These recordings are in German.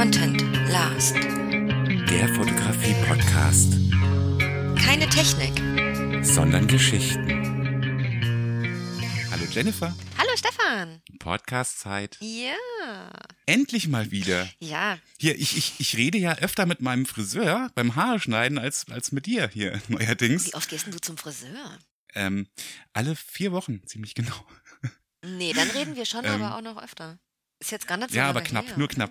Content last. Der Fotografie-Podcast, Keine Technik. sondern Geschichten. Hallo Jennifer, Hallo Stefan. Podcast-Zeit. Ja. Endlich mal wieder. Ja. Hier, ich, ich, ich rede ja öfter mit meinem Friseur beim Haarschneiden als, als mit dir hier neuerdings. Wie oft gehst du zum Friseur? Ähm, alle vier Wochen, ziemlich genau. Nee, dann reden wir schon, Ähm. aber auch noch öfter. Ist jetzt gar nicht so Ja, aber knapp, her, nur knapp.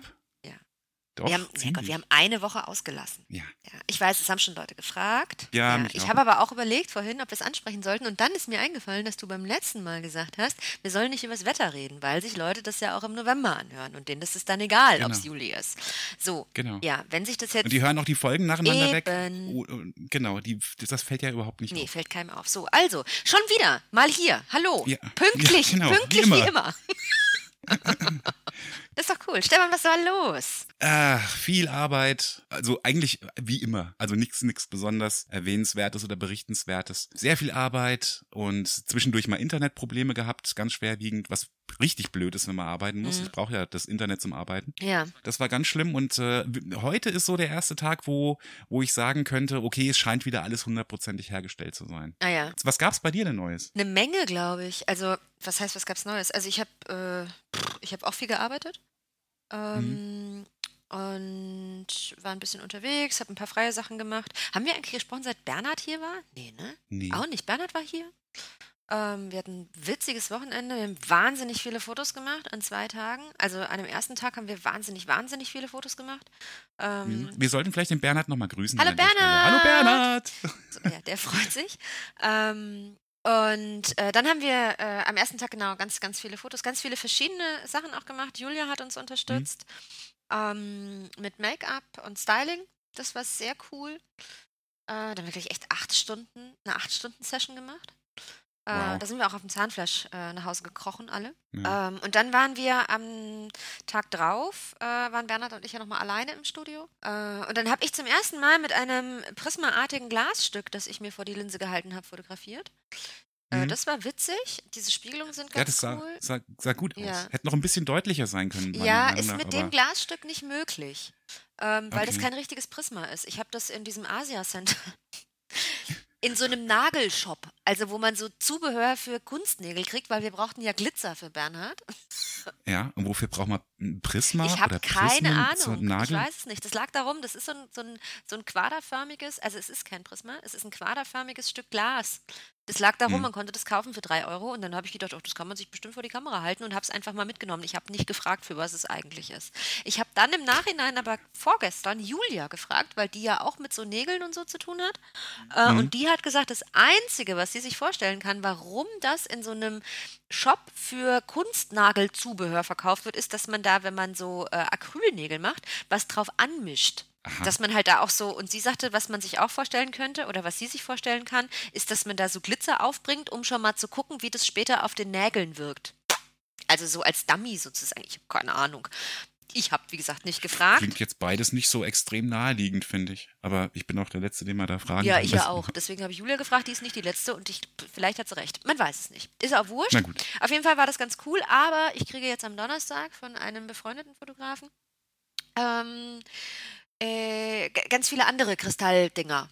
Ja. Doch, Wir haben, ja. Gott, wir haben eine Woche ausgelassen. ja. Ja, ich weiß, es haben schon Leute gefragt. Ja, mich ich habe aber auch überlegt vorhin, ob wir es ansprechen sollten. Und dann ist mir eingefallen, dass du beim letzten Mal gesagt hast, wir sollen nicht über das Wetter reden, weil sich Leute das ja auch im November anhören. Und denen ist es dann egal, ob es Genau. Juli ist. So, Genau. ja, wenn sich das jetzt. Und die hören auch die Folgen nacheinander weg. Eben. Oh, oh, genau, die, das fällt ja überhaupt nicht Nee, auf. fällt keinem auf. So, also, schon wieder, mal hier. Hallo. Ja. Pünktlich, Ja, genau, wie pünktlich immer. wie immer. das ist doch cool. Stefan, was war los? Ach, viel Arbeit. Also eigentlich wie immer. Also nichts nichts besonders erwähnenswertes oder berichtenswertes. Sehr viel Arbeit und zwischendurch mal Internetprobleme gehabt, ganz schwerwiegend, was richtig blöd ist, wenn man arbeiten muss. Mhm. Ich brauche ja das Internet zum Arbeiten. Ja, Das war ganz schlimm und äh, heute ist so der erste Tag, wo wo ich sagen könnte, okay, es scheint wieder alles hundertprozentig hergestellt zu sein. ah ja. Was gab's bei dir denn Neues? Eine Menge, glaube ich. Also, was heißt, was gab's Neues? Also, ich habe äh, ich hab auch viel gearbeitet. Ähm, Und war ein bisschen unterwegs, habe ein paar freie Sachen gemacht. Haben wir eigentlich gesprochen, seit Bernhard hier war? Nee, ne? Nee. Auch nicht. Bernhard war hier. Ähm, wir hatten ein witziges Wochenende. Wir haben wahnsinnig viele Fotos gemacht an zwei Tagen. Also an dem ersten Tag haben wir wahnsinnig, wahnsinnig viele Fotos gemacht. Ähm, Mhm. Wir sollten vielleicht den Bernhard nochmal grüßen. Hallo. Bernhard! Hallo Bernhard! so, ja, der freut sich. Ähm, und äh, dann haben wir äh, am ersten Tag genau ganz, ganz viele Fotos, ganz viele verschiedene Sachen auch gemacht. Julia hat uns unterstützt ähm, mit Make-up und Styling. Das war sehr cool. Äh, da haben wir gleich echt acht Stunden, eine acht Stunden Session gemacht. Äh, Wow. Da sind wir auch auf dem Zahnfleisch äh, nach Hause gekrochen, alle. Ja. Ähm, und dann waren wir am Tag drauf, äh, waren Bernhard und ich ja nochmal alleine im Studio. Äh, und dann habe ich zum ersten Mal mit einem prismaartigen Glasstück, das ich mir vor die Linse gehalten habe, fotografiert. Äh, Mhm. das war witzig. Diese Spiegelungen sind Ja, ganz das sah, cool. sah, sah gut aus. Ja. Hätte noch ein bisschen deutlicher sein können. Ja, ist nach, mit dem Glasstück nicht möglich, ähm, weil das Okay. kein richtiges Prisma ist. Ich habe das in diesem Asia Center in so einem Nagelshop, also wo man so Zubehör für Kunstnägel kriegt, weil wir brauchten ja Glitzer für Bernhard. Ja, und wofür braucht man ein Prisma Ich habe keine Ahnung. Ich weiß es nicht. Das lag darum, das ist so ein, so, ein, so ein quaderförmiges, also es ist kein Prisma, es ist ein quaderförmiges Stück Glas. Das lag darum, Hm. man konnte das kaufen für drei Euro und dann habe ich gedacht, oh, das kann man sich bestimmt vor die Kamera halten und habe es einfach mal mitgenommen. Ich habe nicht gefragt, für was es eigentlich ist. Ich habe dann im Nachhinein aber vorgestern Julia gefragt, weil die ja auch mit so Nägeln und so zu tun hat. Äh, Mhm. Und die hat gesagt, das Einzige, was sie sich vorstellen kann, warum das in so einem Shop für Kunstnagelzubehör verkauft wird, ist, dass man da, wenn man so äh, Acrylnägel macht, was drauf anmischt. Aha. Dass man halt da auch so, und sie sagte, was man sich auch vorstellen könnte oder was sie sich vorstellen kann, ist, dass man da so Glitzer aufbringt, um schon mal zu gucken, wie das später auf den Nägeln wirkt. Also so als Dummy sozusagen. Ich habe keine Ahnung. Ich habe, wie gesagt, nicht gefragt. Klingt jetzt beides nicht so extrem naheliegend, finde ich. Aber ich bin auch der Letzte, den man da fragen Ja, kann. ich ja auch. Deswegen habe ich Julia gefragt, die ist nicht die letzte und ich, vielleicht hat sie recht. Man weiß es nicht. Ist auch wurscht. Na gut. Auf jeden Fall war das ganz cool, aber ich kriege jetzt am Donnerstag von einem befreundeten Fotografen ähm, äh, ganz viele andere Kristalldinger,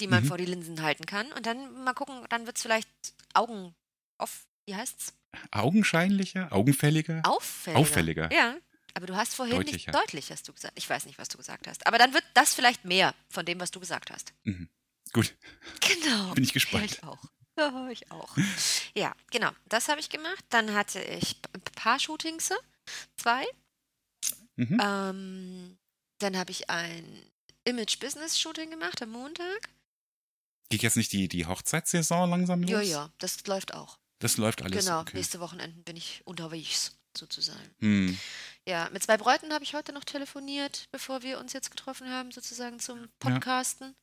die man Mhm. vor die Linsen halten kann. Und dann mal gucken, dann wird es vielleicht Augen auf, wie heißt's? Augenscheinlicher? Augenfälliger? Auffälliger. Auffälliger. Ja. Aber du hast vorhin Deutlicher. nicht deutlich, hast du gesagt. Ich weiß nicht, was du gesagt hast. Aber dann wird das vielleicht mehr von dem, was du gesagt hast. Mhm. Gut, Genau. bin ich Ja, gespannt. ich auch. Ja, ich auch. Ja, genau. Das habe ich gemacht. Dann hatte ich ein paar Shootings, zwei. Mhm. Ähm, dann habe ich ein Image-Business-Shooting gemacht am Montag. Geht jetzt nicht die, die Hochzeitssaison langsam los? Ja, ja, das läuft auch. Das läuft alles. genau, Okay. nächste Wochenenden bin ich unterwegs, sozusagen. Hm. Ja, mit zwei Bräuten habe ich heute noch telefoniert, bevor wir uns jetzt getroffen haben, sozusagen zum Podcasten.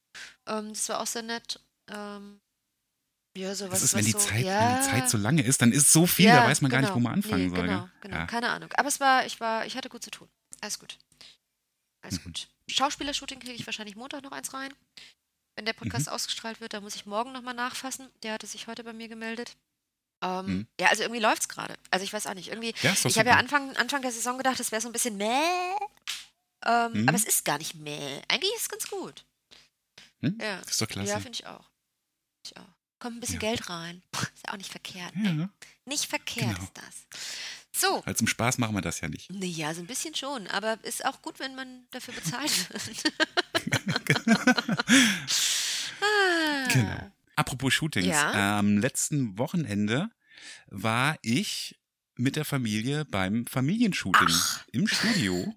Ähm, das war auch sehr nett. Ähm, ja, sowas. Das ist, was wenn die, so, Zeit, ja, wenn die Zeit so lange ist, dann ist so viel, Ja, da weiß man gar nicht, wo genau. man anfangen nee, soll. Genau, gell? genau. Ja. Keine Ahnung. Aber es war, ich war, ich hatte gut zu tun. Alles gut. Alles Mhm. gut. Schauspielershooting kriege ich wahrscheinlich Montag noch eins rein. Wenn der Mhm. Podcast ausgestrahlt wird, da muss ich morgen nochmal nachfassen. Der hatte sich heute bei mir gemeldet. Ähm, Mhm. Ja, also irgendwie läuft es gerade. Also ich weiß auch nicht. Irgendwie, Ja, ich habe ja. Anfang, Anfang der Saison gedacht, das wäre so ein bisschen meh. Ähm, Mhm. Aber es ist gar nicht meh. Eigentlich ist es ganz gut. Hm? Ja, Ist doch klasse. ja finde ich auch. Ich auch. Kommt ein bisschen Ja. Geld rein. Ist ja auch nicht verkehrt. Ja, Ne? Nicht verkehrt Genau. ist das. So. Halt zum Spaß machen wir das ja nicht. Naja, so ein bisschen schon, aber ist auch gut, wenn man dafür bezahlt wird. ah. Genau. Apropos Shootings. Ja. Am letzten Wochenende war ich mit der Familie beim Familienshooting Ach. im Studio.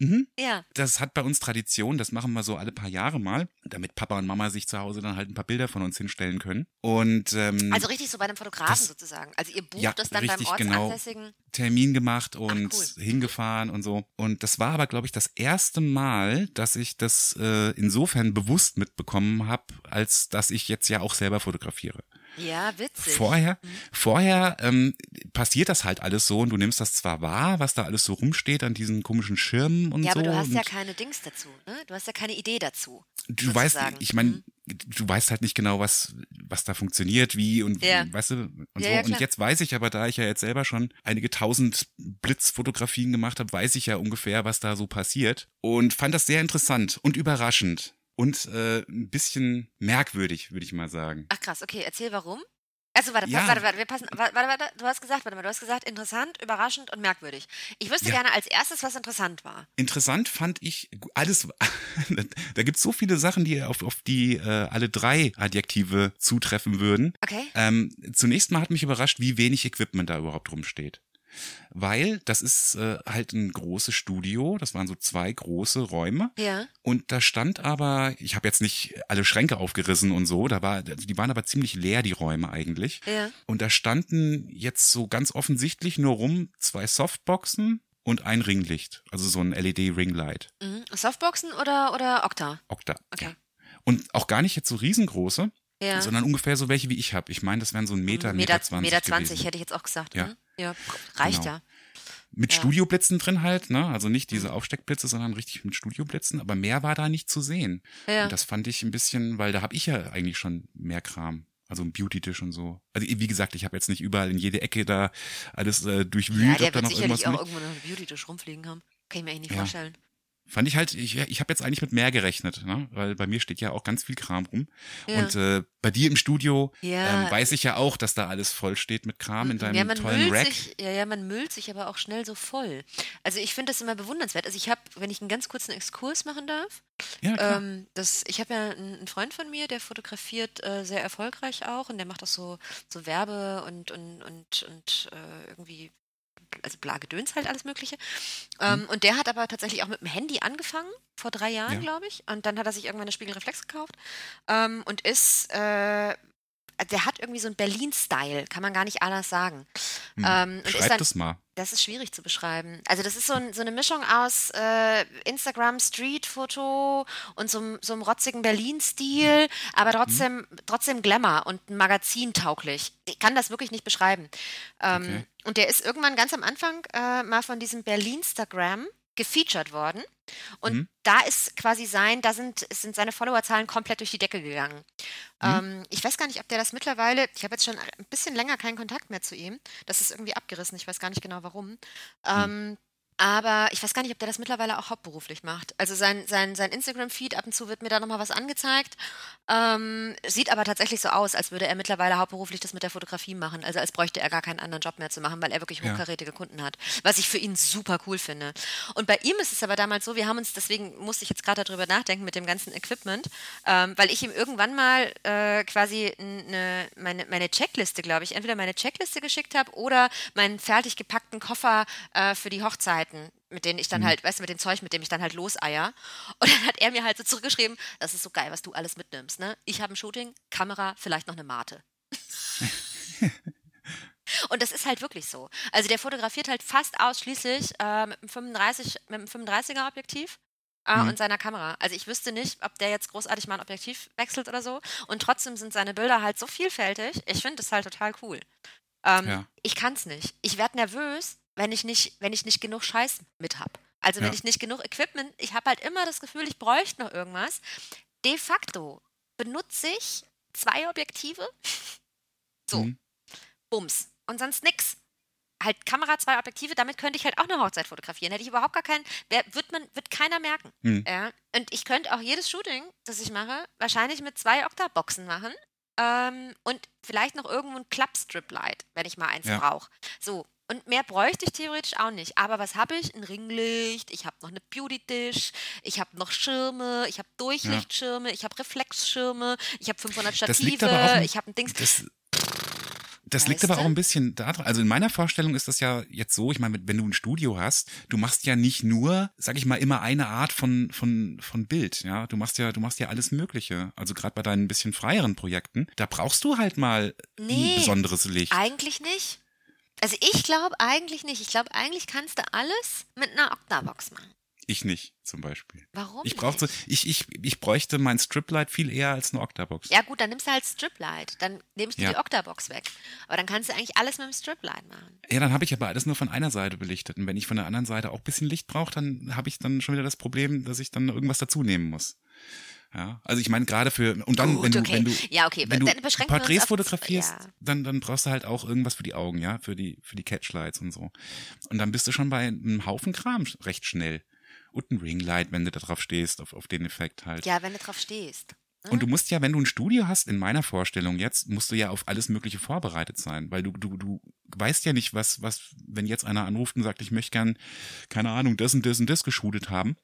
Mhm. Ja, Das hat bei uns Tradition, das machen wir so alle paar Jahre mal, damit Papa und Mama sich zu Hause dann halt ein paar Bilder von uns hinstellen können. Und ähm, also richtig so bei einem Fotografen Das- sozusagen. Also ihr bucht Ja, das dann beim richtig, genau. ortsansässigen. Termin gemacht und cool. hingefahren und so. Und das war aber, glaube ich, das erste Mal, dass ich das äh, insofern bewusst mitbekommen habe, als dass ich jetzt ja auch selber fotografiere. Ja, witzig. Vorher, Mhm. vorher ähm, passiert das halt alles so und du nimmst das zwar wahr, was da alles so rumsteht an diesen komischen Schirmen und ja, so. aber du hast ja keine Dings dazu, ne? Du hast ja keine Idee dazu. du weißt, sozusagen. ich meine, Mhm. du weißt halt nicht genau, was, was da funktioniert, wie und Ja. weißt du, und Ja, so. ja, und jetzt weiß ich aber, da ich ja jetzt selber schon einige tausend Blitzfotografien gemacht habe, weiß ich ja ungefähr, was da so passiert. Und fand das sehr interessant und überraschend. Und äh, ein bisschen merkwürdig, würde ich mal sagen. Ach krass, okay, erzähl warum. Also warte, Ja. warte, warte, wir passen, warte, warte, du hast gesagt, warte mal, du hast gesagt, interessant, überraschend und merkwürdig. Ich wüsste Ja. gerne als erstes, was interessant war. Interessant fand ich alles, da gibt's so viele Sachen, die auf, auf die äh, alle drei Adjektive zutreffen würden. Okay? Ähm, zunächst mal hat mich überrascht, wie wenig Equipment da überhaupt rumsteht. Weil das ist äh, halt ein großes Studio, das waren so zwei große Räume Ja. und da stand aber, ich habe jetzt nicht alle Schränke aufgerissen und so, da war, die waren aber ziemlich leer die Räume eigentlich Ja. und da standen jetzt so ganz offensichtlich nur rum zwei Softboxen und ein Ringlicht, also so ein LED Ringlight, Mhm. Softboxen oder, oder Okta? Okta. Okay. Ja. Und auch gar nicht jetzt so riesengroße, Ja. sondern ungefähr so welche wie ich habe. Ich meine, das wären so ein Meter, Meter, Meter, 20 Meter 20 gewesen. hätte ich jetzt auch gesagt. Ja. Mhm. Ja, reicht Genau. ja. Mit Ja. Studioblitzen drin halt, ne? Also nicht diese. Aufsteckblitze, sondern richtig mit Studioblitzen, aber mehr war da nicht zu sehen. Ja. Und das fand ich ein bisschen, weil da habe ich ja eigentlich schon mehr Kram. Also ein Beauty-Tisch und so. Also wie gesagt, ich habe jetzt nicht überall in jede Ecke da alles äh, durchwühlt, ja, ob der da wird noch sicherlich irgendwas auch mit. irgendwo noch einen Beauty-Tisch rumfliegen haben. Kann ich mir eigentlich nicht Ja. vorstellen. Fand ich halt, ich, ich habe jetzt eigentlich mit mehr gerechnet, ne? weil bei mir steht ja auch ganz viel Kram rum. Ja. Und äh, bei dir im Studio Ja. ähm, weiß ich ja auch, dass da alles voll steht mit Kram in deinem ja, man tollen müllt Rack. sich, ja, ja, man müllt sich aber auch schnell so voll. Also ich finde das immer bewundernswert. Also ich habe, wenn ich einen ganz kurzen Exkurs machen darf, ja, ähm, das, ich habe ja einen, einen Freund von mir, der fotografiert äh, sehr erfolgreich auch und der macht auch so, so Werbe und, und, und, und äh, irgendwie, also bla Gedöns halt alles Mögliche. Ähm, Und der hat aber tatsächlich auch mit dem Handy angefangen, vor drei Jahren, Ja. glaube ich. Und dann hat er sich irgendwann eine Spiegelreflex gekauft ähm, und ist, äh, der hat irgendwie so einen Berlin-Style, kann man gar nicht anders sagen. Hm. ähm, Schreib dann- das mal. Das ist schwierig zu beschreiben. Also das ist so, ein, so eine Mischung aus äh, Instagram Street-Foto und so, einem- so einem rotzigen Berlin-Stil, aber trotzdem, trotzdem Glamour und magazintauglich. Ich kann das wirklich nicht beschreiben. Ähm, Okay. Und der ist irgendwann ganz am Anfang äh, mal von diesem Berlin-Stagram gefeatured worden. Und Mhm. da ist quasi sein, da sind, sind seine Followerzahlen komplett durch die Decke gegangen. Mhm. Ähm, ich weiß gar nicht, ob der das mittlerweile, ich habe jetzt schon ein bisschen länger keinen Kontakt mehr zu ihm. Das ist irgendwie abgerissen, ich weiß gar nicht genau warum. Ähm, aber ich weiß gar nicht, ob der das mittlerweile auch hauptberuflich macht. Also sein, sein, sein Instagram-Feed, ab und zu wird mir da nochmal was angezeigt. Ähm, sieht aber tatsächlich so aus, als würde er mittlerweile hauptberuflich das mit der Fotografie machen. Also als bräuchte er gar keinen anderen Job mehr zu machen, weil er wirklich Ja. hochkarätige Kunden hat. Was ich für ihn super cool finde. Und bei ihm ist es aber damals so, wir haben uns, deswegen musste ich jetzt gerade darüber nachdenken mit dem ganzen Equipment, ähm, weil ich ihm irgendwann mal äh, quasi eine, meine, meine Checkliste, glaube ich, entweder meine Checkliste geschickt habe oder meinen fertig gepackten Koffer äh, für die Hochzeiten, mit denen ich dann halt, weißt du, mit dem Zeug, mit dem ich dann halt loseier. Und dann hat er mir halt so zurückgeschrieben, das ist so geil, was du alles mitnimmst, ne? Ich habe ein Shooting, Kamera, vielleicht noch eine Mate. Und das ist halt wirklich so. Also der fotografiert halt fast ausschließlich äh, mit einem 35, mit einem 35er Objektiv. Äh, Mhm. Und seiner Kamera. Also ich wüsste nicht, ob der jetzt großartig mal ein Objektiv wechselt oder so. Und trotzdem sind seine Bilder halt so vielfältig. Ich finde das halt total cool. Ähm, Ja. Ich kann es nicht. Ich werde nervös, wenn ich nicht, wenn ich nicht genug Scheiß mit habe. Also wenn Ja. ich nicht genug Equipment, ich habe halt immer das Gefühl, ich bräuchte noch irgendwas. De facto benutze ich zwei Objektive. So, Mhm. Bums. Und sonst nix. halt Kamera, zwei Objektive, damit könnte ich halt auch eine Hochzeit fotografieren. Hätte ich überhaupt gar keinen, wer, wird man, wird keiner merken. Hm. Ja. Und ich könnte auch jedes Shooting, das ich mache, wahrscheinlich mit zwei Okta-Boxen machen. Ähm, und vielleicht noch irgendwo ein Club-Strip-Light, wenn ich mal eins Ja. brauche. So. Und mehr bräuchte ich theoretisch auch nicht. Aber was habe ich? Ein Ringlicht, ich habe noch eine Beauty-Dish, ich habe noch Schirme, ich habe Durchlichtschirme, ich habe Reflexschirme, ich habe 500 Das liegt Stative, ein- ich habe ein Dings. Das, das liegt aber auch ein bisschen daran. Also in meiner Vorstellung ist das ja jetzt so, ich meine, wenn du ein Studio hast, du machst ja nicht nur, sag ich mal, immer eine Art von, von, von Bild, ja. Du machst ja, du machst ja alles Mögliche. Also gerade bei deinen bisschen freieren Projekten, da brauchst du halt mal Nee. ein besonderes Licht. Eigentlich nicht. Also ich glaube eigentlich nicht. Ich glaube, eigentlich kannst du alles mit einer Octabox machen. Ich nicht, zum Beispiel. Warum? Ich brauchte, ich, ich, ich bräuchte mein Striplight viel eher als eine Octabox. Ja gut, dann nimmst du halt Striplight. Dann nehme ich dir Ja. die Octabox weg. Aber dann kannst du eigentlich alles mit dem Striplight machen. Ja, dann habe ich aber alles nur von einer Seite belichtet. Und wenn ich von der anderen Seite auch ein bisschen Licht brauche, dann habe ich dann schon wieder das Problem, dass ich dann irgendwas dazu nehmen muss. Ja, also ich meine gerade für und dann Gut, wenn du okay. wenn du Ja, okay, wenn du dann uns Porträts auf- fotografierst, ja. dann dann brauchst du halt auch irgendwas für die Augen, ja, für die für die Catchlights und so. Und dann bist du schon bei einem Haufen Kram recht schnell. Und ein Ringlight, wenn du da drauf stehst, auf, auf den Effekt halt. Ja, wenn du drauf stehst. Und du musst ja, wenn du ein Studio hast, in meiner Vorstellung jetzt, musst du ja auf alles Mögliche vorbereitet sein, weil du, du, du weißt ja nicht, was, was, wenn jetzt einer anruft und sagt, ich möchte gern, keine Ahnung, das und das und das geshootet haben,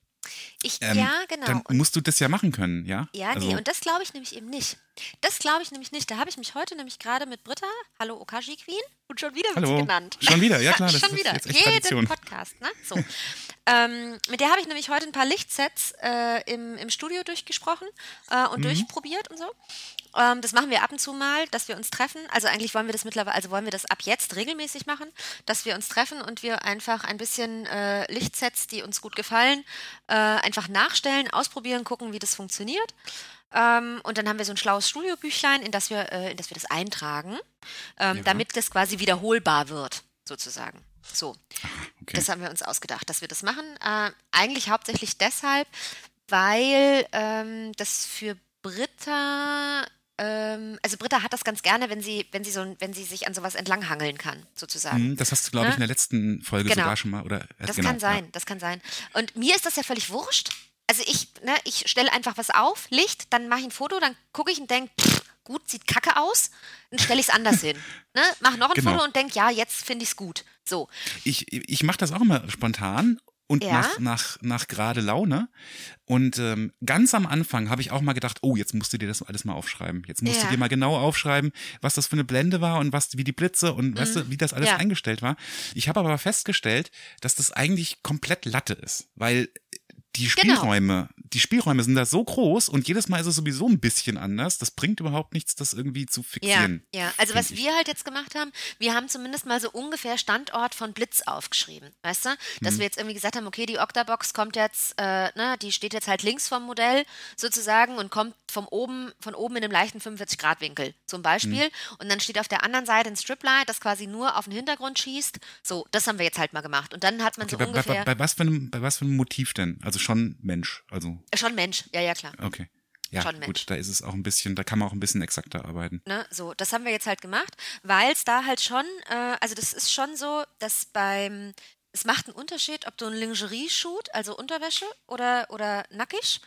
Ich, ähm, ja, genau. dann Und musst du das ja machen können, ja? Ja, also, nee, und das glaube ich nämlich eben nicht. Das glaube ich nämlich nicht. Da habe ich mich heute nämlich gerade mit Britta, hallo Okashi Queen, und schon wieder wird sie genannt. Schon wieder, ja klar, das schon ist wieder. jetzt echt Jeden Tradition. Podcast, ne? So. ähm, mit der habe ich nämlich heute ein paar Lichtsets äh, im, im Studio durchgesprochen äh, Mhm. und durchprobiert und so. Ähm, das machen wir ab und zu mal, dass wir uns treffen. Also eigentlich wollen wir das mittlerweile, also wollen wir das ab jetzt regelmäßig machen, dass wir uns treffen und wir einfach ein bisschen äh, Lichtsets, die uns gut gefallen, äh, einfach nachstellen, ausprobieren, gucken, wie das funktioniert. Ähm, und dann haben wir so ein schlaues Studiobüchlein, in das wir, äh, in das wir das eintragen, ähm, Ja. damit das quasi wiederholbar wird, sozusagen. So, okay. das haben wir uns ausgedacht, dass wir das machen. Äh, eigentlich hauptsächlich deshalb, weil ähm, das für Britta, also Britta hat das ganz gerne, wenn sie, wenn sie so, wenn sie sich an sowas entlanghangeln kann, sozusagen. Mhm, das hast du, glaube ich, in der letzten Folge Genau. sogar schon mal, oder? äh, Das genau, kann sein, das kann sein. Und mir ist das ja völlig wurscht. Also ich, ne, ich stelle einfach was auf, Licht, dann mache ich ein Foto, dann gucke ich und denke, gut, sieht kacke aus, dann stelle ich es anders hin. Ne? Mach noch ein Genau. Foto und denke, ja, jetzt finde ich es gut. So. Ich, ich mache das auch immer spontan und Ja? nach, nach, nach gerade Laune. Und ähm, ganz am Anfang habe ich auch mal gedacht, oh, jetzt musst du dir das alles mal aufschreiben. Jetzt musst Ja. du dir mal genau aufschreiben, was das für eine Blende war und was, wie die Blitze und weißt du, wie das alles Mhm. Ja. eingestellt war. Ich habe aber festgestellt, dass das eigentlich komplett Latte ist, weil die Genau. Die Spielräume sind da so groß und jedes Mal ist es sowieso ein bisschen anders. Das bringt überhaupt nichts, das irgendwie zu Ja, fixieren. ja. Also was ich. wir halt jetzt gemacht haben, wir haben zumindest mal so ungefähr Standort von Blitz aufgeschrieben, weißt du? Dass Mhm. wir jetzt irgendwie gesagt haben, okay, die Octabox kommt jetzt, äh, ne, die steht jetzt halt links vom Modell sozusagen und kommt vom oben, von oben in einem leichten 45-Grad-Winkel zum Beispiel. Mhm. Und dann steht auf der anderen Seite ein Striplight, das quasi nur auf den Hintergrund schießt. So, das haben wir jetzt halt mal gemacht. Und dann hat man Okay, so bei, bei, ungefähr. bei, bei, was für einem, bei was für einem Motiv denn? Also schon Mensch, also schon Mensch, ja, ja, klar. Okay. Ja, Schon Mensch. gut, da ist es auch ein bisschen, da kann man auch ein bisschen exakter arbeiten. Ne, so, das haben wir jetzt halt gemacht, weil es da halt schon, äh, also das ist schon so, dass beim, es macht einen Unterschied, ob du einen Lingerie-Shoot, also Unterwäsche oder, oder nackig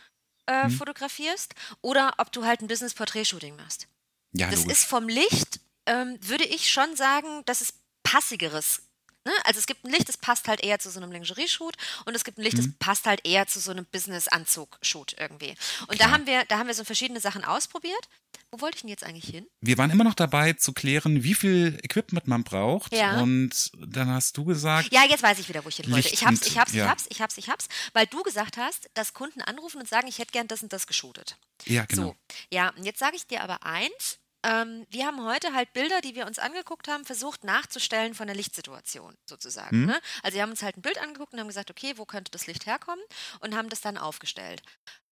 äh, Mhm. fotografierst oder ob du halt ein Business-Portrait-Shooting machst. Ja, Das logisch. ist vom Licht, ähm, würde ich schon sagen, dass es passigeres. Ne? Also es gibt ein Licht, das passt halt eher zu so einem Lingerie-Shoot und es gibt ein Licht, das passt halt eher zu so einem Business-Anzug-Shoot irgendwie. Und da Klar. haben wir, da haben wir so verschiedene Sachen ausprobiert. Wo wollte ich denn jetzt eigentlich hin? Wir waren immer noch dabei zu klären, wie viel Equipment man braucht. Ja. Und dann hast du gesagt, Ja, jetzt weiß ich wieder, wo ich hin wollte. Licht Ich hab's, ich hab's, ich ja. hab's, ich hab's, ich hab's, weil du gesagt hast, dass Kunden anrufen und sagen, ich hätte gern das und das geshootet. ja, genau. So, ja, und jetzt sage ich dir aber eins. Ähm, wir haben heute halt Bilder, die wir uns angeguckt haben, versucht nachzustellen von der Lichtsituation sozusagen. Mhm. Ne? Also wir haben uns halt ein Bild angeguckt und haben gesagt, okay, wo könnte das Licht herkommen und haben das dann aufgestellt.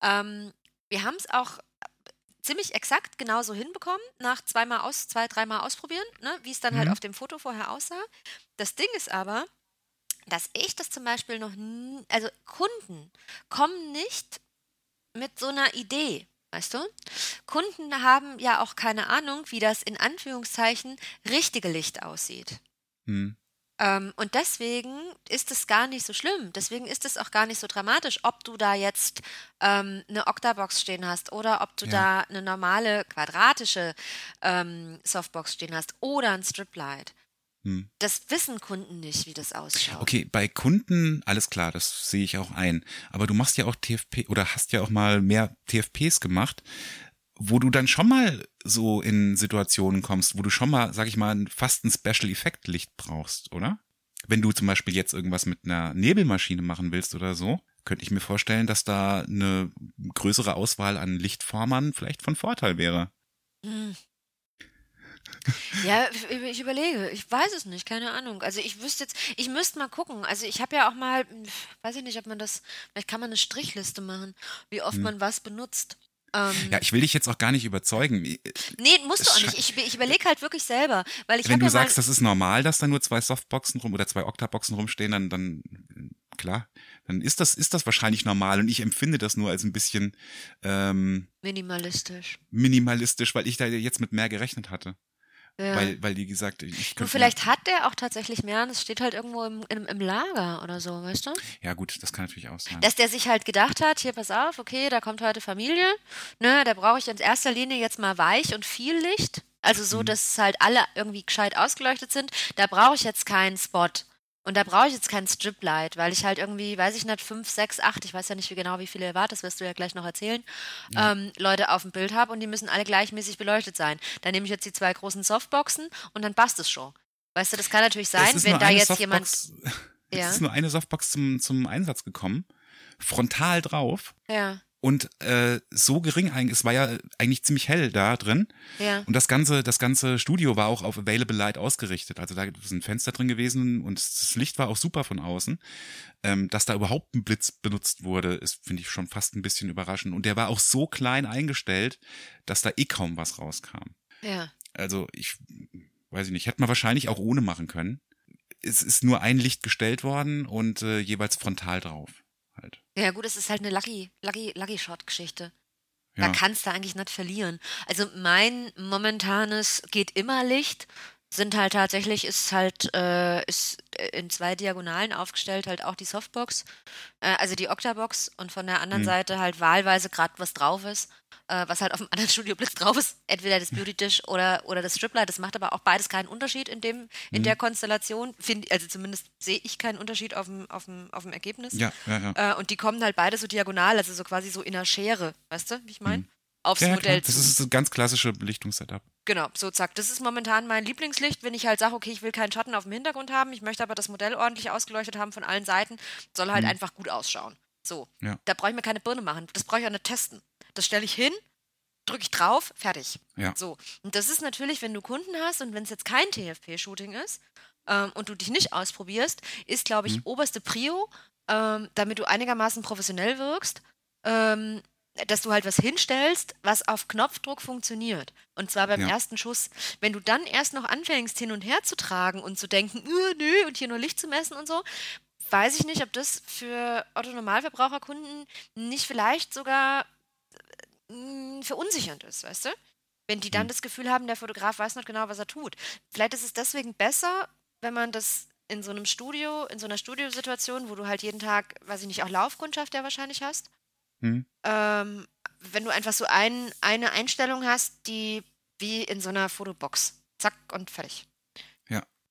Ähm, wir haben es auch ziemlich exakt genauso hinbekommen, nach zweimal aus, zwei, dreimal ausprobieren, ne? wie es dann halt Mhm. auf dem Foto vorher aussah. Das Ding ist aber, dass ich das zum Beispiel noch nie, also Kunden kommen nicht mit so einer Idee, weißt du? Kunden haben ja auch keine Ahnung, wie das in Anführungszeichen richtige Licht aussieht. Hm. Ähm, und deswegen ist es gar nicht so schlimm. Deswegen ist es auch gar nicht so dramatisch, ob du da jetzt ähm, eine Octabox stehen hast oder ob du Ja. da eine normale quadratische ähm, Softbox stehen hast oder ein Striplight. Hm. Das wissen Kunden nicht, wie das ausschaut. Okay, bei Kunden, alles klar, das sehe ich auch ein. Aber du machst ja auch TFP oder hast ja auch mal mehr TFPs gemacht, wo du dann schon mal so in Situationen kommst, wo du schon mal, sag ich mal, fast ein Special Effect Licht brauchst, oder? Wenn du zum Beispiel jetzt irgendwas mit einer Nebelmaschine machen willst oder so, könnte ich mir vorstellen, dass da eine größere Auswahl an Lichtformern vielleicht von Vorteil wäre. Hm. Ja, ich- überlege. Ich weiß es nicht, keine Ahnung. Also ich wüsste jetzt, ich müsste mal gucken. Also ich habe ja auch mal, weiß ich nicht, ob man das, vielleicht kann man eine Strichliste machen, wie oft man was benutzt. Ähm, Hm. Ja, ich will dich jetzt auch gar nicht überzeugen. nee, musst du auch nicht. Ich, ich überlege halt wirklich selber, weil ich Wenn du ja sagst, das ist normal, dass da nur zwei Softboxen rum oder zwei Octaboxen rumstehen, dann, dann klar, dann ist das, ist das wahrscheinlich normal und ich empfinde das nur als ein bisschen ähm, minimalistisch. minimalistisch, weil ich da jetzt mit mehr gerechnet hatte. Ja. Weil, weil die gesagt, ich könnte vielleicht hat der auch tatsächlich mehr und es steht halt irgendwo im, im, im Lager oder so, weißt du? Ja gut, das kann natürlich auch sein. Dass der sich halt gedacht hat, hier pass auf, okay, da kommt heute Familie, ne, da brauche ich in erster Linie jetzt mal weich und viel Licht. Also so, dass halt alle irgendwie gescheit ausgeleuchtet sind. Da brauche ich jetzt keinen Spot. Und da brauche ich jetzt kein Striplight, weil ich halt irgendwie, weiß ich nicht, fünf, sechs, acht, ich weiß ja nicht wie genau, wie viele ihr wart, das wirst du ja gleich noch erzählen, ähm, Leute auf dem Bild habe und die müssen alle gleichmäßig beleuchtet sein. Dann nehme ich jetzt die zwei großen Softboxen und dann passt es schon. Weißt du, das kann natürlich sein, wenn da jetzt jemand. Softbox- Ja. Es ist nur eine Softbox zum, zum Einsatz gekommen, frontal drauf Ja, und äh, so gering eigentlich, es war ja eigentlich ziemlich hell da drin ja. Und das ganze, das ganze Studio war auch auf Available Light ausgerichtet. Also da ist ein Fenster drin gewesen und das Licht war auch super von außen. Ähm, dass da überhaupt ein Blitz benutzt wurde, ist, finde ich, schon fast ein bisschen überraschend. Und der war auch so klein eingestellt, dass da eh kaum was rauskam. Ja. Also ich weiß ich nicht, hätte man wahrscheinlich auch ohne machen können. Es ist nur ein Licht gestellt worden und äh, jeweils frontal drauf. Ja, gut, es ist halt eine Lucky, Lucky, Lucky Shot-Geschichte. Ja. Da kannst du eigentlich nicht verlieren. Also mein momentanes geht immer Licht sind halt tatsächlich, ist halt, äh, ist in zwei Diagonalen aufgestellt, halt auch die Softbox, äh, also die Octabox und von der anderen Mhm. Seite halt wahlweise gerade was drauf ist, äh, was halt auf dem anderen Studioblitz drauf ist, entweder das Beauty Dish oder, oder das Striplight, das macht aber auch beides keinen Unterschied in dem, in Mhm. der Konstellation, find, also zumindest sehe ich keinen Unterschied auf dem, auf dem, auf dem Ergebnis. Ja, ja, ja. Äh, und die kommen halt beide so diagonal, also so quasi so in einer Schere, weißt du, wie ich meine? Mhm. Ja, ja Modell klar. Das zu. ist das ganz klassische Belichtungssetup. Genau, so zack. Das ist momentan mein Lieblingslicht, wenn ich halt sage, okay, ich will keinen Schatten auf dem Hintergrund haben, ich möchte aber das Modell ordentlich ausgeleuchtet haben von allen Seiten, soll halt Mhm. einfach gut ausschauen. So. Ja. Da brauche ich mir keine Birne machen. Das brauche ich auch nicht testen. Das stelle ich hin, drücke ich drauf, fertig. Ja. So. Und das ist natürlich, wenn du Kunden hast und wenn es jetzt kein TFP-Shooting ist ähm, und du dich nicht ausprobierst, ist, glaube ich, Mhm. oberste Prio, ähm, damit du einigermaßen professionell wirkst, ähm, dass du halt was hinstellst, was auf Knopfdruck funktioniert. Und zwar beim Ja. ersten Schuss. Wenn du dann erst noch anfängst, hin und her zu tragen und zu denken, "Äh, nö, und hier nur Licht zu messen und so, weiß ich nicht, ob das für Otto-Normalverbraucherkunden nicht vielleicht sogar äh, verunsichernd ist, weißt du? Wenn die dann Hm. das Gefühl haben, der Fotograf weiß nicht genau, was er tut. Vielleicht ist es deswegen besser, wenn man das in so einem Studio, in so einer Studiosituation, wo du halt jeden Tag, weiß ich nicht, auch Laufkundschaft ja wahrscheinlich hast, Hm? ähm, wenn du einfach so ein, eine Einstellung hast, die wie in so einer Fotobox. Zack und fertig.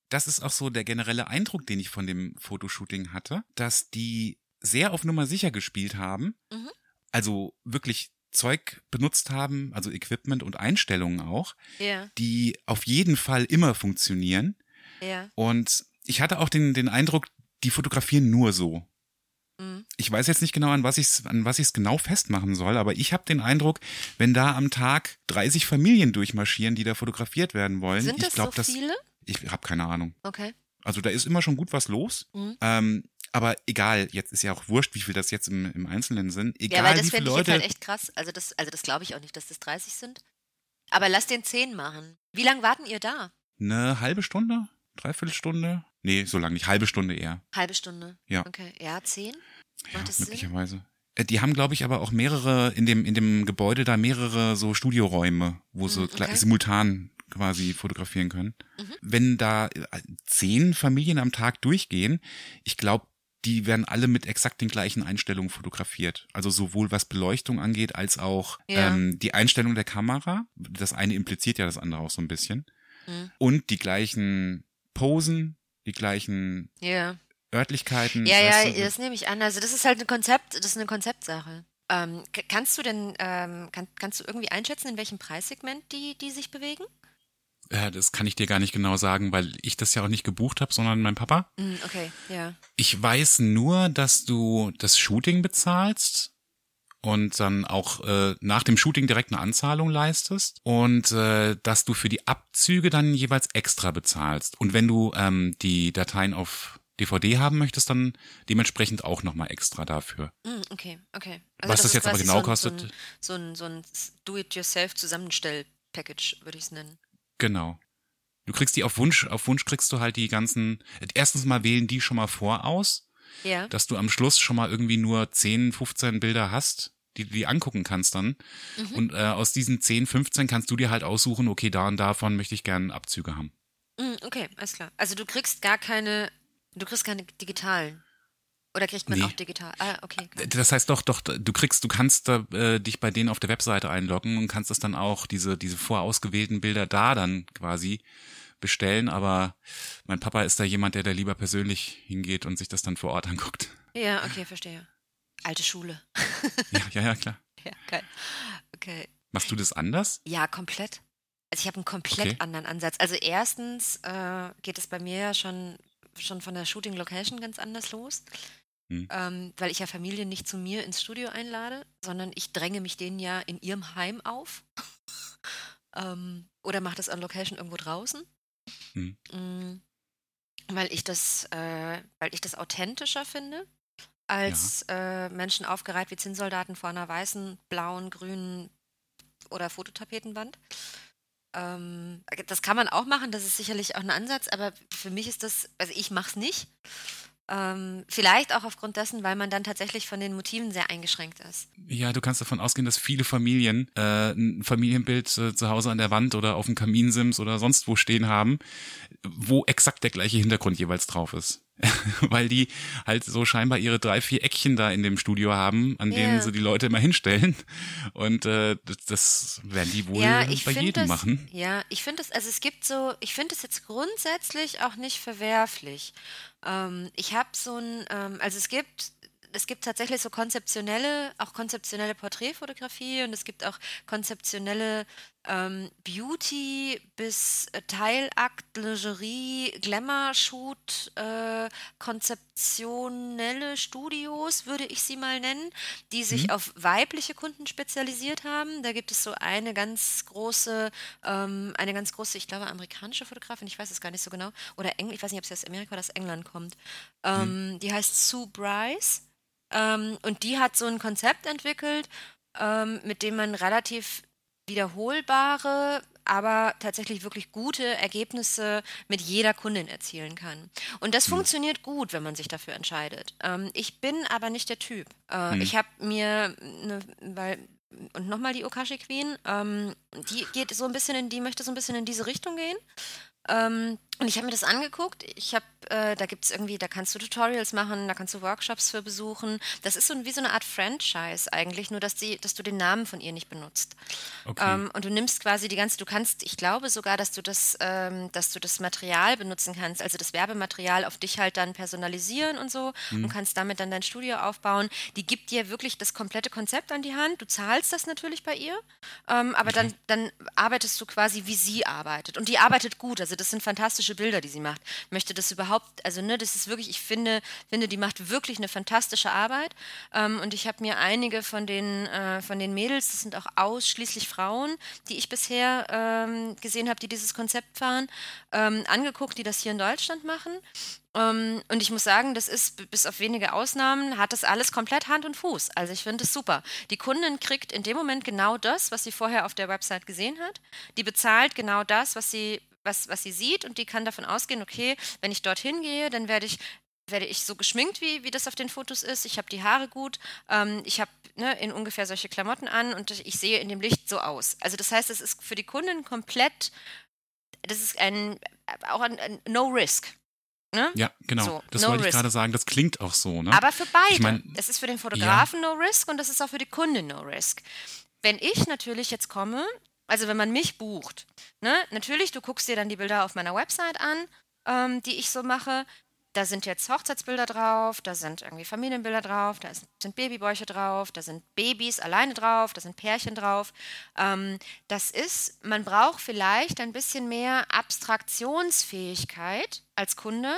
das ist auch so der generelle Eindruck, den ich von dem Fotoshooting hatte, dass die sehr auf Nummer sicher gespielt haben. Mhm. Also wirklich Zeug benutzt haben, also Equipment und Einstellungen auch, Ja, die auf jeden Fall immer funktionieren. ja. Und ich hatte auch den, den Eindruck, die fotografieren nur so. Mhm. Ich weiß jetzt nicht genau, an was ich es an was ich es genau festmachen soll, aber ich habe den Eindruck, wenn da am Tag 30 Familien durchmarschieren, die da fotografiert werden wollen, Sind ich das glaube, so das viele? ich habe keine Ahnung. Okay. Also da ist immer schon gut was los. Mhm. Ähm, aber egal, jetzt ist ja auch wurscht, wie viel das jetzt im, im Einzelnen sind. Egal, Ja, weil das finde ich jetzt Leute. halt echt krass. Also das, also das glaube ich auch nicht, dass das 30 sind. Aber lass den 10 machen. Wie lange warten ihr da? Eine halbe Stunde? Dreiviertel Stunde? Nee, so lange nicht. Halbe Stunde eher. Halbe Stunde. Ja. Okay. Ja, 10? Ja, das Sinn? möglicherweise. Äh, Die haben, glaube ich, aber auch mehrere, in dem, in dem Gebäude da mehrere so Studioräume, wo so Mhm, okay. simultan quasi fotografieren können. Mhm. Wenn da äh, zehn Familien am Tag durchgehen, ich glaube, die werden alle mit exakt den gleichen Einstellungen fotografiert. Also sowohl was Beleuchtung angeht, als auch ja. ähm, die Einstellung der Kamera. Das eine impliziert ja das andere auch so ein bisschen. Mhm. Und die gleichen Posen, die gleichen ja. Örtlichkeiten. Ja, ja, du? das nehme ich an. Also das ist halt ein Konzept, das ist eine Konzeptsache. Ähm, kannst du denn, ähm, kann, kannst du irgendwie einschätzen, in welchem Preissegment die, die sich bewegen? Ja, das kann ich dir gar nicht genau sagen, weil ich das ja auch nicht gebucht habe, sondern mein Papa. Mm, okay, ja. Ich weiß nur, dass du das Shooting bezahlst und dann auch äh, nach dem Shooting direkt eine Anzahlung leistest und äh, dass du für die Abzüge dann jeweils extra bezahlst. Und wenn du ähm, die Dateien auf DVD haben möchtest, dann dementsprechend auch nochmal extra dafür. Mm, okay, okay. Also Was das, das jetzt aber genau so ein, kostet. So ein, so ein, so ein Do-it-yourself-Zusammenstell-Package, würde ich es nennen. Genau. Du kriegst die auf Wunsch, auf Wunsch kriegst du halt die ganzen, erstens mal wählen die schon mal voraus, ja. dass du am Schluss schon mal irgendwie nur 10, 15 Bilder hast, die du dir angucken kannst dann. Mhm. Und äh, aus diesen 10, 15 kannst du dir halt aussuchen, okay, da und davon möchte ich gerne Abzüge haben. Mm, okay, alles klar. Also du kriegst gar keine, du kriegst keine digitalen. Oder kriegt man nee. auch digital? Ah, okay. Klar. Das heißt doch, doch, du kriegst, du kannst äh, dich bei denen auf der Webseite einloggen und kannst das dann auch, diese, diese vorausgewählten Bilder da dann quasi bestellen, aber mein Papa ist da jemand, der da lieber persönlich hingeht und sich das dann vor Ort anguckt. Ja, okay, verstehe. Alte Schule. ja, ja, ja, klar. Ja, geil. Okay. Machst du das anders? Ja, komplett. Also ich habe einen komplett okay. anderen Ansatz. Also erstens äh, geht es bei mir ja schon, schon von der Shooting Location ganz anders los. Hm. Ähm, weil ich ja Familien nicht zu mir ins Studio einlade, sondern ich dränge mich denen ja in ihrem Heim auf. ähm, oder mache das an Location irgendwo draußen. Hm. Mhm, weil ich das, äh, weil ich das authentischer finde, als ja. äh, Menschen aufgereiht wie Zinnsoldaten vor einer weißen, blauen, grünen oder Fototapetenwand. Ähm, das kann man auch machen, das ist sicherlich auch ein Ansatz, aber für mich ist das, also ich mache es nicht. Ähm, vielleicht auch aufgrund dessen, weil man dann tatsächlich von den Motiven sehr eingeschränkt ist. Ja, du kannst davon ausgehen, dass viele Familien äh, ein Familienbild äh, zu Hause an der Wand oder auf dem Kaminsims oder sonst wo stehen haben, wo exakt der gleiche Hintergrund jeweils drauf ist. weil die halt so scheinbar ihre drei, vier Eckchen da in dem Studio haben, an denen yeah. sie die Leute immer hinstellen. Und äh, das, das werden die wohl ja, bei jedem das, machen. Ja, ich finde es, also es gibt so, ich finde es jetzt grundsätzlich auch nicht verwerflich. Ähm, ich habe so ein, ähm, also es gibt es gibt tatsächlich so konzeptionelle, auch konzeptionelle Porträtfotografie und es gibt auch konzeptionelle ähm, Beauty bis äh, Teilakt, Lingerie, Glamour-Shoot, äh, konzeptionelle Studios, würde ich sie mal nennen, die sich mhm. auf weibliche Kunden spezialisiert haben. Da gibt es so eine ganz große, ähm, eine ganz große, ich glaube, amerikanische Fotografin, ich weiß es gar nicht so genau, oder Engl ich weiß nicht, ob sie aus Amerika oder aus England kommt. Ähm, mhm. Die heißt Sue Bryce. Ähm, und die hat so ein Konzept entwickelt, ähm, mit dem man relativ wiederholbare, aber tatsächlich wirklich gute Ergebnisse mit jeder Kundin erzielen kann. Und das mhm. funktioniert gut, wenn man sich dafür entscheidet. Ähm, ich bin aber nicht der Typ. Äh, mhm. Ich habe mir, ne, weil und nochmal die Okashi Queen, ähm, die geht so ein bisschen in, die möchte so ein bisschen in diese Richtung gehen. Ähm, und ich habe mir das angeguckt. Ich habe, äh, da gibt es irgendwie, da kannst du Tutorials machen, da kannst du Workshops für besuchen. Das ist so wie so eine Art Franchise eigentlich, nur dass die, dass du den Namen von ihr nicht benutzt. Okay. Ähm, und du nimmst quasi die ganze, du kannst, ich glaube sogar, dass du das, ähm, dass du das Material benutzen kannst, also das Werbematerial auf dich halt dann personalisieren und so mhm. und kannst damit dann dein Studio aufbauen. Die gibt dir wirklich das komplette Konzept an die Hand. Du zahlst das natürlich bei ihr, ähm, aber okay. dann, dann arbeitest du quasi, wie sie arbeitet. Und die arbeitet gut. Also das sind fantastische fantastische Bilder, die sie macht. Ich möchte das überhaupt, also ne, das ist wirklich, ich finde, finde, die macht wirklich eine fantastische Arbeit. Ähm, und ich habe mir einige von den, äh, von den Mädels, das sind auch ausschließlich Frauen, die ich bisher ähm, gesehen habe, die dieses Konzept fahren, ähm, angeguckt, die das hier in Deutschland machen. Ähm, und ich muss sagen, das ist, bis auf wenige Ausnahmen, hat das alles komplett Hand und Fuß. Also ich finde es super. Die Kundin kriegt in dem Moment genau das, was sie vorher auf der Website gesehen hat. Die bezahlt genau das, was sie was, was sie sieht und die kann davon ausgehen, okay, wenn ich dorthin gehe, dann werde ich werde ich so geschminkt, wie, wie das auf den Fotos ist. Ich habe die Haare gut. Ähm, ich habe ne, in ungefähr solche Klamotten an und ich sehe in dem Licht so aus. Also das heißt, es ist für die Kundin komplett das ist ein, auch ein, ein No Risk. Ne? Ja, genau. So, das no wollte ich risk. gerade sagen. Das klingt auch so, ne? Aber für beide. Ich mein, das ist für den Fotografen No Risk und das ist auch für die Kundin No Risk. Wenn ich natürlich jetzt komme, also wenn man mich bucht, ne, natürlich, du guckst dir dann die Bilder auf meiner Website an, ähm, die ich so mache. Da sind jetzt Hochzeitsbilder drauf, da sind irgendwie Familienbilder drauf, da sind Babybäuche drauf, da sind Babys alleine drauf, da sind Pärchen drauf. Ähm, das ist, man braucht vielleicht ein bisschen mehr Abstraktionsfähigkeit als Kunde,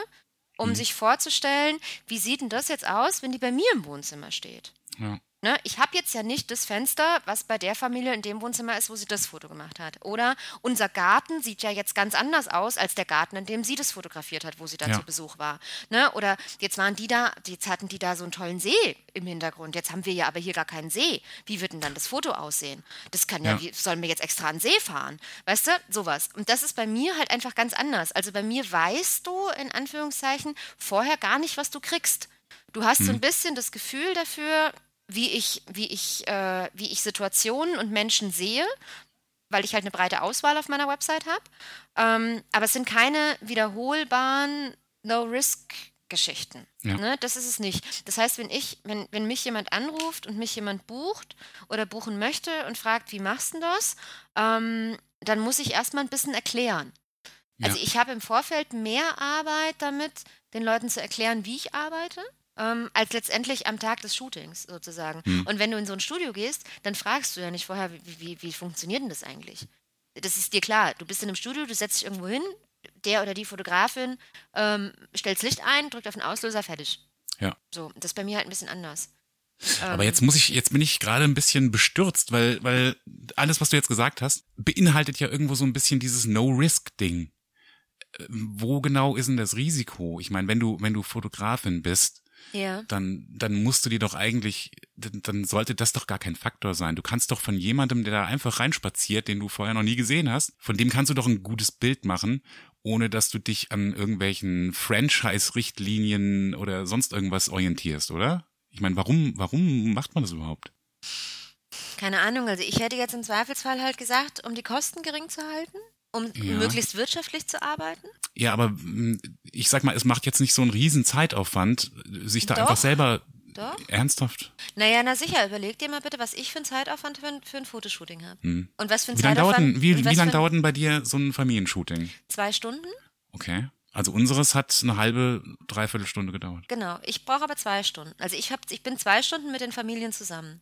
um Mhm. sich vorzustellen, wie sieht denn das jetzt aus, wenn die bei mir im Wohnzimmer steht. ja. Ne, ich habe jetzt ja nicht das Fenster, was bei der Familie in dem Wohnzimmer ist, wo sie das Foto gemacht hat. Oder unser Garten sieht ja jetzt ganz anders aus als der Garten, in dem sie das fotografiert hat, wo sie da Ja. zu Besuch war. Ne? Oder jetzt waren die da, jetzt hatten die da so einen tollen See im Hintergrund. Jetzt haben wir ja aber hier gar keinen See. Wie wird denn dann das Foto aussehen? Das kann ja, Ja. wie sollen wir jetzt extra an See fahren? Weißt du, sowas. Und das ist bei mir halt einfach ganz anders. Also bei mir weißt du, in Anführungszeichen, vorher gar nicht, was du kriegst. Du hast Mhm. so ein bisschen das Gefühl dafür, wie ich, wie ich, äh, wie ich Situationen und Menschen sehe, weil ich halt eine breite Auswahl auf meiner Website habe. Ähm, aber es sind keine wiederholbaren No-Risk-Geschichten. Ja. Ne? Das ist es nicht. Das heißt, wenn ich, wenn, wenn mich jemand anruft und mich jemand bucht oder buchen möchte und fragt, wie machst du das, ähm, dann muss ich erstmal ein bisschen erklären. Also Ja. ich habe im Vorfeld mehr Arbeit damit, den Leuten zu erklären, wie ich arbeite, ähm, als letztendlich am Tag des Shootings sozusagen. Hm. Und wenn du in so ein Studio gehst, dann fragst du ja nicht vorher, wie, wie, wie funktioniert denn das eigentlich? Das ist dir klar. Du bist in einem Studio, du setzt dich irgendwo hin, der oder die Fotografin ähm, stellt das Licht ein, drückt auf den Auslöser, fertig. Ja. So, das ist bei mir halt ein bisschen anders. Aber Ähm, jetzt muss ich, jetzt bin ich gerade ein bisschen bestürzt, weil, weil alles, was du jetzt gesagt hast, beinhaltet ja irgendwo so ein bisschen dieses No-Risk-Ding. Äh, Wo genau ist denn das Risiko? Ich meine, wenn du, wenn du Fotografin bist, Ja. dann, dann musst du dir doch eigentlich, dann, dann sollte das doch gar kein Faktor sein. Du kannst doch von jemandem, der da einfach reinspaziert, den du vorher noch nie gesehen hast, von dem kannst du doch ein gutes Bild machen, ohne dass du dich an irgendwelchen Franchise-Richtlinien oder sonst irgendwas orientierst, oder? Ich meine, warum, warum macht man das überhaupt? Keine Ahnung, also ich hätte jetzt im Zweifelsfall halt gesagt, um die Kosten gering zu halten, um Ja. möglichst wirtschaftlich zu arbeiten. Ja, aber mm, ich sag mal, es macht jetzt nicht so einen riesen Zeitaufwand, sich da Doch. einfach selber Doch. ernsthaft. Naja, na sicher, überleg dir mal bitte, was ich für einen Zeitaufwand für ein, für ein Fotoshooting habe. Hm. Und was für ein Wie lange dauert, Zeitaufwand. denn- wie, wie lang für ein- dauert denn bei dir so ein Familienshooting? Zwei Stunden? Okay. Also unseres hat eine halbe, dreiviertel Stunde gedauert. Genau. Ich brauche aber zwei Stunden. Also ich hab, ich bin zwei Stunden mit den Familien zusammen.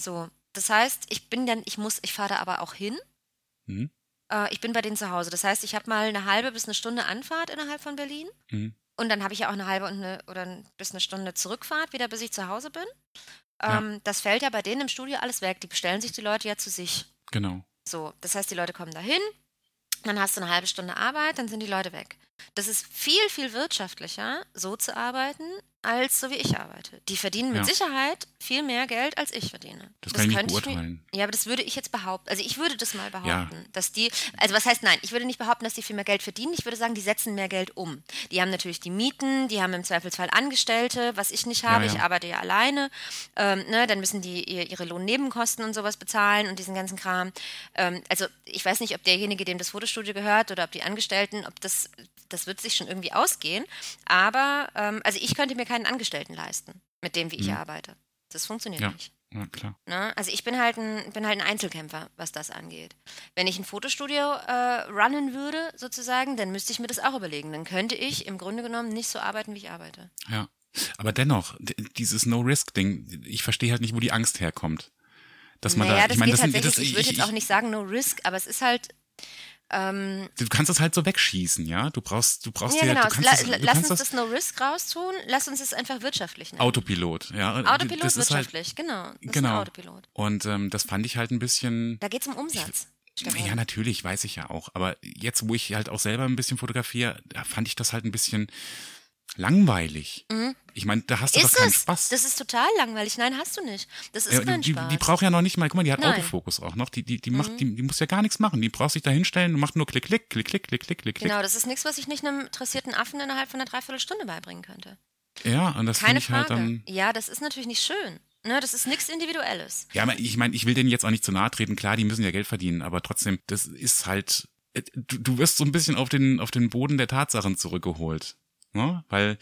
So. Das heißt, ich bin dann, ich muss, ich fahre da aber auch hin. Mhm. Äh, ich bin bei denen zu Hause. Das heißt, ich habe mal eine halbe bis eine Stunde Anfahrt innerhalb von Berlin. Mhm. Und dann habe ich ja auch eine halbe und eine, oder ein- bis eine Stunde Zurückfahrt, wieder bis ich zu Hause bin. Ja. Ähm, Das fällt ja bei denen im Studio alles weg. Die bestellen sich die Leute ja zu sich. Genau. So, das heißt, die Leute kommen dahin, dann hast du eine halbe Stunde Arbeit, dann sind die Leute weg. Das ist viel, viel wirtschaftlicher, so zu arbeiten, als so wie ich arbeite. Die verdienen mit Ja. Sicherheit viel mehr Geld, als ich verdiene. Das kann ich nicht könnte mir- beurteilen. ja, aber das würde ich jetzt behaupten. Also ich würde das mal behaupten, dass die, also was heißt nein, ich würde nicht behaupten, dass die viel mehr Geld verdienen. Ich würde sagen, die setzen mehr Geld um. Die haben natürlich die Mieten, die haben im Zweifelsfall Angestellte, was ich nicht habe. Ja, ja. Ich arbeite ja alleine. Ähm, ne, dann müssen die ihr, ihre Lohnnebenkosten und sowas bezahlen und diesen ganzen Kram. Ähm, also ich weiß nicht, ob derjenige, dem das Fotostudio gehört oder ob die Angestellten, ob das, das wird sich schon irgendwie ausgehen. Aber ähm, also ich könnte mir keinen Angestellten leisten, mit dem, wie ich Mhm. arbeite. Das funktioniert Ja. nicht. Ja, klar. Ne? Also ich bin halt, ein, bin halt ein Einzelkämpfer, was das angeht. Wenn ich ein Fotostudio äh, runnen würde, sozusagen, dann müsste ich mir das auch überlegen. Dann könnte ich im Grunde genommen nicht so arbeiten, wie ich arbeite. Ja. Aber dennoch, dieses No-Risk-Ding, ich verstehe halt nicht, wo die Angst herkommt. Dass man naja, da, das ich meine, geht das das, ich würde jetzt auch nicht sagen no risk, aber es ist halt, ähm, du kannst das halt so wegschießen, ja? Du brauchst, du brauchst ja dir, genau, du es- kannst la, das, du lass kannst uns das das no risk raustun, lass uns es einfach wirtschaftlich nennen. Autopilot, ja? Autopilot das halt, wirtschaftlich, genau. Das ist ein genau. Autopilot. Und ähm, das fand ich halt ein bisschen, Da geht es um Umsatz. Stefan. Ja, natürlich, weiß ich ja auch. Aber jetzt, wo ich halt auch selber ein bisschen fotografiere, da fand ich das halt ein bisschen langweilig. Ich meine, da hast du Mhm. Ist doch keinen es? Spaß. Das ist total langweilig. Nein, hast du nicht. Das ist Ja, kein die, Spaß. die braucht ja noch nicht mal, guck mal, die hat Nein. Mhm. Autofokus auch noch. Die, die, die macht, die, die muss ja gar nichts machen. Die braucht sich da hinstellen und macht nur klick, klick, klick, klick, klick, klick, klick. Genau, das ist nichts, was ich nicht einem interessierten Affen innerhalb von einer Dreiviertelstunde beibringen könnte. Ja, und das finde ich halt Frage. dann. ja, das ist natürlich nicht schön. Ne, das ist nichts Individuelles. Ja, aber ich meine, ich will denen jetzt auch nicht zu nahe treten. Klar, die müssen ja Geld verdienen, aber trotzdem, das ist halt äh, du, du wirst so ein bisschen auf den, auf den Boden der Tatsachen zurückgeholt. Ne? Weil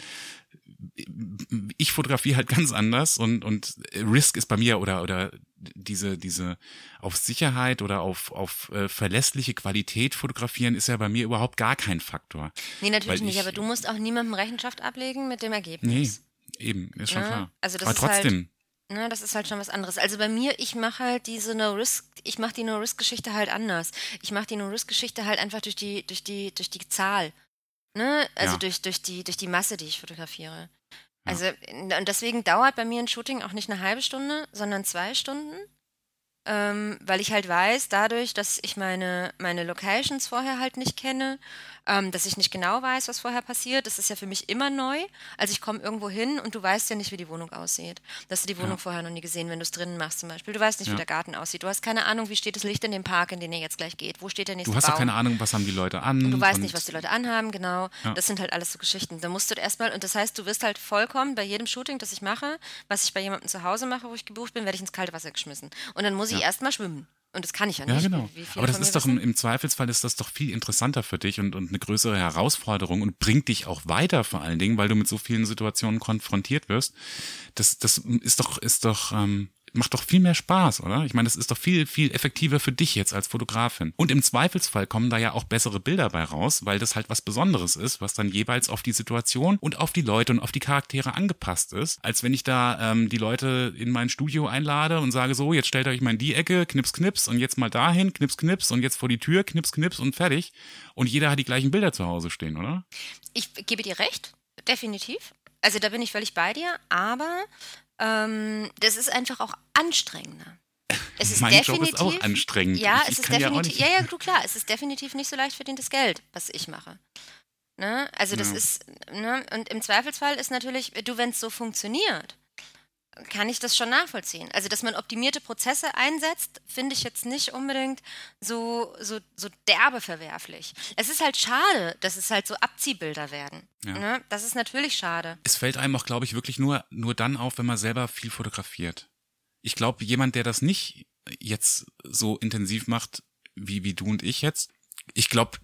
ich fotografiere halt ganz anders und, und Risk ist bei mir oder, oder diese, diese auf Sicherheit oder auf, auf äh, verlässliche Qualität fotografieren ist ja bei mir überhaupt gar kein Faktor. Nee, natürlich nicht, aber du musst auch niemandem Rechenschaft ablegen mit dem Ergebnis. Nee, eben, ist schon ja? Ne? klar. Also das aber trotzdem. Halt, Ne, das ist halt schon was anderes. Also bei mir, ich mache halt diese No-Risk, ich mache die No-Risk-Geschichte halt anders. Ich mache die No-Risk-Geschichte halt einfach durch die, durch die, durch die Zahl. Ne? Also ja. durch, durch, die, durch die Masse, die ich fotografiere. Ja. Also, und deswegen dauert bei mir ein Shooting auch nicht eine halbe Stunde, sondern zwei Stunden ähm, weil ich halt weiß, dadurch, dass ich meine, meine Locations vorher halt nicht kenne, ähm, dass ich nicht genau weiß, was vorher passiert, das ist ja für mich immer neu. Also ich komme irgendwo hin und du weißt ja nicht, wie die Wohnung aussieht. Du hast die Wohnung ja. vorher noch nie gesehen, wenn du es drinnen machst zum Beispiel. Du weißt nicht, ja. wie der Garten aussieht. Du hast keine Ahnung, wie steht das Licht in dem Park, in den ihr jetzt gleich geht. Wo steht der nächste Du hast Baum? auch keine Ahnung, was haben die Leute an. Und du weißt nicht, was die Leute anhaben, genau. Ja. Das sind halt alles so Geschichten. Da musst du erstmal, und das heißt, du wirst halt vollkommen bei jedem Shooting, das ich mache, was ich bei jemandem zu Hause mache, wo ich gebucht bin, werde ich ins kalte Wasser geschmissen. Und dann muss ich erstmal schwimmen. Und das kann ich ja nicht. Ja, genau. Aber das ist doch im, im, Zweifelsfall ist das doch viel interessanter für dich und, und eine größere Herausforderung und bringt dich auch weiter vor allen Dingen, weil du mit so vielen Situationen konfrontiert wirst. Das, das ist doch, ist doch, ähm, macht doch viel mehr Spaß, oder? Ich meine, das ist doch viel, viel effektiver für dich jetzt als Fotografin. Und im Zweifelsfall kommen da ja auch bessere Bilder bei raus, weil das halt was Besonderes ist, was dann jeweils auf die Situation und auf die Leute und auf die Charaktere angepasst ist, als wenn ich da ähm, die Leute in mein Studio einlade und sage so, jetzt stellt euch mal in die Ecke, knips, knips und jetzt mal dahin, knips, knips und jetzt vor die Tür, knips, knips und fertig. Und jeder hat die gleichen Bilder zu Hause stehen, oder? Ich gebe dir recht, definitiv. Also da bin ich völlig bei dir, aber ähm, das ist einfach auch anstrengender. Es ist mein definitiv, Job ist auch anstrengend. Ja, ich, es ist definitiv, ja, ja, du klar, es ist definitiv nicht so leicht verdientes Geld, was ich mache. Ne? Also das ja. ist, ne? und im Zweifelsfall ist natürlich, du, wenn es so funktioniert, kann ich das schon nachvollziehen. Also, dass man optimierte Prozesse einsetzt, finde ich jetzt nicht unbedingt so, so, so derbe verwerflich. Es ist halt schade, dass es halt so Abziehbilder werden. Ja. Ne? Das ist natürlich schade. Es fällt einem auch, glaube ich, wirklich nur, nur dann auf, wenn man selber viel fotografiert. Ich glaube, jemand, der das nicht jetzt so intensiv macht, wie, wie du und ich jetzt, ich glaube,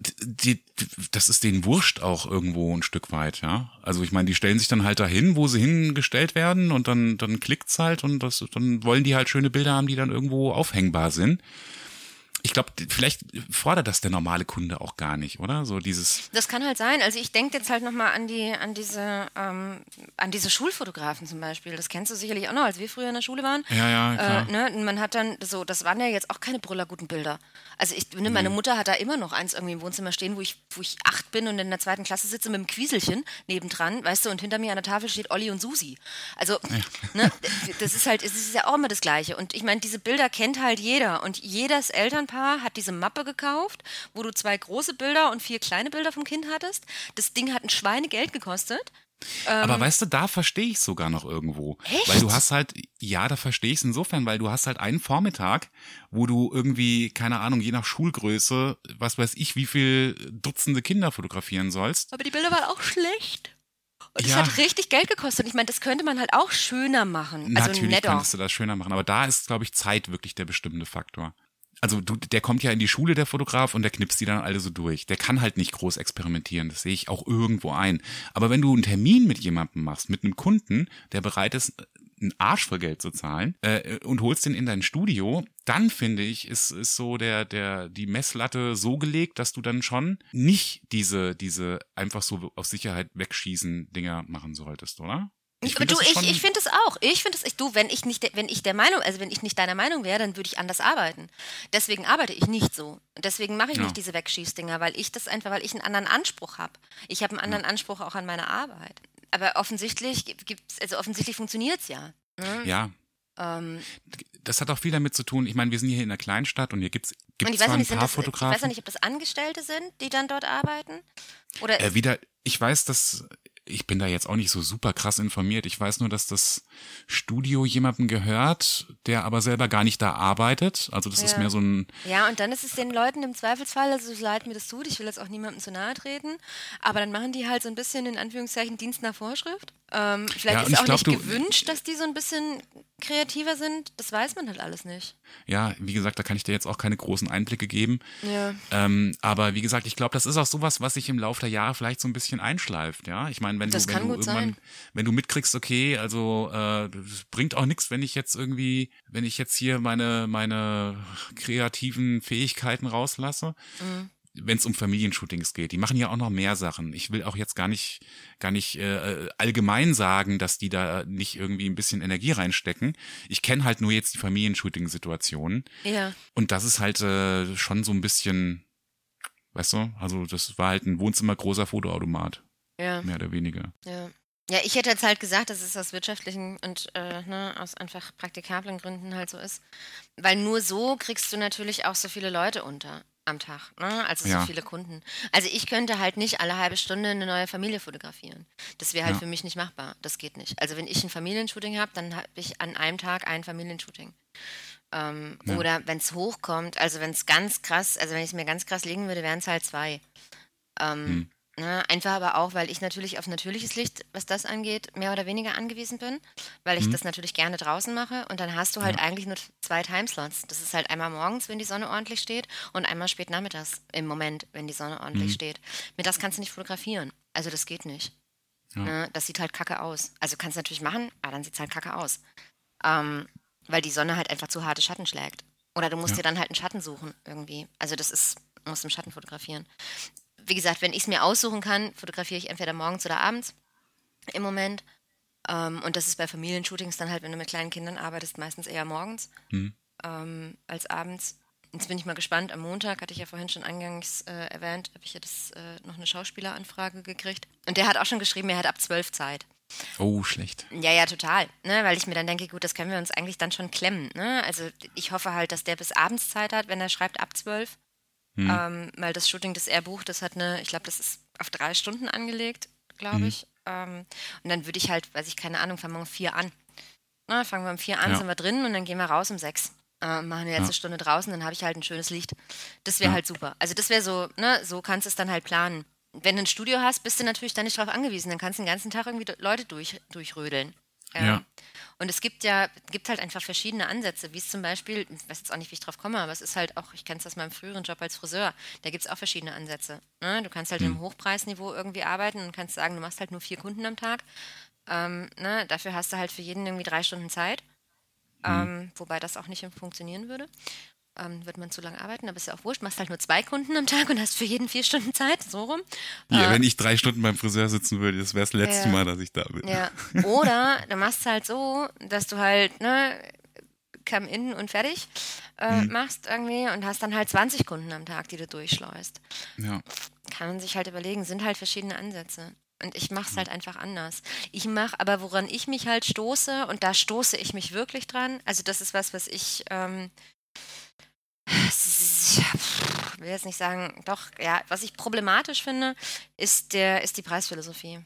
das ist denen wurscht auch irgendwo ein Stück weit, ja. Also ich meine, die stellen sich dann halt dahin, wo sie hingestellt werden und dann, dann klickt's halt und das, dann wollen die halt schöne Bilder haben, die dann irgendwo aufhängbar sind ich glaube, vielleicht fordert das der normale Kunde auch gar nicht, oder? So dieses. Das kann halt sein. Also ich denke jetzt halt nochmal an die, an diese, ähm, an diese Schulfotografen zum Beispiel. Das kennst du sicherlich auch noch, als wir früher in der Schule waren. Ja, ja, klar. Äh, ne? Man hat dann so, das waren ja jetzt auch keine brüllerguten Bilder. Also ich, ne, meine Mutter hat da immer noch eins irgendwie im Wohnzimmer stehen, wo ich, wo ich acht bin und in der zweiten Klasse sitze mit einem Quieselchen nebendran, weißt du, und hinter mir an der Tafel steht Olli und Susi. Also, ja. ne, das ist halt, es ist ja auch immer das Gleiche. Und ich meine, diese Bilder kennt halt jeder und jedes Elternpaar Ehepaar hat diese Mappe gekauft, wo du zwei große Bilder und vier kleine Bilder vom Kind hattest. Das Ding hat ein Schweinegeld gekostet. Aber ähm, weißt du, da verstehe ich sogar noch irgendwo. Echt? Weil du hast halt, ja, da verstehe ich es insofern, weil du hast halt einen Vormittag, wo du irgendwie, keine Ahnung, je nach Schulgröße, was weiß ich, wie viel Dutzende Kinder fotografieren sollst. Aber die Bilder waren auch schlecht. Und es ja. hat richtig Geld gekostet. Ich meine, das könnte man halt auch schöner machen. Also Natürlich netter. könntest du das schöner machen, aber da ist, glaube ich, Zeit wirklich der bestimmende Faktor also du, der kommt ja in die Schule, der Fotograf, und der knipst die dann alle so durch. Der kann halt nicht groß experimentieren, das sehe ich auch irgendwo ein. Aber wenn du einen Termin mit jemandem machst, mit einem Kunden, der bereit ist, einen Arsch voll Geld zu zahlen, äh, und holst den in dein Studio, dann finde ich, ist, ist so der, der, die Messlatte so gelegt, dass du dann schon nicht diese, diese einfach so auf Sicherheit wegschießen Dinger machen solltest, oder? Ich find, du, ich, ich finde es auch. Ich finde es, du, wenn ich nicht, wenn ich der Meinung, also wenn ich nicht deiner Meinung wäre, dann würde ich anders arbeiten. Deswegen arbeite ich nicht so. Deswegen mache ich ja. nicht diese Wegschießdinger, weil ich das einfach, weil ich einen anderen Anspruch habe. Ich habe einen anderen ja. Anspruch auch an meine Arbeit. Aber offensichtlich gibt's, also offensichtlich funktioniert es ja. Ne? Ja. Ähm, das hat auch viel damit zu tun. Ich meine, wir sind hier in einer Kleinstadt und hier gibt es zwar nicht, ein paar das, Fotografen. Ich weiß ja nicht, ob das Angestellte sind, die dann dort arbeiten. Oder äh, wieder, ich weiß, dass ich bin da jetzt auch nicht so super krass informiert. Ich weiß nur, dass das Studio jemandem gehört, der aber selber gar nicht da arbeitet. Also das ja. ist mehr so ein. Ja, und dann ist es den Leuten im Zweifelsfall, also so leid mir das tut, ich will jetzt auch niemandem zu nahe treten, aber dann machen die halt so ein bisschen in Anführungszeichen Dienst nach Vorschrift. Ähm, vielleicht Ja, ist auch glaub, nicht gewünscht, dass die so ein bisschen kreativer sind. Das weiß man halt alles nicht. Ja, wie gesagt, da kann ich dir jetzt auch keine großen Einblicke geben. Ja. Ähm, aber wie gesagt, ich glaube, das ist auch sowas, was sich im Laufe der Jahre vielleicht so ein bisschen einschleift, ja. Ich meine, wenn Das du, wenn du irgendwann, sein. wenn du mitkriegst, okay, also äh, bringt auch nichts, wenn ich jetzt irgendwie, wenn ich jetzt hier meine, meine kreativen Fähigkeiten rauslasse. Mhm. Wenn es um Familienshootings geht, die machen ja auch noch mehr Sachen. Ich will auch jetzt gar nicht, gar nicht äh, allgemein sagen, dass die da nicht irgendwie ein bisschen Energie reinstecken. Ich kenne halt nur jetzt die Familienshooting-Situationen. Ja. Und das ist halt äh, schon so ein bisschen, weißt du, also das war halt ein Wohnzimmer großer Fotoautomat, Ja. mehr oder weniger. Ja. Ja, ich hätte jetzt halt gesagt, dass es aus wirtschaftlichen und äh, ne, aus einfach praktikablen Gründen halt so ist. Weil nur so kriegst du natürlich auch so viele Leute unter am Tag, ne? Also Ja. so viele Kunden. Also ich könnte halt nicht alle halbe Stunde eine neue Familie fotografieren. Das wäre halt Ja. für mich nicht machbar. Das geht nicht. Also wenn ich ein Familienshooting habe, dann habe ich an einem Tag ein Familienshooting. Ähm, Ja. Oder wenn es hochkommt, also wenn es ganz krass, also wenn ich es mir ganz krass legen würde, wären es halt zwei. Ähm, Hm. Ne, einfach aber auch, weil ich natürlich auf natürliches Licht, was das angeht, mehr oder weniger angewiesen bin, weil ich Mhm. das natürlich gerne draußen mache und dann hast du halt Ja. eigentlich nur zwei Timeslots. Das ist halt einmal morgens, wenn die Sonne ordentlich steht und einmal spät nachmittags im Moment, wenn die Sonne ordentlich Mhm. steht. Mit das kannst du nicht fotografieren. Also das geht nicht. Ja. Ne, das sieht halt kacke aus. Also kannst du natürlich machen, aber dann sieht es halt kacke aus. Ähm, weil die Sonne halt einfach zu harte Schatten schlägt. Oder du musst Ja. dir dann halt einen Schatten suchen irgendwie. Also das ist, du musst im Schatten fotografieren. Wie gesagt, wenn ich es mir aussuchen kann, fotografiere ich entweder morgens oder abends im Moment. Ähm, und das ist bei Familienshootings dann halt, wenn du mit kleinen Kindern arbeitest, meistens eher morgens Hm. ähm, als abends. Jetzt bin ich mal gespannt. Am Montag hatte ich ja vorhin schon eingangs äh, erwähnt, habe ich ja das, äh, noch eine Schauspieleranfrage gekriegt. Und der hat auch schon geschrieben, er hat ab zwölf Zeit. Oh, schlecht. Ja, ja, total. Ne? Weil ich mir dann denke, gut, das können wir uns eigentlich dann schon klemmen. Ne? Also ich hoffe halt, dass der bis abends Zeit hat, wenn er schreibt ab zwölf. Hm. Ähm, weil das Shooting, das er bucht, das hat eine, ich glaube, das ist auf drei Stunden angelegt, glaube Mhm. ich. Ähm, und dann würde ich halt, weiß ich, keine Ahnung, fangen wir um vier an. Na, fangen wir um vier an, Ja. sind wir drin und dann gehen wir raus um sechs. Äh, machen wir jetzt Ja. eine Stunde draußen, dann habe ich halt ein schönes Licht. Das wäre Ja. halt super. Also das wäre so, ne, so kannst du es dann halt planen. Wenn du ein Studio hast, bist du natürlich dann nicht drauf angewiesen. Dann kannst du den ganzen Tag irgendwie Leute durch, durchrödeln. Ähm, Ja. Und es gibt ja, gibt halt einfach verschiedene Ansätze, wie es zum Beispiel, ich weiß jetzt auch nicht, wie ich drauf komme, aber es ist halt auch, ich kenne es aus meinem früheren Job als Friseur, da gibt es auch verschiedene Ansätze. Ne? Du kannst halt Hm. im Hochpreisniveau irgendwie arbeiten und kannst sagen, du machst halt nur vier Kunden am Tag. Ähm, ne? Dafür hast du halt für jeden irgendwie drei Stunden Zeit. Hm. Ähm, wobei das auch nicht funktionieren würde. Ähm, wird man zu lange arbeiten, aber ist ja auch wurscht. Machst halt nur zwei Kunden am Tag und hast für jeden vier Stunden Zeit, so rum. Ja, Äh, wenn ich drei Stunden beim Friseur sitzen würde, das wäre das letzte Ja. Mal, dass ich da bin. Ja. Oder du machst es halt so, dass du halt, ne, come in und fertig äh, Mhm. machst irgendwie und hast dann halt 20 Kunden am Tag, die du durchschleust. Ja. Kann man sich halt überlegen, sind halt verschiedene Ansätze. Und ich mache es halt einfach anders. Ich mache aber, woran ich mich halt stoße, und da stoße ich mich wirklich dran, also das ist was, was ich, ähm, ich will jetzt nicht sagen, doch, ja, was ich problematisch finde, ist, der, ist die Preisphilosophie.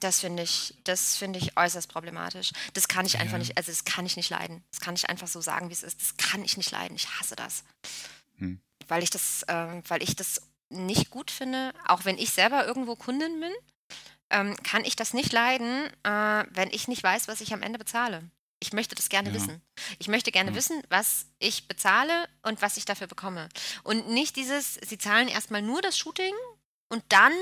Das finde ich, das finde ich äußerst problematisch. Das kann ich einfach Ja. nicht, also das kann ich nicht leiden. Das kann ich einfach so sagen, wie es ist. Das kann ich nicht leiden. Ich hasse das. Hm. Weil ich das, ähm, weil ich das nicht gut finde, auch wenn ich selber irgendwo Kundin bin, ähm, kann ich das nicht leiden, äh, wenn ich nicht weiß, was ich am Ende bezahle. Ich möchte das gerne Ja. wissen. Ich möchte gerne Ja. wissen, was ich bezahle und was ich dafür bekomme. Und nicht dieses, sie zahlen erstmal nur das Shooting und dann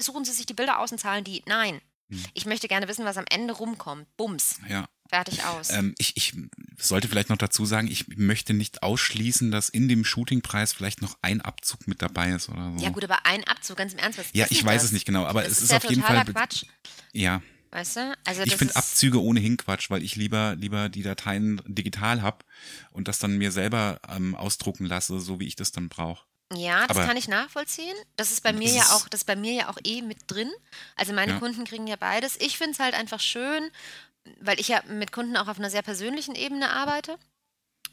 suchen sie sich die Bilder aus und zahlen die. Nein. Hm. Ich möchte gerne wissen, was am Ende rumkommt. Bums. Ja. Fertig aus. Ähm, ich, ich sollte vielleicht noch dazu sagen, ich möchte nicht ausschließen, dass in dem Shootingpreis vielleicht noch ein Abzug mit dabei ist oder so. ja, gut, aber ein Abzug, ganz im Ernst, was Ja, ist ich weiß das? es nicht genau, aber das es ist, ist ja auf jeden totaler Fall. Quatsch. Ja, Weißt du? Also ich finde Abzüge ohnehin Quatsch, weil ich lieber lieber die Dateien digital hab und das dann mir selber ähm, ausdrucken lasse, so wie ich das dann brauche. Ja, das Aber- kann ich nachvollziehen. Das ist bei mir ja auch, das bei mir ja auch eh mit drin. Also meine Ja. Kunden kriegen ja beides. Ich finde es halt einfach schön, weil ich ja mit Kunden auch auf einer sehr persönlichen Ebene arbeite.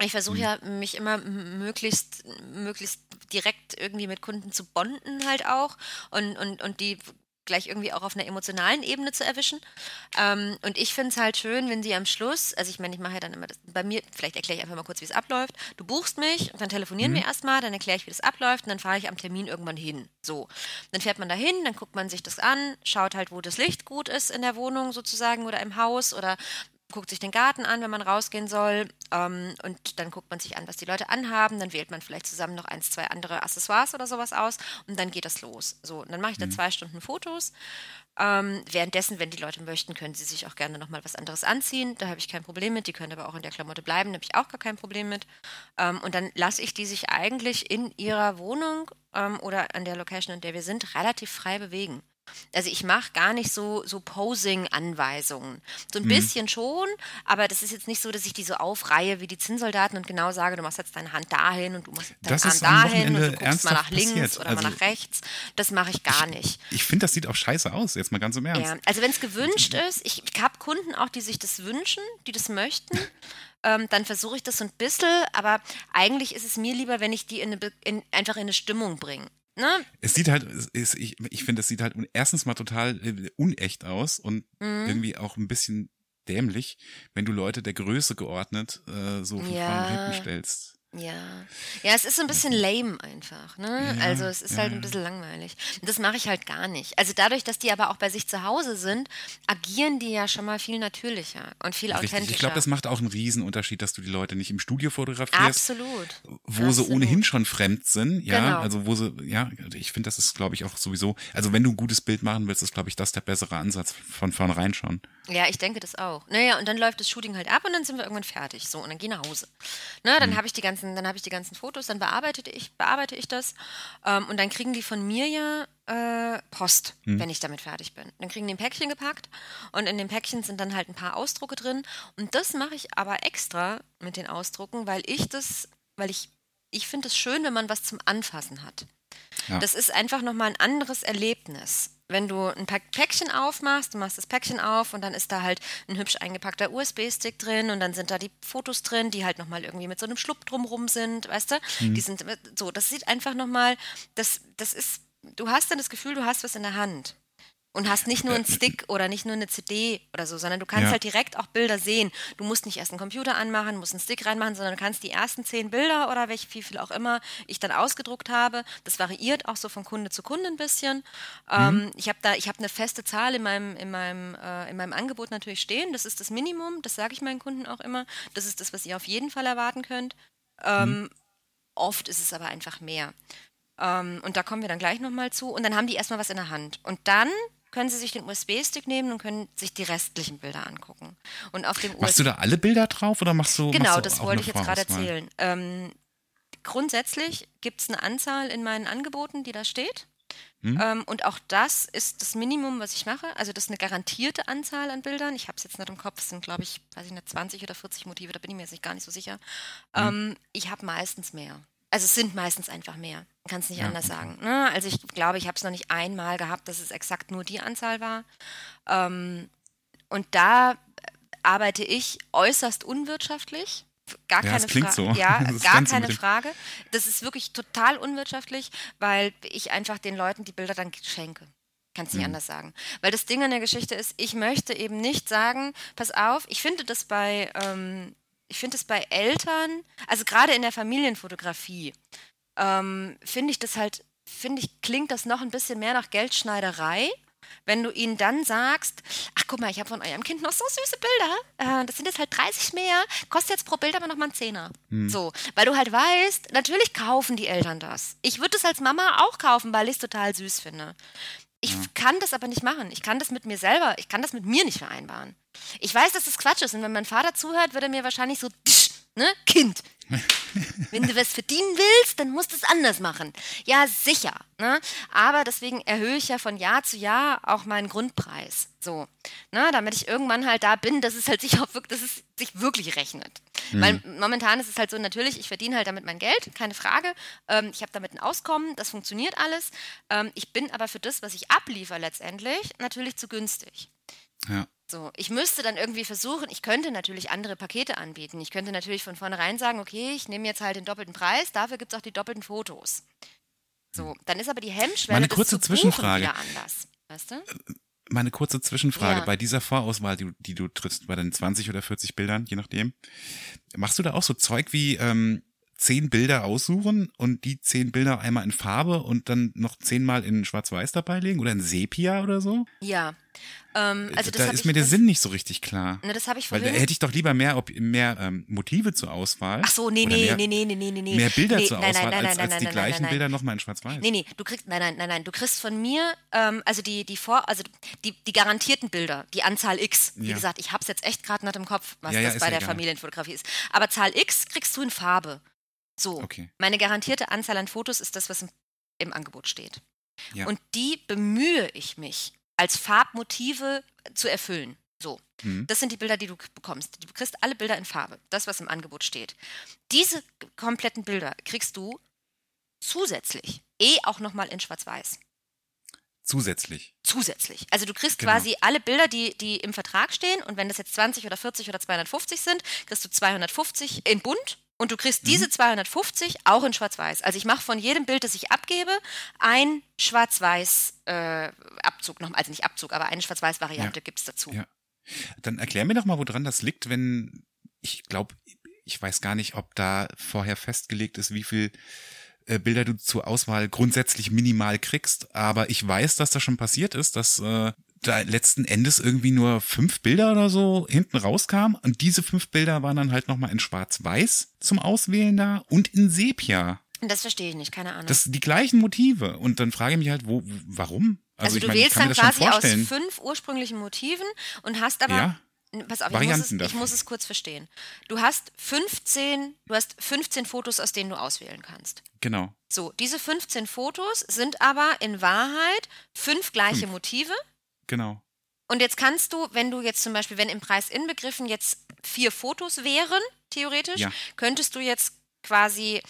Ich versuche Mhm. ja, mich immer möglichst, möglichst direkt irgendwie mit Kunden zu bonden halt auch und, und, und die gleich irgendwie auch auf einer emotionalen Ebene zu erwischen. Ähm, und ich finde es halt schön, wenn sie am Schluss, also ich meine, ich mache ja dann immer das, bei mir, vielleicht erkläre ich einfach mal kurz, wie es abläuft. Du buchst mich und dann telefonieren mhm. wir erstmal, dann erkläre ich, wie das abläuft und dann fahre ich am Termin irgendwann hin. So. Dann fährt man da hin, dann guckt man sich das an, schaut halt, wo das Licht gut ist in der Wohnung sozusagen oder im Haus oder guckt sich den Garten an, wenn man rausgehen soll. Ähm, und dann guckt man sich an, was die Leute anhaben. Dann wählt man vielleicht zusammen noch eins, zwei andere Accessoires oder sowas aus. Und dann geht das los. So, und dann mache ich da mhm. zwei Stunden Fotos. Ähm, währenddessen, wenn die Leute möchten, können sie sich auch gerne nochmal was anderes anziehen. Da habe ich kein Problem mit. Die können aber auch in der Klamotte bleiben. Da habe ich auch gar kein Problem mit. Ähm, und dann lasse ich die sich eigentlich in ihrer Wohnung ähm, oder an der Location, in der wir sind, relativ frei bewegen. Also ich mache gar nicht so, so Posing-Anweisungen. So ein mhm. bisschen schon, aber das ist jetzt nicht so, dass ich die so aufreihe wie die Zinnsoldaten und genau sage, du machst jetzt deine Hand dahin und du machst deinen das Arm dahin und du guckst mal nach links passiert. oder also mal nach rechts. Das mache ich gar nicht. Ich, ich finde, das sieht auch scheiße aus, jetzt mal ganz im Ernst. Ja, also wenn es gewünscht ist, ich, ich habe Kunden auch, die sich das wünschen, die das möchten. Ähm, dann versuche ich das so ein bisschen, aber eigentlich ist es mir lieber, wenn ich die in eine, in, einfach in eine Stimmung bringe. Ne? Es sieht halt, es, ich, ich finde, es sieht halt erstens mal total äh, unecht aus und mhm. irgendwie auch ein bisschen dämlich, wenn du Leute der Größe geordnet äh, so von ja. vorne hinten stellst. Ja. Ja, es ist so ein bisschen lame einfach, ne? Ja, also es ist ja, halt ein bisschen langweilig. Das mache ich halt gar nicht. Also dadurch, dass die aber auch bei sich zu Hause sind, agieren die ja schon mal viel natürlicher und viel Richtig. authentischer. Ich glaube, das macht auch einen Riesenunterschied, dass du die Leute nicht im Studio fotografierst. Absolut. Wo Absolut. sie ohnehin schon fremd sind, ja. Genau. Also wo sie, ja, ich finde, das ist, glaube ich, auch sowieso, also wenn du ein gutes Bild machen willst, ist, glaube ich, das der bessere Ansatz von vornherein schon. Ja, ich denke das auch. Naja, und dann läuft das Shooting halt ab und dann sind wir irgendwann fertig. So, und dann geh nach Hause. Na, dann mhm. habe ich die ganzen, dann habe ich die ganzen Fotos, dann bearbeite ich, bearbeite ich das. Ähm, und dann kriegen die von mir ja äh, Post, mhm. wenn ich damit fertig bin. Dann kriegen die ein Päckchen gepackt und in dem Päckchen sind dann halt ein paar Ausdrucke drin. Und das mache ich aber extra mit den Ausdrucken, weil ich das, weil ich, ich finde es schön, wenn man was zum Anfassen hat. Ja. Das ist einfach nochmal ein anderes Erlebnis wenn du ein Päckchen aufmachst, du machst das Päckchen auf und dann ist da halt ein hübsch eingepackter USB-Stick drin und dann sind da die Fotos drin, die halt nochmal irgendwie mit so einem Schlupp drumrum sind, weißt du? Mhm. Die sind so, das sieht einfach nochmal, das, das ist, du hast dann das Gefühl, du hast was in der Hand. Und hast nicht nur einen Stick oder nicht nur eine CD oder so, sondern du kannst ja. halt direkt auch Bilder sehen. Du musst nicht erst einen Computer anmachen, musst einen Stick reinmachen, sondern du kannst die ersten zehn Bilder oder welche, wie viel auch immer ich dann ausgedruckt habe. Das variiert auch so von Kunde zu Kunde ein bisschen. Mhm. Ähm, ich habe da, ich habe eine feste Zahl in meinem, in meinem, äh, in meinem Angebot natürlich stehen. Das ist das Minimum. Das sage ich meinen Kunden auch immer. Das ist das, was ihr auf jeden Fall erwarten könnt. Ähm, mhm. Oft ist es aber einfach mehr. Ähm, und da kommen wir dann gleich nochmal zu. Und dann haben die erstmal was in der Hand. Und dann können Sie sich den USB-Stick nehmen und können sich die restlichen Bilder angucken. Und auf dem machst du da alle Bilder drauf oder machst du Genau, machst du das wollte ich jetzt gerade erzählen. Ähm, grundsätzlich gibt es eine Anzahl in meinen Angeboten, die da steht. Hm? Ähm, und auch das ist das Minimum, was ich mache. Also das ist eine garantierte Anzahl an Bildern. Ich habe es jetzt nicht im Kopf, es sind, glaube ich, weiß ich nicht, 20 oder 40 Motive, da bin ich mir jetzt nicht gar nicht so sicher. Hm? Ähm, ich habe meistens mehr. Also es sind meistens einfach mehr. Kann es nicht ja, anders sagen. Ne? Also ich glaube, ich habe es noch nicht einmal gehabt, dass es exakt nur die Anzahl war. Ähm, und da arbeite ich äußerst unwirtschaftlich. Gar ja, keine Frage. So. Ja, gar keine Frage. Das ist wirklich total unwirtschaftlich, weil ich einfach den Leuten die Bilder dann schenke. Kannst nicht mhm. anders sagen. Weil das Ding an der Geschichte ist, ich möchte eben nicht sagen, pass auf, ich finde das bei ähm, ich finde es bei Eltern, also gerade in der Familienfotografie, ähm, finde ich das halt, finde ich, klingt das noch ein bisschen mehr nach Geldschneiderei. Wenn du ihnen dann sagst, ach guck mal, ich habe von eurem Kind noch so süße Bilder, äh, das sind jetzt halt 30 mehr, kostet jetzt pro Bild aber noch mal einen Zehner. Hm. So, weil du halt weißt, natürlich kaufen die Eltern das. Ich würde es als Mama auch kaufen, weil ich es total süß finde. Ich ja. kann das aber nicht machen. Ich kann das mit mir selber, ich kann das mit mir nicht vereinbaren. Ich weiß, dass das Quatsch ist und wenn mein Vater zuhört, würde er mir wahrscheinlich so, ne, Kind, wenn du was verdienen willst, dann musst du es anders machen. Ja, sicher. Ne? Aber deswegen erhöhe ich ja von Jahr zu Jahr auch meinen Grundpreis. So, ne? damit ich irgendwann halt da bin, dass es halt sich auch wirklich, dass es sich wirklich rechnet. Mhm. Weil momentan ist es halt so, natürlich, ich verdiene halt damit mein Geld, keine Frage. Ähm, ich habe damit ein Auskommen, das funktioniert alles. Ähm, ich bin aber für das, was ich abliefer letztendlich, natürlich zu günstig. Ja. So, ich müsste dann irgendwie versuchen, ich könnte natürlich andere Pakete anbieten. Ich könnte natürlich von vornherein sagen, okay, ich nehme jetzt halt den doppelten Preis, dafür gibt es auch die doppelten Fotos. So, dann ist aber die Hemmschwelle Meine kurze Zwischenfrage. anders. Weißt du? Meine kurze Zwischenfrage. Ja. Bei dieser Vorauswahl, die, du- die du triffst, bei den 20 oder 40 Bildern, je nachdem, machst du da auch so Zeug wie ähm, zehn Bilder aussuchen und die zehn Bilder einmal in Farbe und dann noch zehnmal in Schwarz-Weiß dabei legen oder in Sepia oder so? Ja. Ähm, also das da ist mir der Sinn nicht so richtig klar. Ne, das habe ich Weil vorhin. da hätte ich doch lieber mehr, ob, mehr ähm, Motive zur Auswahl. Ach so, nee, nee, mehr, nee, nee, nee, nee, nee. Mehr Bilder nee, zur nein, Auswahl, nein, nein, als, als nein, die gleichen. Bilder nochmal in Schwarz-Weiß. Nee, nee, du kriegst, nein, nein, nein, nein, du kriegst von mir, ähm, also die, die vor, also die, die garantierten Bilder, die Anzahl X. Wie Ja. gesagt, ich hab's jetzt echt gerade nicht im Kopf, was Ja, ja, das bei der egal. Familienfotografie ist. Aber Zahl X kriegst du in Farbe. So. Okay. Meine garantierte Anzahl an Fotos ist das, was im, im Angebot steht. Ja. Und die bemühe ich mich, als Farbmotive zu erfüllen. So. Hm. Das sind die Bilder, die du bekommst. Du kriegst alle Bilder in Farbe. Das, was im Angebot steht. Diese kompletten Bilder kriegst du zusätzlich eh auch nochmal in Schwarz-Weiß. Zusätzlich. Zusätzlich. Also du kriegst Genau. quasi alle Bilder, die, die im Vertrag stehen. Und wenn das jetzt 20 oder 40 oder 250 sind, kriegst du 250 in bunt. Und du kriegst diese Mhm. 250 auch in Schwarz-Weiß. Also ich mache von jedem Bild, das ich abgebe, ein Schwarz-Weiß-Abzug noch, also nicht Abzug, aber eine Schwarz-Weiß-Variante Ja. gibt es dazu. Ja. Dann erklär mir doch mal, woran das liegt, wenn ich glaube, ich weiß gar nicht, ob da vorher festgelegt ist, wie viel äh, Bilder du zur Auswahl grundsätzlich minimal kriegst. Aber ich weiß, dass das schon passiert ist, dass äh, da letzten Endes irgendwie nur fünf Bilder oder so hinten rauskamen. Und diese fünf Bilder waren dann halt nochmal in Schwarz-Weiß zum Auswählen da und in Sepia. Das verstehe ich nicht, keine Ahnung. Das sind die gleichen Motive. Und dann frage ich mich halt, wo, warum? also ich du meine, wählst dann quasi aus fünf ursprünglichen Motiven und hast aber Ja. Pass auf, ich muss, es, ich muss es kurz verstehen. Du hast 15, du hast 15 Fotos, aus denen du auswählen kannst. Genau. So, diese 15 Fotos sind aber in Wahrheit fünf gleiche Fünf. Motive. Genau. Und jetzt kannst du, wenn du jetzt zum Beispiel, wenn im Preis inbegriffen jetzt vier Fotos wären, theoretisch, Ja. könntest du jetzt quasi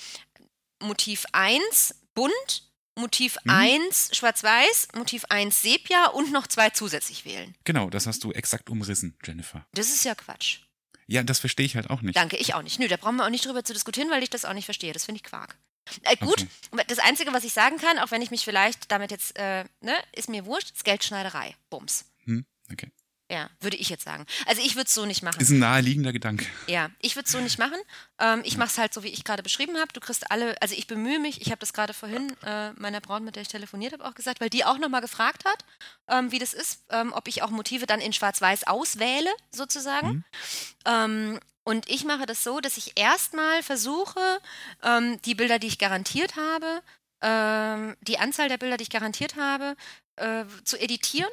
Motiv 1 bunt, Motiv Mhm. 1 schwarz-weiß, Motiv 1 Sepia und noch zwei zusätzlich wählen. Genau, das hast du exakt umrissen, Jennifer. Das ist ja Quatsch. Ja, das verstehe ich halt auch nicht. Danke, ich auch nicht. Nö, da brauchen wir auch nicht drüber zu diskutieren, weil ich das auch nicht verstehe. Das finde ich Quark. Äh, gut, das Einzige, was ich sagen kann, auch wenn ich mich vielleicht damit jetzt, äh, ne, ist mir wurscht, ist Geldschneiderei. Bums. Hm? Okay. Ja, würde ich jetzt sagen. Also ich würde es so nicht machen. Ist ein naheliegender Gedanke. Ja, ich würde es so nicht machen. Ähm, ich mache es halt so, wie ich gerade beschrieben habe. Du kriegst alle, also ich bemühe mich, ich habe das gerade vorhin äh, meiner Braut, mit der ich telefoniert habe, auch gesagt, weil die auch nochmal gefragt hat, ähm, wie das ist, ähm, ob ich auch Motive dann in Schwarz-Weiß auswähle, sozusagen. Mhm. Und ich mache das so, dass ich erstmal versuche, ähm, die Bilder, die ich garantiert habe, ähm, die Anzahl der Bilder, die ich garantiert habe, äh, zu editieren.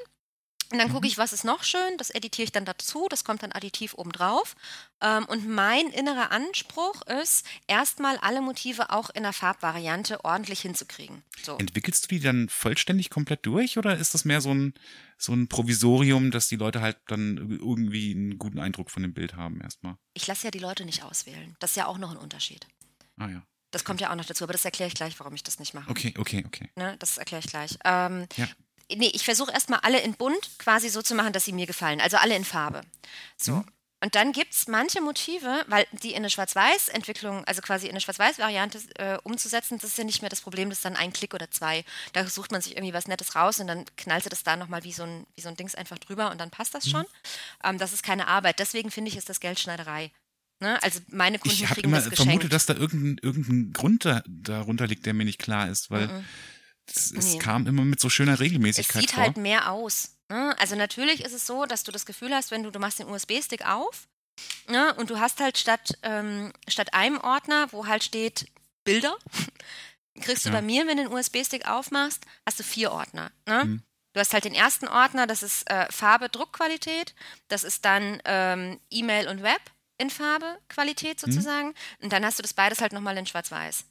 Und dann gucke Mhm. ich, was ist noch schön, das editiere ich dann dazu, das kommt dann additiv obendrauf. Ähm, und mein innerer Anspruch ist, erstmal alle Motive auch in der Farbvariante ordentlich hinzukriegen. So. Entwickelst du die dann vollständig komplett durch oder ist das mehr so ein, so ein Provisorium, dass die Leute halt dann irgendwie einen guten Eindruck von dem Bild haben erstmal? Ich lasse ja die Leute nicht auswählen. Das ist ja auch noch ein Unterschied. Ah ja. Das kommt ja auch noch dazu, aber das erkläre ich gleich, warum ich das nicht mache. Okay, okay, okay. Ne, das erkläre ich gleich. Ähm, Ja. Nee, ich versuche erstmal alle in bunt quasi so zu machen, dass sie mir gefallen. Also alle in Farbe. So. Mhm. Und dann gibt es manche Motive, weil die in eine Schwarz-Weiß-Entwicklung, also quasi in eine Schwarz-Weiß-Variante äh, umzusetzen, das ist ja nicht mehr das Problem, das ist dann ein Klick oder zwei. Da sucht man sich irgendwie was Nettes raus und dann knallt sie das da nochmal wie, so ein, wie so ein Dings einfach drüber und dann passt Mhm. das schon. Ähm, das ist keine Arbeit. Deswegen finde ich, ist das Geldschneiderei. Ne? Also meine Kunden Ich habe kriegen immer das geschenkt. vermutet, dass da irgendein, irgendein Grund da, darunter liegt, der mir nicht klar ist, weil Mhm. es, es Nee. kam immer mit so schöner Es Regelmäßigkeit sieht vor. halt mehr aus. Ne? Also natürlich ist es so, dass du das Gefühl hast, wenn du, du machst den USB-Stick auf ne? und du hast halt statt, ähm, statt einem Ordner, wo halt steht Bilder, kriegst du Ja. bei mir, wenn du den USB-Stick aufmachst, hast du vier Ordner. Ne? Mhm. Du hast halt den ersten Ordner, das ist äh, Farbe, Druckqualität, das ist dann ähm, E-Mail und Web in Farbe, Qualität Mhm. sozusagen. Und dann hast du das beides halt nochmal in Schwarz-Weiß.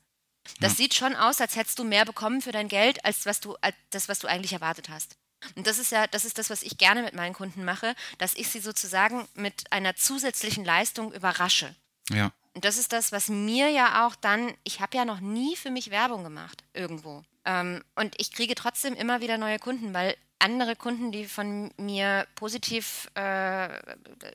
Das Ja. sieht schon aus, als hättest du mehr bekommen für dein Geld, als was du, als das, was du eigentlich erwartet hast. Und das ist ja, das ist das, was ich gerne mit meinen Kunden mache, dass ich sie sozusagen mit einer zusätzlichen Leistung überrasche. Ja. Und das ist das, was mir ja auch dann, ich habe ja noch nie für mich Werbung gemacht, irgendwo. Ähm, und ich kriege trotzdem immer wieder neue Kunden, weil andere Kunden, die von mir positiv äh,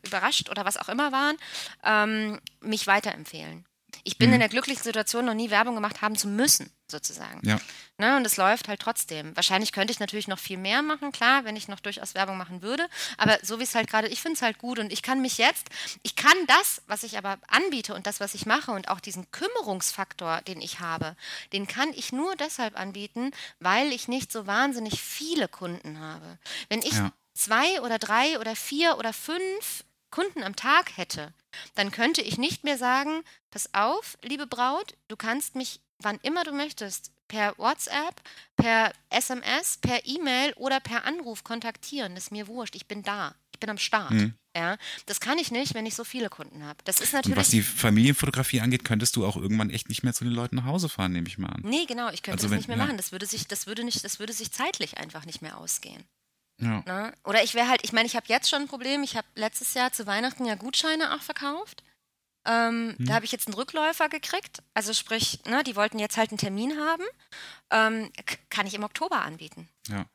überrascht oder was auch immer waren, ähm, mich weiterempfehlen. Ich bin mhm. in der glücklichen Situation, noch nie Werbung gemacht haben zu müssen, sozusagen. Ja. Ne, und es läuft halt trotzdem. Wahrscheinlich könnte ich natürlich noch viel mehr machen, klar, wenn ich noch durchaus Werbung machen würde. Aber so wie es halt gerade, ich finde es halt gut und ich kann mich jetzt, ich kann das, was ich aber anbiete und das, was ich mache und auch diesen Kümmerungsfaktor, den ich habe, den kann ich nur deshalb anbieten, weil ich nicht so wahnsinnig viele Kunden habe. Wenn ich ja. zwei oder drei oder vier oder fünf Kunden am Tag hätte, dann könnte ich nicht mehr sagen, pass auf, liebe Braut, du kannst mich wann immer du möchtest per WhatsApp, per SMS, per E-Mail oder per Anruf kontaktieren. Das ist mir wurscht, ich bin da, ich bin am Start. Mhm. Ja, das kann ich nicht, wenn ich so viele Kunden habe. Das ist natürlich. Und was die Familienfotografie angeht, könntest du auch irgendwann echt nicht mehr zu den Leuten nach Hause fahren, nehme ich mal an. Nee, genau, ich könnte also das wenn, nicht mehr ja. machen. Das würde sich, das würde nicht, das würde sich zeitlich einfach nicht mehr ausgehen. Ja. Ne? Oder ich wäre halt, ich meine, ich habe jetzt schon ein Problem. Ich habe letztes Jahr zu Weihnachten ja Gutscheine auch verkauft. Ähm, hm. Da habe ich jetzt einen Rückläufer gekriegt. Also sprich, ne, die wollten jetzt halt einen Termin haben. Ähm, kann ich im Oktober anbieten. Ja.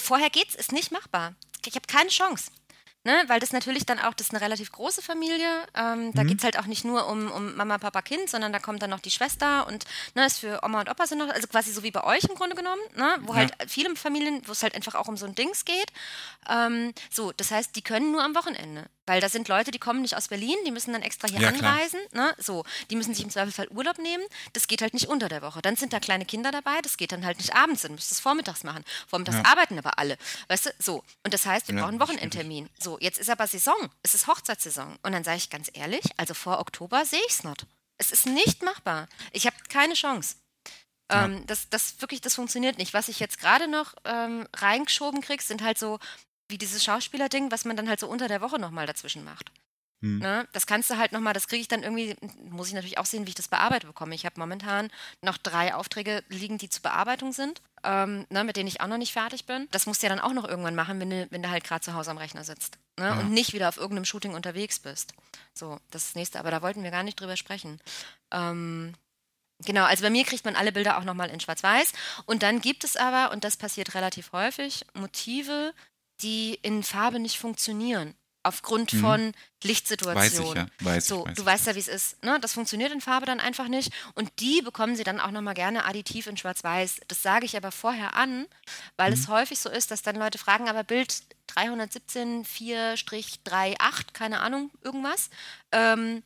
Vorher geht's, ist nicht machbar. Ich habe keine Chance. Ne, weil das natürlich dann auch, das ist eine relativ große Familie. Ähm, da mhm. geht es halt auch nicht nur um, um Mama, Papa, Kind, sondern da kommt dann noch die Schwester und ne, ist für Oma und Opa sind noch, also quasi so wie bei euch im Grunde genommen, ne, wo ja. halt viele Familien, wo es halt einfach auch um so ein Dings geht. Ähm, so, das heißt, die können nur am Wochenende. Weil da sind Leute, die kommen nicht aus Berlin, die müssen dann extra hier ja, anreisen. Ne? So, die müssen sich im Zweifelsfall Urlaub nehmen. Das geht halt nicht unter der Woche. Dann sind da kleine Kinder dabei, das geht dann halt nicht abends, dann müsst ihr es vormittags machen. Vormittags ja. arbeiten aber alle. Weißt du, so. Und das heißt, wir ja, brauchen einen Wochenendtermin. So, jetzt ist aber Saison. Es ist Hochzeitssaison. Und dann sage ich ganz ehrlich, also vor Oktober sehe ich es nicht. Es ist nicht machbar. Ich habe keine Chance. Ja. Ähm, das, das wirklich, das funktioniert nicht. Was ich jetzt gerade noch ähm, reingeschoben kriege, sind halt so wie dieses Schauspielerding, was man dann halt so unter der Woche nochmal dazwischen macht. Hm. Ne? Das kannst du halt nochmal, das kriege ich dann irgendwie, muss ich natürlich auch sehen, wie ich das bearbeitet bekomme. Ich habe momentan noch drei Aufträge liegen, die zur Bearbeitung sind, ähm, ne, mit denen ich auch noch nicht fertig bin. Das musst du ja dann auch noch irgendwann machen, wenn du, wenn du halt gerade zu Hause am Rechner sitzt ne? ja. und nicht wieder auf irgendeinem Shooting unterwegs bist. So, das ist das nächste. Aber da wollten wir gar nicht drüber sprechen. Ähm, Genau, also bei mir kriegt man alle Bilder auch nochmal in Schwarz-Weiß. Und dann gibt es aber, und das passiert relativ häufig, Motive, die in Farbe nicht funktionieren. Aufgrund mhm. von Lichtsituationen. Weiß ich ja. Weiß so, ich, weiß du weißt ja, wie es ist. Ne? Das funktioniert in Farbe dann einfach nicht. Und die bekommen sie dann auch nochmal gerne additiv in Schwarz-Weiß. Das sage ich aber vorher an, weil mhm. es häufig so ist, dass dann Leute fragen, aber Bild 317 4-38, keine Ahnung, irgendwas. Ähm,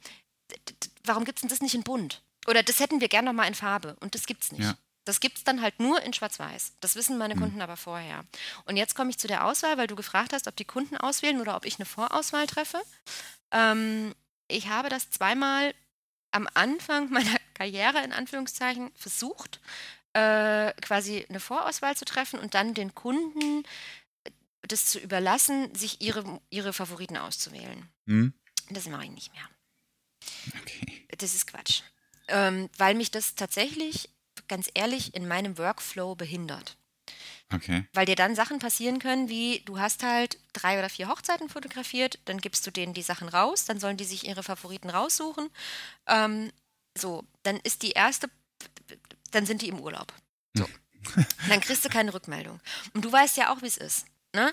warum gibt es denn das nicht in bunt? Oder das hätten wir gerne nochmal in Farbe und das gibt es nicht. Ja. Das gibt es dann halt nur in Schwarz-Weiß. Das wissen meine mhm. Kunden aber vorher. Und jetzt komme ich zu der Auswahl, weil du gefragt hast, ob die Kunden auswählen oder ob ich eine Vorauswahl treffe. Ähm, ich habe das zweimal am Anfang meiner Karriere in Anführungszeichen versucht, äh, quasi eine Vorauswahl zu treffen und dann den Kunden äh, das zu überlassen, sich ihre, ihre Favoriten auszuwählen. Mhm. Das mache ich nicht mehr. Okay. Das ist Quatsch. Ähm, weil mich das tatsächlich ganz ehrlich in meinem Workflow behindert. Okay. Weil dir dann Sachen passieren können, wie du hast halt drei oder vier Hochzeiten fotografiert, dann gibst du denen die Sachen raus, dann sollen die sich ihre Favoriten raussuchen. Ähm, so, dann ist die erste, dann sind die im Urlaub. So. dann kriegst du keine Rückmeldung. Und du weißt ja auch, wie es ist. Ne?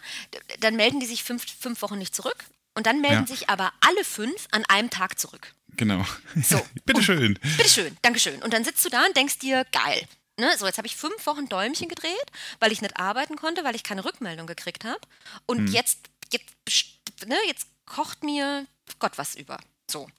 Dann melden die sich fünf, fünf Wochen nicht zurück und dann melden ja. sich aber alle fünf an einem Tag zurück. Genau. So. bitteschön. Bitteschön, Dankeschön. Und dann sitzt du da und denkst dir, geil. Ne, so, jetzt habe ich fünf Wochen Däumchen gedreht, weil ich nicht arbeiten konnte, weil ich keine Rückmeldung gekriegt habe. Und hm. jetzt, jetzt, ne, jetzt kocht mir Gott was über. So.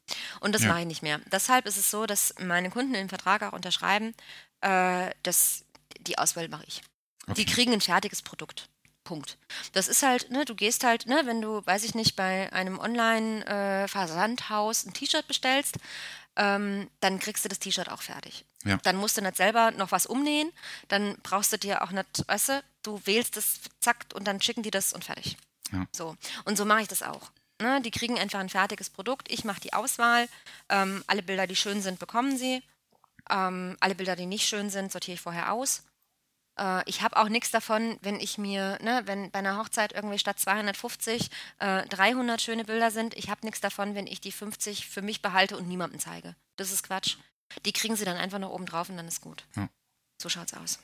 Und das ja. mache ich nicht mehr. Deshalb ist es so, dass meine Kunden den Vertrag auch unterschreiben, äh, dass die Auswahl mache ich. Okay. Die kriegen ein fertiges Produkt. Punkt. Das ist halt, ne, du gehst halt, ne, wenn du, weiß ich nicht, bei einem Online-Versandhaus äh, ein T-Shirt bestellst, ähm, dann kriegst du das T-Shirt auch fertig. Ja. Dann musst du nicht selber noch was umnähen, dann brauchst du dir auch nicht, weißt du, du wählst es, zack, und dann schicken die das und fertig. Ja. So. Und so mache ich das auch. Ne, die kriegen einfach ein fertiges Produkt. Ich mache die Auswahl. Ähm, alle Bilder, die schön sind, bekommen sie. Ähm, alle Bilder, die nicht schön sind, sortiere ich vorher aus. Äh, ich habe auch nichts davon, wenn ich mir, ne, wenn bei einer Hochzeit irgendwie statt 250 äh, 300 schöne Bilder sind. Ich habe nichts davon, wenn ich die 50 für mich behalte und niemandem zeige. Das ist Quatsch. Die kriegen sie dann einfach noch oben drauf und dann ist gut. Ja. So schaut's aus.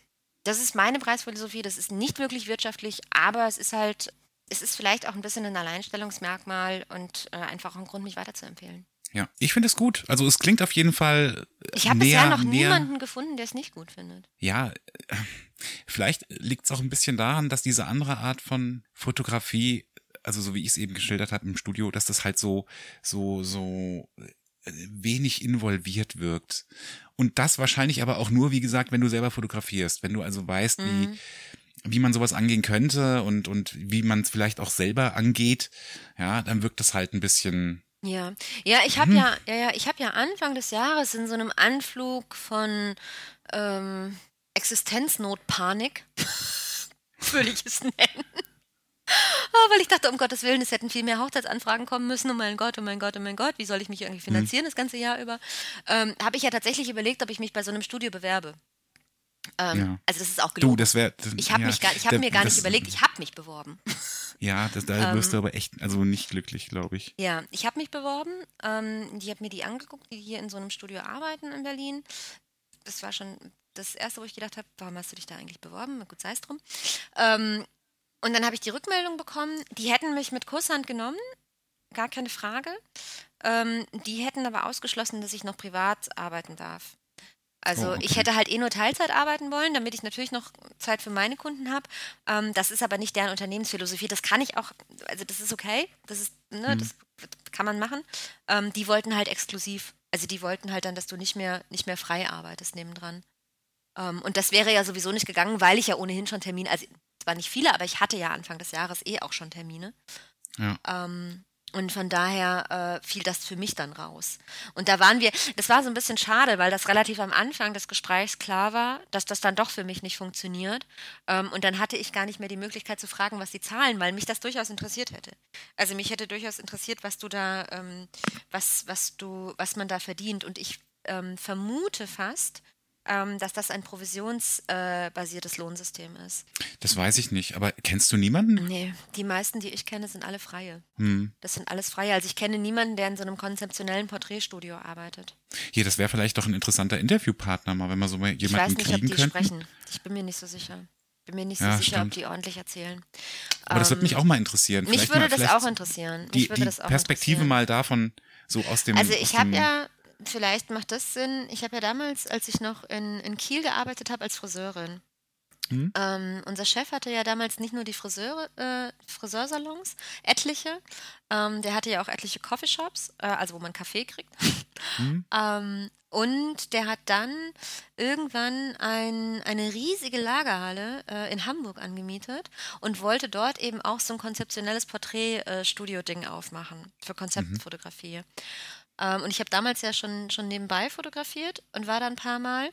Das ist meine Preisphilosophie. Das ist nicht wirklich wirtschaftlich, aber es ist halt, es ist vielleicht auch ein bisschen ein Alleinstellungsmerkmal und äh, einfach ein Grund, mich weiterzuempfehlen. Ja, ich finde es gut. Also es klingt auf jeden Fall. Äh, ich habe bisher noch näher, niemanden gefunden, der es nicht gut findet. Ja, äh, vielleicht liegt es auch ein bisschen daran, dass diese andere Art von Fotografie, also so wie ich es eben geschildert habe im Studio, dass das halt so, so, so äh, wenig involviert wirkt. Und das wahrscheinlich aber auch nur, wie gesagt, wenn du selber fotografierst, wenn du also weißt, mhm. wie wie man sowas angehen könnte und und wie man es vielleicht auch selber angeht, ja, dann wirkt das halt ein bisschen ja, ja, ich habe hm. ja, ja, ja, ich habe ja Anfang des Jahres in so einem Anflug von ähm, Existenznotpanik, würde ich es nennen. Oh, weil ich dachte, um Gottes Willen, es hätten viel mehr Hochzeitsanfragen kommen müssen. Oh mein Gott, oh mein Gott, oh mein Gott, wie soll ich mich irgendwie hm. finanzieren hm. das ganze Jahr über? Ähm, habe ich ja tatsächlich überlegt, ob ich mich bei so einem Studio bewerbe. Ähm, ja. Also das ist auch gelogen. Du, das wäre. Ich habe ja, hab mir gar das, nicht überlegt, ich habe mich beworben. Ja, das, da wirst du ähm, aber echt, also nicht glücklich, glaube ich. Ja, ich habe mich beworben. Ähm, die habe mir die angeguckt, die hier in so einem Studio arbeiten in Berlin. Das war schon das Erste, wo ich gedacht habe, warum hast du dich da eigentlich beworben? Gut, sei es drum. Ähm, und dann habe ich die Rückmeldung bekommen, die hätten mich mit Kusshand genommen, gar keine Frage. Ähm, die hätten aber ausgeschlossen, dass ich noch privat arbeiten darf. Also oh, okay. ich hätte halt eh nur Teilzeit arbeiten wollen, damit ich natürlich noch Zeit für meine Kunden habe. Ähm, das ist aber nicht deren Unternehmensphilosophie. Das kann ich auch, also das ist okay, das ist, ne, mhm. das kann man machen. Ähm, die wollten halt exklusiv, also die wollten halt dann, dass du nicht mehr, nicht mehr frei arbeitest nebendran. Ähm, und das wäre ja sowieso nicht gegangen, weil ich ja ohnehin schon Termine, also zwar nicht viele, aber ich hatte ja Anfang des Jahres eh auch schon Termine. Ja. Ähm, und von daher äh, fiel das für mich dann raus. Und da waren wir, das war so ein bisschen schade, weil das relativ am Anfang des Gesprächs klar war, dass das dann doch für mich nicht funktioniert. Ähm, und dann hatte ich gar nicht mehr die Möglichkeit zu fragen, was die zahlen, weil mich das durchaus interessiert hätte. Also mich hätte durchaus interessiert, was du da, ähm, was, was du, was man da verdient. Und ich ähm, vermute fast, dass das ein provisionsbasiertes Lohnsystem ist. Das weiß ich nicht, aber kennst du niemanden? Nee, die meisten, die ich kenne, sind alle Freie. Hm. Das sind alles Freie. Also ich kenne niemanden, der in so einem konzeptionellen Porträtstudio arbeitet. Hier, das wäre vielleicht doch ein interessanter Interviewpartner mal, wenn man so mal jemanden kriegen könnte. Ich weiß nicht, ob die könnten. sprechen. Ich bin mir nicht so sicher. Bin mir nicht so ja, sicher, stimmt. ob die ordentlich erzählen. Aber ähm, das würde mich auch mal interessieren. Mich würde mal, das auch interessieren. Die, die Perspektive mal davon, so aus dem. Also ich habe ja vielleicht macht das Sinn. Ich habe ja damals, als ich noch in, in Kiel gearbeitet habe, als Friseurin. Mhm. Ähm, unser Chef hatte ja damals nicht nur die Friseure, äh, Friseursalons, etliche. Ähm, der hatte ja auch etliche Coffeeshops, äh, also wo man Kaffee kriegt. Mhm. ähm, und der hat dann irgendwann ein, eine riesige Lagerhalle äh, in Hamburg angemietet und wollte dort eben auch so ein konzeptionelles Porträtstudio-Ding aufmachen für Konzeptfotografie. Mhm. Ähm, und ich habe damals ja schon, schon nebenbei fotografiert und war da ein paar Mal.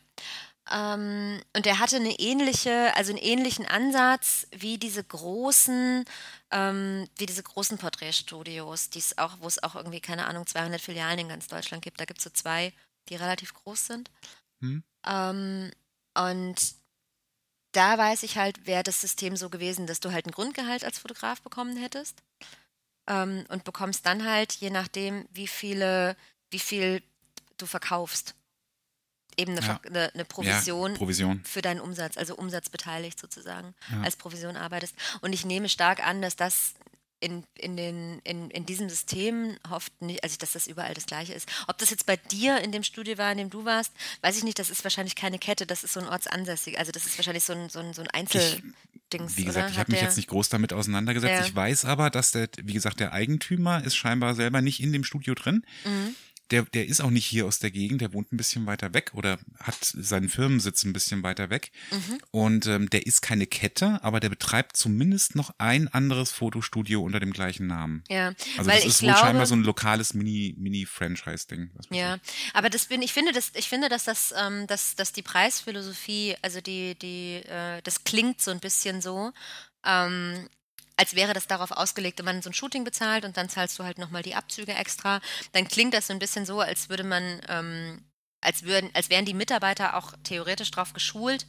Ähm, und der hatte eine ähnliche, also einen ähnlichen Ansatz wie diese großen, ähm, wie diese großen Porträtstudios, die auch, wo es auch irgendwie, keine Ahnung, 200 Filialen in ganz Deutschland gibt. Da gibt es so zwei, die relativ groß sind. Hm. Ähm, und da weiß ich halt, wäre das System so gewesen, dass du halt ein Grundgehalt als Fotograf bekommen hättest ähm, und bekommst dann halt, je nachdem, wie viele, wie viel du verkaufst, eben eine, ja. eine, eine Provision, ja, Provision, für deinen Umsatz, also umsatzbeteiligt sozusagen, ja. als Provision arbeitest. Und ich nehme stark an, dass das in, in, den, in, in diesem System hofft nicht, also dass das überall das gleiche ist. Ob das jetzt bei dir in dem Studio war, in dem du warst, weiß ich nicht, das ist wahrscheinlich keine Kette, das ist so ein ortsansässig, also das ist wahrscheinlich so ein, so ein, so ein Einzel... Dings, wie gesagt, oder? ich habe mich jetzt nicht groß damit auseinandergesetzt. Ja. Ich weiß aber, dass der, wie gesagt, der Eigentümer ist scheinbar selber nicht in dem Studio drin. Mhm der, der ist auch nicht hier aus der Gegend, der wohnt ein bisschen weiter weg oder hat seinen Firmensitz ein bisschen weiter weg. Mhm. Und ähm, der ist keine Kette, aber der betreibt zumindest noch ein anderes Fotostudio unter dem gleichen Namen. Ja, also das ist wohl glaube, scheinbar so ein lokales Mini, Mini-Franchise-Ding. Ja, so. aber das bin, ich finde, das, ich finde, dass das, ähm, dass, dass die Preisphilosophie, also die, die, äh, das klingt so ein bisschen so. Ähm, als wäre das darauf ausgelegt, wenn man so ein Shooting bezahlt und dann zahlst du halt nochmal die Abzüge extra, dann klingt das so ein bisschen so, als würde man, ähm, als würden, als wären die Mitarbeiter auch theoretisch darauf geschult,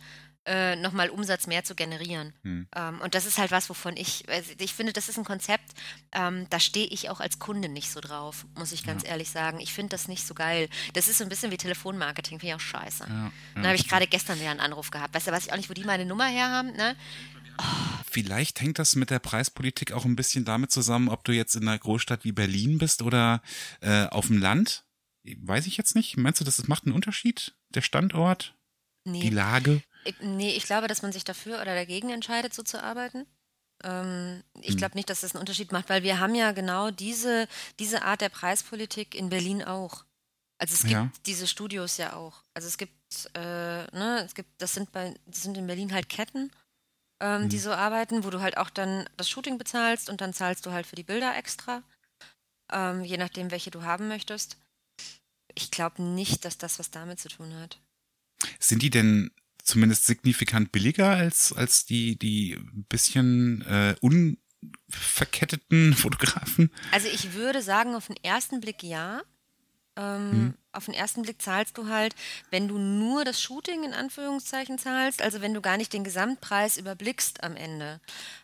äh, nochmal Umsatz mehr zu generieren. Hm. Ähm, und das ist halt was, wovon ich, also ich finde, das ist ein Konzept, ähm, da stehe ich auch als Kunde nicht so drauf, muss ich ganz ja. ehrlich sagen. Ich finde das nicht so geil. Das ist so ein bisschen wie Telefonmarketing, finde ich auch scheiße. Ja, ja, Dann habe ich gerade gestern wieder einen Anruf gehabt. Weißt du, weiß ich auch nicht, wo die meine Nummer her haben, ne? Vielleicht hängt das mit der Preispolitik auch ein bisschen damit zusammen, ob du jetzt in einer Großstadt wie Berlin bist oder äh, auf dem Land. Weiß ich jetzt nicht. Meinst du, das macht einen Unterschied? Der Standort? Nee. Die Lage? Ich, nee, ich glaube, dass man sich dafür oder dagegen entscheidet, so zu arbeiten. Ähm, ich hm. glaube nicht, dass das einen Unterschied macht, weil wir haben ja genau diese, diese Art der Preispolitik in Berlin auch. Also es gibt ja. diese Studios ja auch. Also es gibt, äh, ne, es gibt, das sind bei, das sind in Berlin halt Ketten, ähm, hm. die so arbeiten, wo du halt auch dann das Shooting bezahlst und dann zahlst du halt für die Bilder extra, ähm, je nachdem, welche du haben möchtest. Ich glaube nicht, dass das was damit zu tun hat. Sind die denn zumindest signifikant billiger als, als die, die bisschen äh, unverketteten Fotografen? Also ich würde sagen, auf den ersten Blick ja. Ähm, hm. Auf den ersten Blick zahlst du halt, wenn du nur das Shooting in Anführungszeichen zahlst, also wenn du gar nicht den Gesamtpreis überblickst am Ende,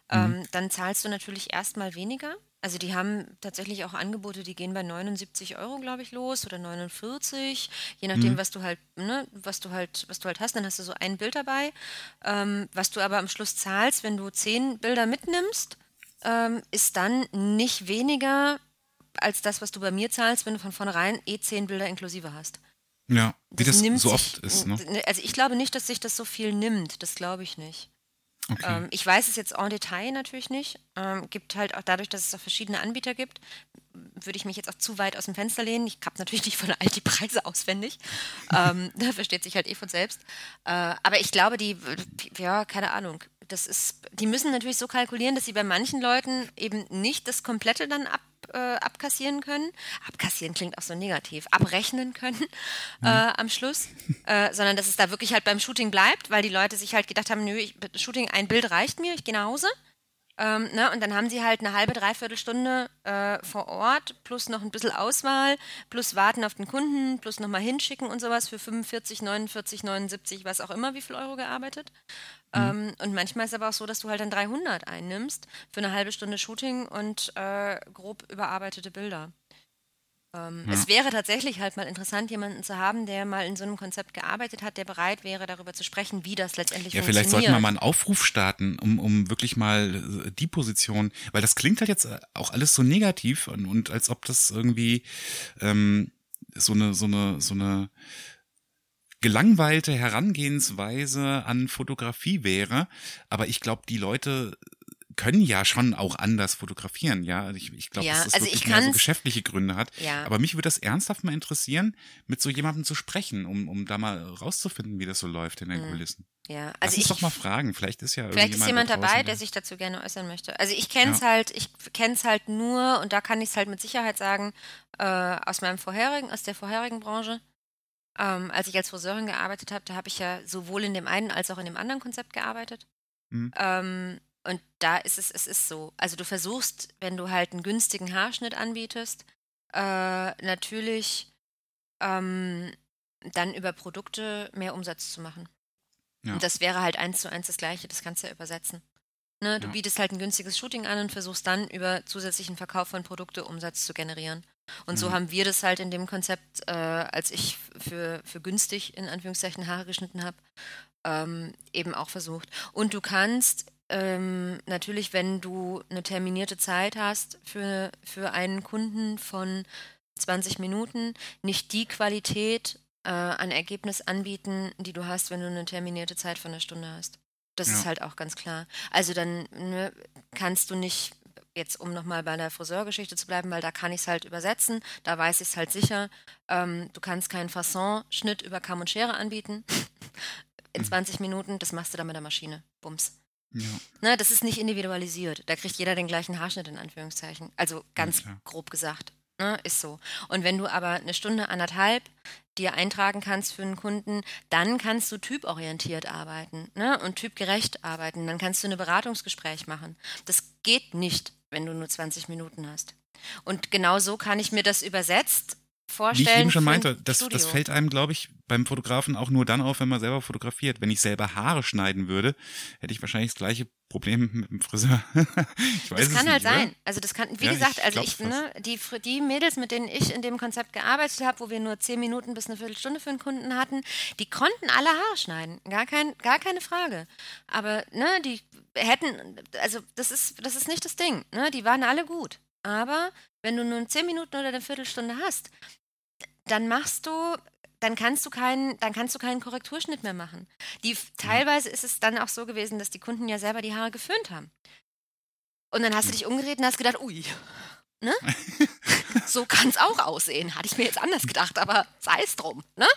hm. ähm, dann zahlst du natürlich erstmal weniger. Also die haben tatsächlich auch Angebote, die gehen bei 79 Euro, glaube ich, los oder 49, je nachdem, mhm. was du halt, ne, was du halt, was du halt hast. Dann hast du so ein Bild dabei, ähm, was du aber am Schluss zahlst, wenn du zehn Bilder mitnimmst, ähm, ist dann nicht weniger als das, was du bei mir zahlst, wenn du von vornherein eh zehn Bilder inklusive hast. Ja, wie das, das so oft ist. Ne? Also ich glaube nicht, dass sich das so viel nimmt. Das glaube ich nicht. Okay. Ähm, ich weiß es jetzt en Detail natürlich nicht. Ähm, gibt halt auch dadurch, dass es auch verschiedene Anbieter gibt, würde ich mich jetzt auch zu weit aus dem Fenster lehnen. Ich habe natürlich nicht von all die Preise auswendig. ähm, da versteht sich halt eh von selbst. Äh, aber ich glaube, die, ja, keine Ahnung. Das ist, die müssen natürlich so kalkulieren, dass sie bei manchen Leuten eben nicht das Komplette dann ab, äh, abkassieren können. Abkassieren klingt auch so negativ. Abrechnen können mhm. äh, am Schluss, äh, sondern dass es da wirklich halt beim Shooting bleibt, weil die Leute sich halt gedacht haben, nö, ich, Shooting, ein Bild reicht mir, ich gehe nach Hause. Ähm, ne, und dann haben sie halt eine halbe, dreiviertel Stunde äh, vor Ort, plus noch ein bisschen Auswahl, plus warten auf den Kunden, plus nochmal hinschicken und sowas für 45, 49, 79, was auch immer, wie viel Euro gearbeitet. Mhm. Ähm, und manchmal ist es aber auch so, dass du halt dann 300 einnimmst für eine halbe Stunde Shooting und äh, grob überarbeitete Bilder. Ähm, ja. Es wäre tatsächlich halt mal interessant, jemanden zu haben, der mal in so einem Konzept gearbeitet hat, der bereit wäre, darüber zu sprechen, wie das letztendlich ja, funktioniert. Ja, vielleicht sollten wir mal einen Aufruf starten, um, um wirklich mal äh, die Position, weil das klingt halt jetzt auch alles so negativ und, und als ob das irgendwie ähm, so eine, so eine, so eine gelangweilte Herangehensweise an Fotografie wäre. Aber ich glaube, die Leute können ja schon auch anders fotografieren, ja. Also ich, ich glaube, ja, dass das also wirklich mehr so geschäftliche Gründe hat. Ja. Aber mich würde das ernsthaft mal interessieren, mit so jemandem zu sprechen, um, um da mal rauszufinden, wie das so läuft in den hm. Kulissen. Ja, also Lass uns ich, doch mal fragen. Vielleicht ist ja vielleicht ist jemand dabei, der sich dazu gerne äußern möchte. Also ich kenne es ja. halt, ich kenne es halt nur und da kann ich es halt mit Sicherheit sagen äh, aus meinem vorherigen, aus der vorherigen Branche. Ähm, als ich als Friseurin gearbeitet habe, da habe ich ja sowohl in dem einen als auch in dem anderen Konzept gearbeitet. Mhm. Ähm, und da ist es, es ist so. Also du versuchst, wenn du halt einen günstigen Haarschnitt anbietest, äh, natürlich ähm, dann über Produkte mehr Umsatz zu machen. Ja. Und das wäre halt eins zu eins das Gleiche, das kannst du ja übersetzen. Ne, du ja. bietest halt ein günstiges Shooting an und versuchst dann über zusätzlichen Verkauf von Produkte Umsatz zu generieren. Und mhm. so haben wir das halt in dem Konzept, äh, als ich für, für günstig in Anführungszeichen Haare geschnitten habe, ähm, eben auch versucht. Und du kannst ähm, natürlich, wenn du eine terminierte Zeit hast für, für einen Kunden von 20 Minuten, nicht die Qualität äh, an Ergebnis anbieten, die du hast, wenn du eine terminierte Zeit von einer Stunde hast. Das ja. ist halt auch ganz klar. Also dann ne, kannst du nicht, jetzt um nochmal bei der Friseurgeschichte zu bleiben, weil da kann ich es halt übersetzen, da weiß ich es halt sicher, ähm, du kannst keinen Fasson-Schnitt über Kamm und Schere anbieten. In 20 mhm. Minuten, das machst du dann mit der Maschine. Bums. Ja. Ne, das ist nicht individualisiert. Da kriegt jeder den gleichen Haarschnitt in Anführungszeichen. Also ganz ja, grob gesagt. Ne, ist so. Und wenn du aber eine Stunde, anderthalb dir eintragen kannst für einen Kunden, dann kannst du typorientiert arbeiten ne, und typgerecht arbeiten. Dann kannst du ein Beratungsgespräch machen. Das geht nicht, wenn du nur 20 Minuten hast. Und genau so kann ich mir das übersetzt vorstellen. Wie ich eben schon meinte, das, das fällt einem, glaube ich, beim Fotografen auch nur dann auf, wenn man selber fotografiert. Wenn ich selber Haare schneiden würde, hätte ich wahrscheinlich das gleiche Problem mit dem Friseur. ich weiß Das es kann halt nicht, oder? sein. Also das kann, wie Ja, gesagt, ich also ich, ne, die, die Mädels, mit denen ich in dem Konzept gearbeitet habe, wo wir nur zehn Minuten bis eine Viertelstunde für einen Kunden hatten, die konnten alle Haare schneiden. Gar, kein, gar keine Frage. Aber ne, die hätten, also das ist, das ist nicht das Ding. Ne? Die waren alle gut. Aber wenn du nur zehn Minuten oder eine Viertelstunde hast, dann machst du, dann kannst du keinen, dann kannst du keinen Korrekturschnitt mehr machen. Die, teilweise ist es dann auch so gewesen, dass die Kunden ja selber die Haare geföhnt haben. Und dann hast du dich umgedreht und hast gedacht, ui, ne? so kann es auch aussehen. Hatte ich mir jetzt anders gedacht, aber sei es drum, ne?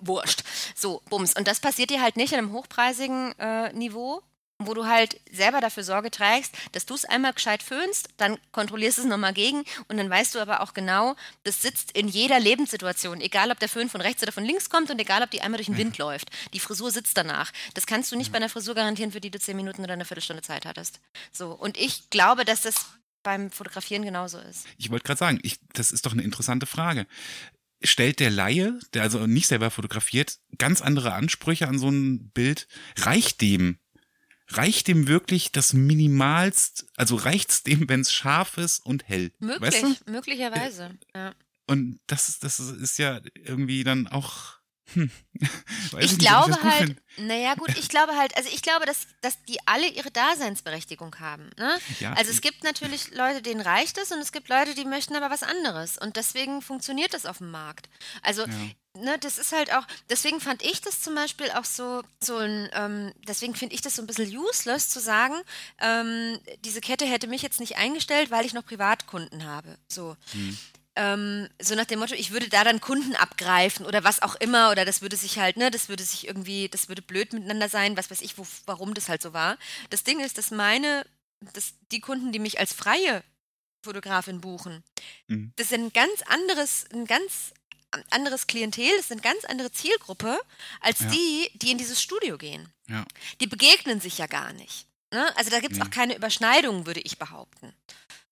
Wurscht. So, bums. Und das passiert dir halt nicht in einem hochpreisigen äh, Niveau, wo du halt selber dafür Sorge trägst, dass du es einmal gescheit föhnst, dann kontrollierst es nochmal gegen und dann weißt du aber auch genau, das sitzt in jeder Lebenssituation, egal ob der Föhn von rechts oder von links kommt und egal ob die einmal durch den Wind läuft. Die Frisur sitzt danach. Das kannst du nicht bei einer Frisur garantieren, für die du zehn Minuten oder eine Viertelstunde Zeit hattest. So, und ich glaube, dass das beim Fotografieren genauso ist. Ich wollte gerade sagen, ich, das ist doch eine interessante Frage. Stellt der Laie, der also nicht selber fotografiert, ganz andere Ansprüche an so ein Bild? Reicht dem? Reicht dem wirklich das Minimalst, also reicht's dem, wenn es scharf ist und hell? Möglich, Weißt du? möglicherweise. Ja. Und das, ist- das ist ja irgendwie dann auch. Hm, Ich glaube gut halt, naja gut, ich glaube halt, also ich glaube, dass, dass die alle ihre Daseinsberechtigung haben. Ne? Ja, Also es gibt natürlich Leute, denen reicht es und es gibt Leute, die möchten aber was anderes. Und deswegen funktioniert das auf dem Markt. Also ne, das ist halt auch, deswegen fand ich das zum Beispiel auch so, so ein, ähm, deswegen finde ich das so ein bisschen useless zu sagen, ähm, diese Kette hätte mich jetzt nicht eingestellt, weil ich noch Privatkunden habe. So. Ähm, so nach dem Motto, ich würde da dann Kunden abgreifen oder was auch immer, oder das würde sich halt, ne, das würde sich irgendwie, das würde blöd miteinander sein, was weiß ich, wo, warum das halt so war. Das Ding ist, dass meine, dass die Kunden, die mich als freie Fotografin buchen, Mhm. das sind ein ganz anderes, ein ganz anderes Klientel, das sind eine ganz andere Zielgruppe als Ja. die, die in dieses Studio gehen. Ja. Die begegnen sich ja gar nicht. Ne? Also da gibt es Nee. auch keine Überschneidung, würde ich behaupten.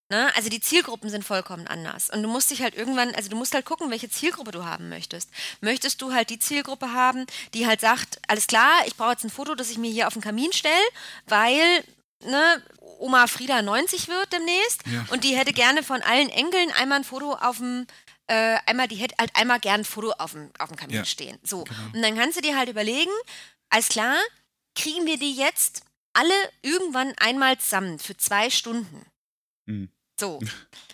Ne? Also die Zielgruppen sind vollkommen anders. Und du musst dich halt irgendwann, also du musst halt gucken, welche Zielgruppe du haben möchtest. Möchtest du halt die Zielgruppe haben, die halt sagt, alles klar, ich brauche jetzt ein Foto, das ich mir hier auf den Kamin stelle, weil ne, Oma Frieda 90 wird demnächst Ja. und die hätte gerne von allen Enkeln einmal ein Foto auf dem äh, einmal, die hätte halt einmal gern ein Foto auf dem, auf dem Kamin Ja, stehen. So. genau. Und dann kannst du dir halt überlegen, alles klar, kriegen wir die jetzt alle irgendwann einmal zusammen für zwei Stunden. Mhm. So.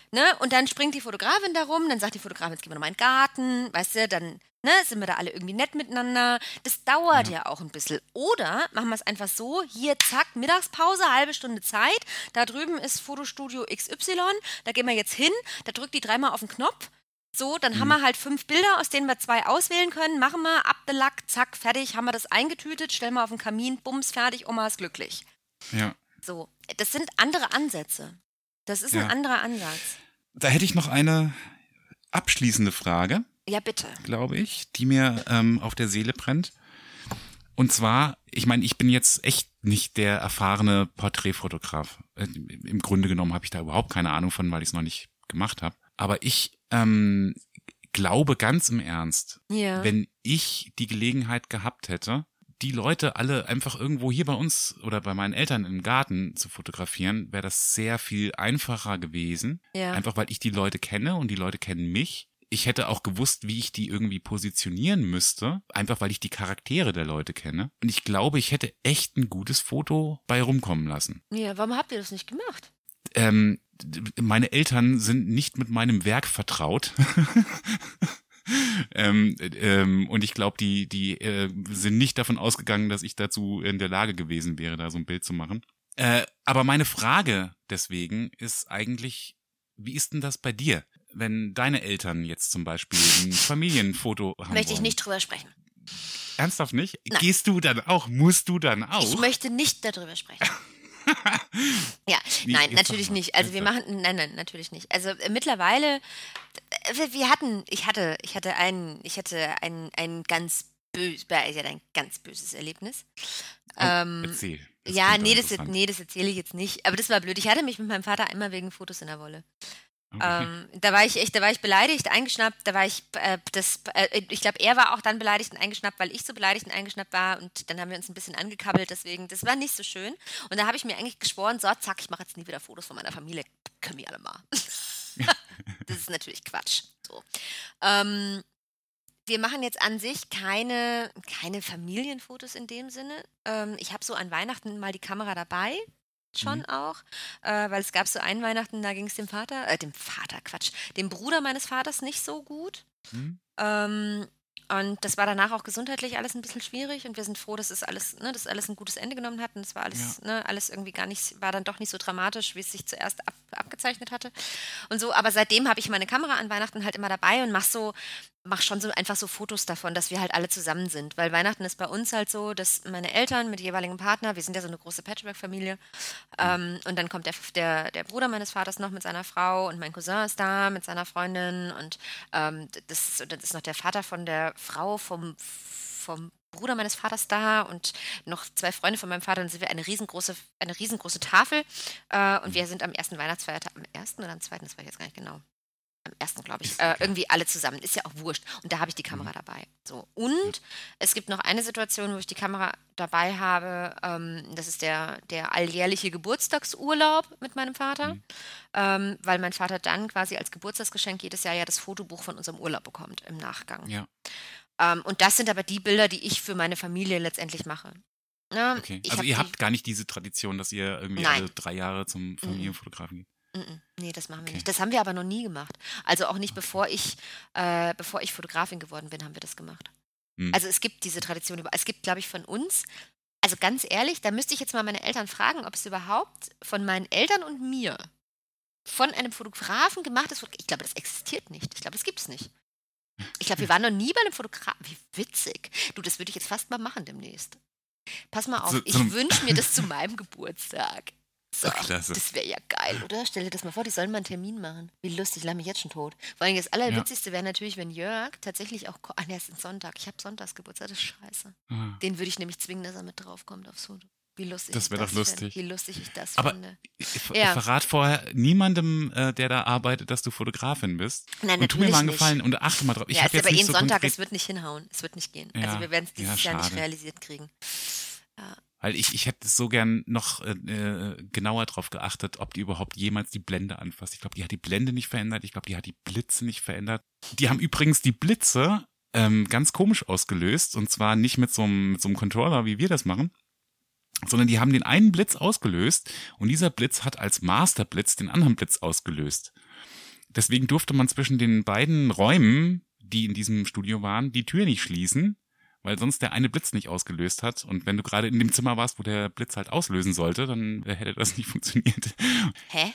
Ne? Und dann springt die Fotografin da rum, dann sagt die Fotografin, jetzt gehen wir nochmal in den Garten, weißt du, dann ne, sind wir da alle irgendwie nett miteinander. Das dauert ja, auch ein bisschen. Oder machen wir es einfach so, hier, zack, Mittagspause, halbe Stunde Zeit, da drüben ist Fotostudio XY, da gehen wir jetzt hin, da drückt die dreimal auf den Knopf. So, dann haben wir halt fünf Bilder, aus denen wir zwei auswählen können. Machen wir, ab the Lack, zack, fertig, haben wir das eingetütet, stellen wir auf den Kamin, bums, fertig, Oma ist glücklich. Ja. So, das sind andere Ansätze. Das ist Ja. ein anderer Ansatz. Da hätte ich noch eine abschließende Frage, Ja, bitte. glaube ich, die mir ähm, auf der Seele brennt. Und zwar, ich meine, ich bin jetzt echt nicht der erfahrene Porträtfotograf. Äh, Im Grunde genommen habe ich da überhaupt keine Ahnung von, weil ich es noch nicht gemacht habe. Aber ich ähm, glaube ganz im Ernst, Ja. wenn ich die Gelegenheit gehabt hätte, die Leute alle einfach irgendwo hier bei uns oder bei meinen Eltern im Garten zu fotografieren, wäre das sehr viel einfacher gewesen. Ja. Einfach weil ich die Leute kenne und die Leute kennen mich. Ich hätte auch gewusst, wie ich die irgendwie positionieren müsste, einfach weil ich die Charaktere der Leute kenne. Und ich glaube, ich hätte echt ein gutes Foto bei rumkommen lassen. Ja, warum habt ihr das nicht gemacht? Ähm, meine Eltern sind nicht mit meinem Werk vertraut. ähm, ähm, und ich glaube, die, die äh, sind nicht davon ausgegangen, dass ich dazu in der Lage gewesen wäre, da so ein Bild zu machen. Äh, aber meine Frage deswegen ist eigentlich, wie ist denn das bei dir? Wenn deine Eltern jetzt zum Beispiel ein Familienfoto haben Möchte ich nicht drüber sprechen. Ernsthaft nicht? Nein. Gehst du dann auch? Musst du dann auch? Ich möchte nicht darüber sprechen. ja, Nee, nein, natürlich nicht. Also wir machen, nein, nein, natürlich nicht. Also äh, mittlerweile, äh, wir- hatten, ich hatte, ich hatte ein, ich hatte ein, ein ganz bös, ich hatte ein ganz böses Erlebnis. Oh, ähm, Erzähl. Das ja, nee das, nee, das erzähle ich jetzt nicht. Aber das war blöd. Ich hatte mich mit meinem Vater immer wegen Fotos in der Wolle. Okay. Ähm, da war ich echt, da war ich beleidigt, eingeschnappt, da war ich, äh, das, äh, ich glaube, er war auch dann beleidigt und eingeschnappt, weil ich so beleidigt und eingeschnappt war und dann haben wir uns ein bisschen angekabbelt, deswegen, das war nicht so schön. Und da habe ich mir eigentlich geschworen, so, zack, ich mache jetzt nie wieder Fotos von meiner Familie, können wir alle mal. das ist natürlich Quatsch. So. Ähm, wir machen jetzt an sich keine, keine Familienfotos in dem Sinne. Ähm, ich habe so an Weihnachten mal die Kamera dabei, schon mhm. auch, äh, weil es gab so einen Weihnachten, da ging es dem Vater, äh, dem Vater, Quatsch, dem Bruder meines Vaters nicht so gut. Mhm. Ähm, und das war danach auch gesundheitlich alles ein bisschen schwierig und wir sind froh, dass es alles, ne, dass alles ein gutes Ende genommen hat und es war alles, ja. ne, alles irgendwie gar nicht, war dann doch nicht so dramatisch, wie es sich zuerst ab, abgezeichnet hatte. Und so, aber seitdem habe ich meine Kamera an Weihnachten halt immer dabei und mache so mache schon so einfach so Fotos davon, dass wir halt alle zusammen sind. Weil Weihnachten ist bei uns halt so, dass meine Eltern mit jeweiligen Partner, wir sind ja so eine große Patchwork-Familie, ähm, und dann kommt der, der, der Bruder meines Vaters noch mit seiner Frau und mein Cousin ist da mit seiner Freundin und ähm, das, das ist noch der Vater von der Frau vom, vom Bruder meines Vaters da und noch zwei Freunde von meinem Vater. Dann sind wir eine riesengroße, eine riesengroße Tafel. Äh, und mhm. wir sind am ersten Weihnachtsfeiertag, am ersten oder am zweiten, das weiß ich jetzt gar nicht genau am ersten, glaube ich, äh, irgendwie alle zusammen. Ist ja auch wurscht. Und da habe ich die Kamera mhm. dabei. So. Und es gibt noch eine Situation, wo ich die Kamera dabei habe. Ähm, das ist der, der alljährliche Geburtstagsurlaub mit meinem Vater. Mhm. Ähm, weil mein Vater dann quasi als Geburtstagsgeschenk jedes Jahr ja das Fotobuch von unserem Urlaub bekommt im Nachgang. Ja. Ähm, und das sind aber die Bilder, die ich für meine Familie letztendlich mache. Ja, okay. Also ihr habt gar nicht diese Tradition, dass ihr irgendwie Nein. alle drei Jahre zum mhm. Familienfotografen Nee, das machen wir okay. nicht. Das haben wir aber noch nie gemacht. Also auch nicht, okay. bevor ich, äh, bevor ich Fotografin geworden bin, haben wir das gemacht. Mhm. Also es gibt diese Tradition, es gibt, glaube ich, von uns, also ganz ehrlich, da müsste ich jetzt mal meine Eltern fragen, ob es überhaupt von meinen Eltern und mir von einem Fotografen gemacht ist. Ich glaube, das existiert nicht. Ich glaube, das gibt es nicht. Ich glaube, wir waren noch nie bei einem Fotografen. Wie witzig. Du, das würde ich jetzt fast mal machen demnächst. Pass mal auf, ich wünsche mir das zu meinem Geburtstag. So, Klasse. Das wäre ja geil, oder? Stell dir das mal vor, die sollen mal einen Termin machen. Wie lustig, lass mich jetzt schon tot. Vor allem das Allerwitzigste ja. wäre natürlich, wenn Jörg tatsächlich auch. Ah, ne, ist ein Sonntag. Ich habe Sonntagsgeburtstag, das ist scheiße. Ah. Den würde ich nämlich zwingen, dass er mit draufkommt aufs Foto. Wie lustig das wäre doch lustig. Find. Wie lustig ich das Aber finde. Ich, ja. verrat vorher niemandem, äh, der da arbeitet, dass du Fotografin bist. Nein, und tu mir mal einen Gefallen und achte mal drauf. Ich ja, ist aber jeden so Sonntag, es wird nicht hinhauen. Es wird nicht gehen. Also ja, also wir werden es dieses ja, Jahr nicht realisiert kriegen. Ja. Weil ich, ich hätte so gern noch äh, äh, genauer drauf geachtet, ob die überhaupt jemals die Blende anfasst. Ich glaube, die hat die Blende nicht verändert. Ich glaube, die hat die Blitze nicht verändert. Die haben übrigens die Blitze ähm, ganz komisch ausgelöst. Und zwar nicht mit so einem, mit so einem Controller, wie wir das machen, sondern die haben den einen Blitz ausgelöst und dieser Blitz hat als Masterblitz den anderen Blitz ausgelöst. Deswegen durfte man zwischen den beiden Räumen, die in diesem Studio waren, die Tür nicht schließen, weil sonst der eine Blitz nicht ausgelöst hat. Und wenn du gerade in dem Zimmer warst, wo der Blitz halt auslösen sollte, dann hätte das nicht funktioniert. Hä?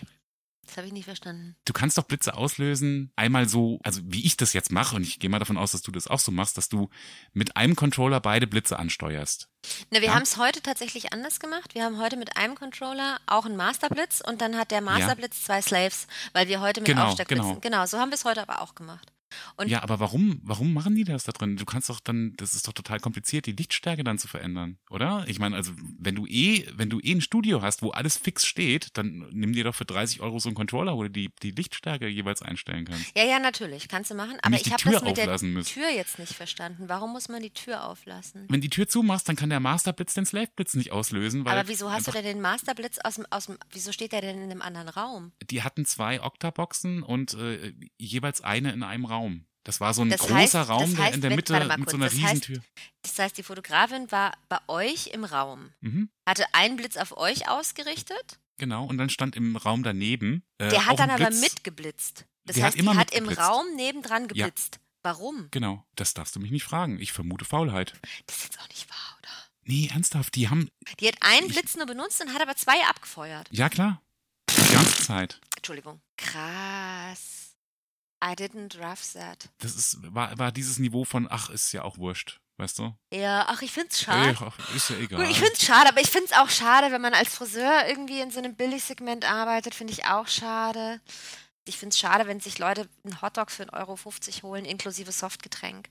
Das habe ich nicht verstanden. Du kannst doch Blitze auslösen, einmal so, also wie ich das jetzt mache, und ich gehe mal davon aus, dass du das auch so machst, dass du mit einem Controller beide Blitze ansteuerst. Na, wir ja? haben es heute tatsächlich anders gemacht. Wir haben heute mit einem Controller auch einen Masterblitz und dann hat der Masterblitz ja. zwei Slaves, weil wir heute mit genau, Aufsteckblitzen. Genau. genau, so haben wir es heute aber auch gemacht. Und ja, aber warum, warum machen die das da drin? Du kannst doch dann, das ist doch total kompliziert, die Lichtstärke dann zu verändern, oder? Ich meine, also wenn du eh, wenn du eh ein Studio hast, wo alles fix steht, dann nimm dir doch für 30 Euro so einen Controller, wo du die, die Lichtstärke jeweils einstellen kannst. Ja, ja, natürlich, kannst du machen. Aber ich habe das mit der müssen. Tür jetzt nicht verstanden. Warum muss man die Tür auflassen? Wenn die Tür zumachst, dann kann der Masterblitz den Slave-Blitz nicht auslösen. aber wieso hast du denn den Masterblitz aus dem, aus dem, wieso steht der denn in einem anderen Raum? Die hatten zwei Octaboxen und äh, jeweils eine in einem Raum. Raum. Das war so ein das großer heißt, Raum, heißt, der in der Mitte mit so einer das Riesentür. Heißt, das heißt, die Fotografin war bei euch im Raum, mhm. hatte einen Blitz auf euch ausgerichtet. Genau, und dann stand im Raum daneben. Äh, der hat dann aber mitgeblitzt. Das der heißt, hat die hat im Raum nebendran geblitzt. Ja. Warum? Genau, das darfst du mich nicht fragen. Ich vermute Faulheit. Das ist jetzt auch nicht wahr, oder? Nee, ernsthaft, die haben. Die hat einen Blitz nur benutzt und hat aber zwei abgefeuert. Ja, klar. Die ganze Zeit. Entschuldigung. Krass. I didn't rough that. Das ist, war, war dieses Niveau von, ach, ist ja auch wurscht, weißt du? Ja, ach, ich find's schade. Ach, ist ja egal. Ich find's schade, aber ich find's auch schade, wenn man als Friseur irgendwie in so einem Billigsegment arbeitet, finde ich auch schade. Ich find's schade, wenn sich Leute einen Hotdog für 1,50 Euro holen, inklusive Softgetränk.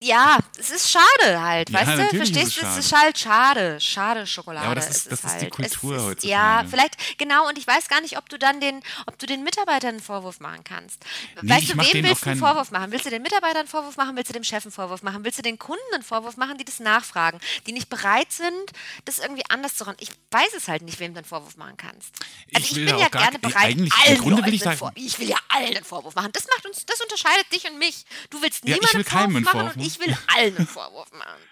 Ja, es ist schade halt, Ja, weißt du? ist Verstehst du? Es ist schade. halt schade. Schade Schokolade. Ja, aber das ist- Es das ist die halt, Kultur es ist, heutzutage. Ja, vielleicht, genau, und ich weiß gar nicht, ob du dann den, ob du den Mitarbeitern einen Vorwurf machen kannst. Nee, weißt du, wem willst du einen Vorwurf machen? Willst du den Mitarbeitern einen Vorwurf machen? Willst du dem Chef einen Vorwurf machen? Willst du den Kunden einen Vorwurf machen, die das nachfragen, die nicht bereit sind, das irgendwie anders zu machen? Ich weiß es halt nicht, wem du einen Vorwurf machen kannst. Also Ich ich, bin ja gerne bereit, eigentlich, allen Grunde will ich einen Vor- ich will ja allen einen Vorwurf machen. Das macht uns, das unterscheidet dich und mich. Du willst Ja, ich will Vorwurf Vorwurf machen und ich will allen einen Vorwurf machen.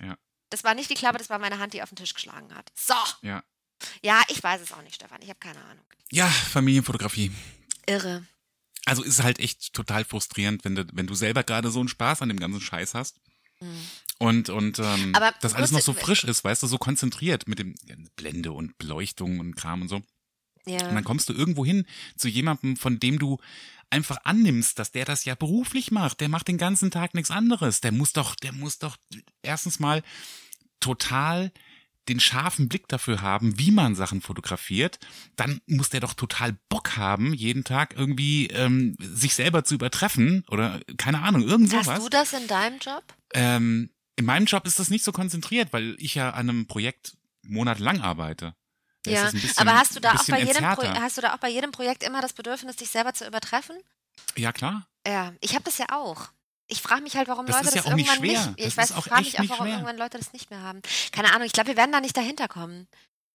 Ja. Das war nicht die Klappe, das war meine Hand, die auf den Tisch geschlagen hat. So. Ja. Ja, ich weiß es auch nicht, Stefan. Ich habe keine Ahnung. Ja, Familienfotografie. Irre. Also ist halt echt total frustrierend, wenn du, wenn du selber gerade so einen Spaß an dem ganzen Scheiß hast. Und, und ähm, Aber das alles noch so frisch ist, weißt du, so konzentriert mit dem Blende und Beleuchtung und Kram und so. Ja. Und dann kommst du irgendwo hin zu jemandem, von dem du einfach annimmst, dass der das ja beruflich macht. Der macht den ganzen Tag nichts anderes. Der muss doch, der muss doch erstens mal total den scharfen Blick dafür haben, wie man Sachen fotografiert, dann muss der doch total Bock haben, jeden Tag irgendwie ähm, sich selber zu übertreffen oder keine Ahnung, irgend Hast sowas. du das in deinem Job? Ähm, in meinem Job ist das nicht so konzentriert, weil ich ja an einem Projekt monatelang arbeite. Ja. bisschen- Aber hast du da auch bei jedem Pro hast du da auch bei jedem Projekt immer das Bedürfnis, dich selber zu übertreffen? Ja, klar. Ja, ich habe das ja auch. Ich frage mich halt, warum Das Leute ja das auch nicht irgendwann nicht. Das Ich weiß, ich frage mich auch, nicht warum irgendwann Leute das nicht mehr haben. Keine Ahnung, ich glaube, wir werden da nicht dahinter kommen.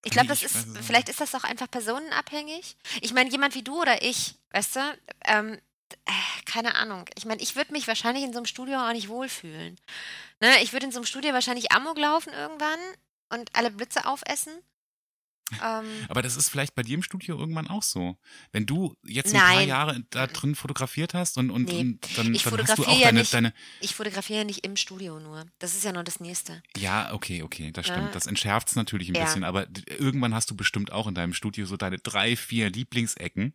Ich glaube, das ich ist, vielleicht ist das auch einfach personenabhängig. Ich meine, jemand wie du oder ich, weißt du, ähm, äh, keine Ahnung. Ich meine, ich würde mich wahrscheinlich in so einem Studio auch nicht wohlfühlen. Ne? Ich würde in so einem Studio wahrscheinlich Amok laufen irgendwann und alle Blitze aufessen. Ähm, Aber das ist vielleicht bei dir im Studio irgendwann auch so. Wenn du jetzt ein paar Nein. Jahre da drin fotografiert hast und, und, Nee. und dann, Ich dann hast du auch ja deine, nicht. deine. ich fotografiere nicht im Studio nur. Das ist ja noch das Nächste. Ja, okay, okay, das Ja. stimmt. Das entschärft es natürlich ein Ja. bisschen, aber irgendwann hast du bestimmt auch in deinem Studio so deine drei, vier Lieblingsecken,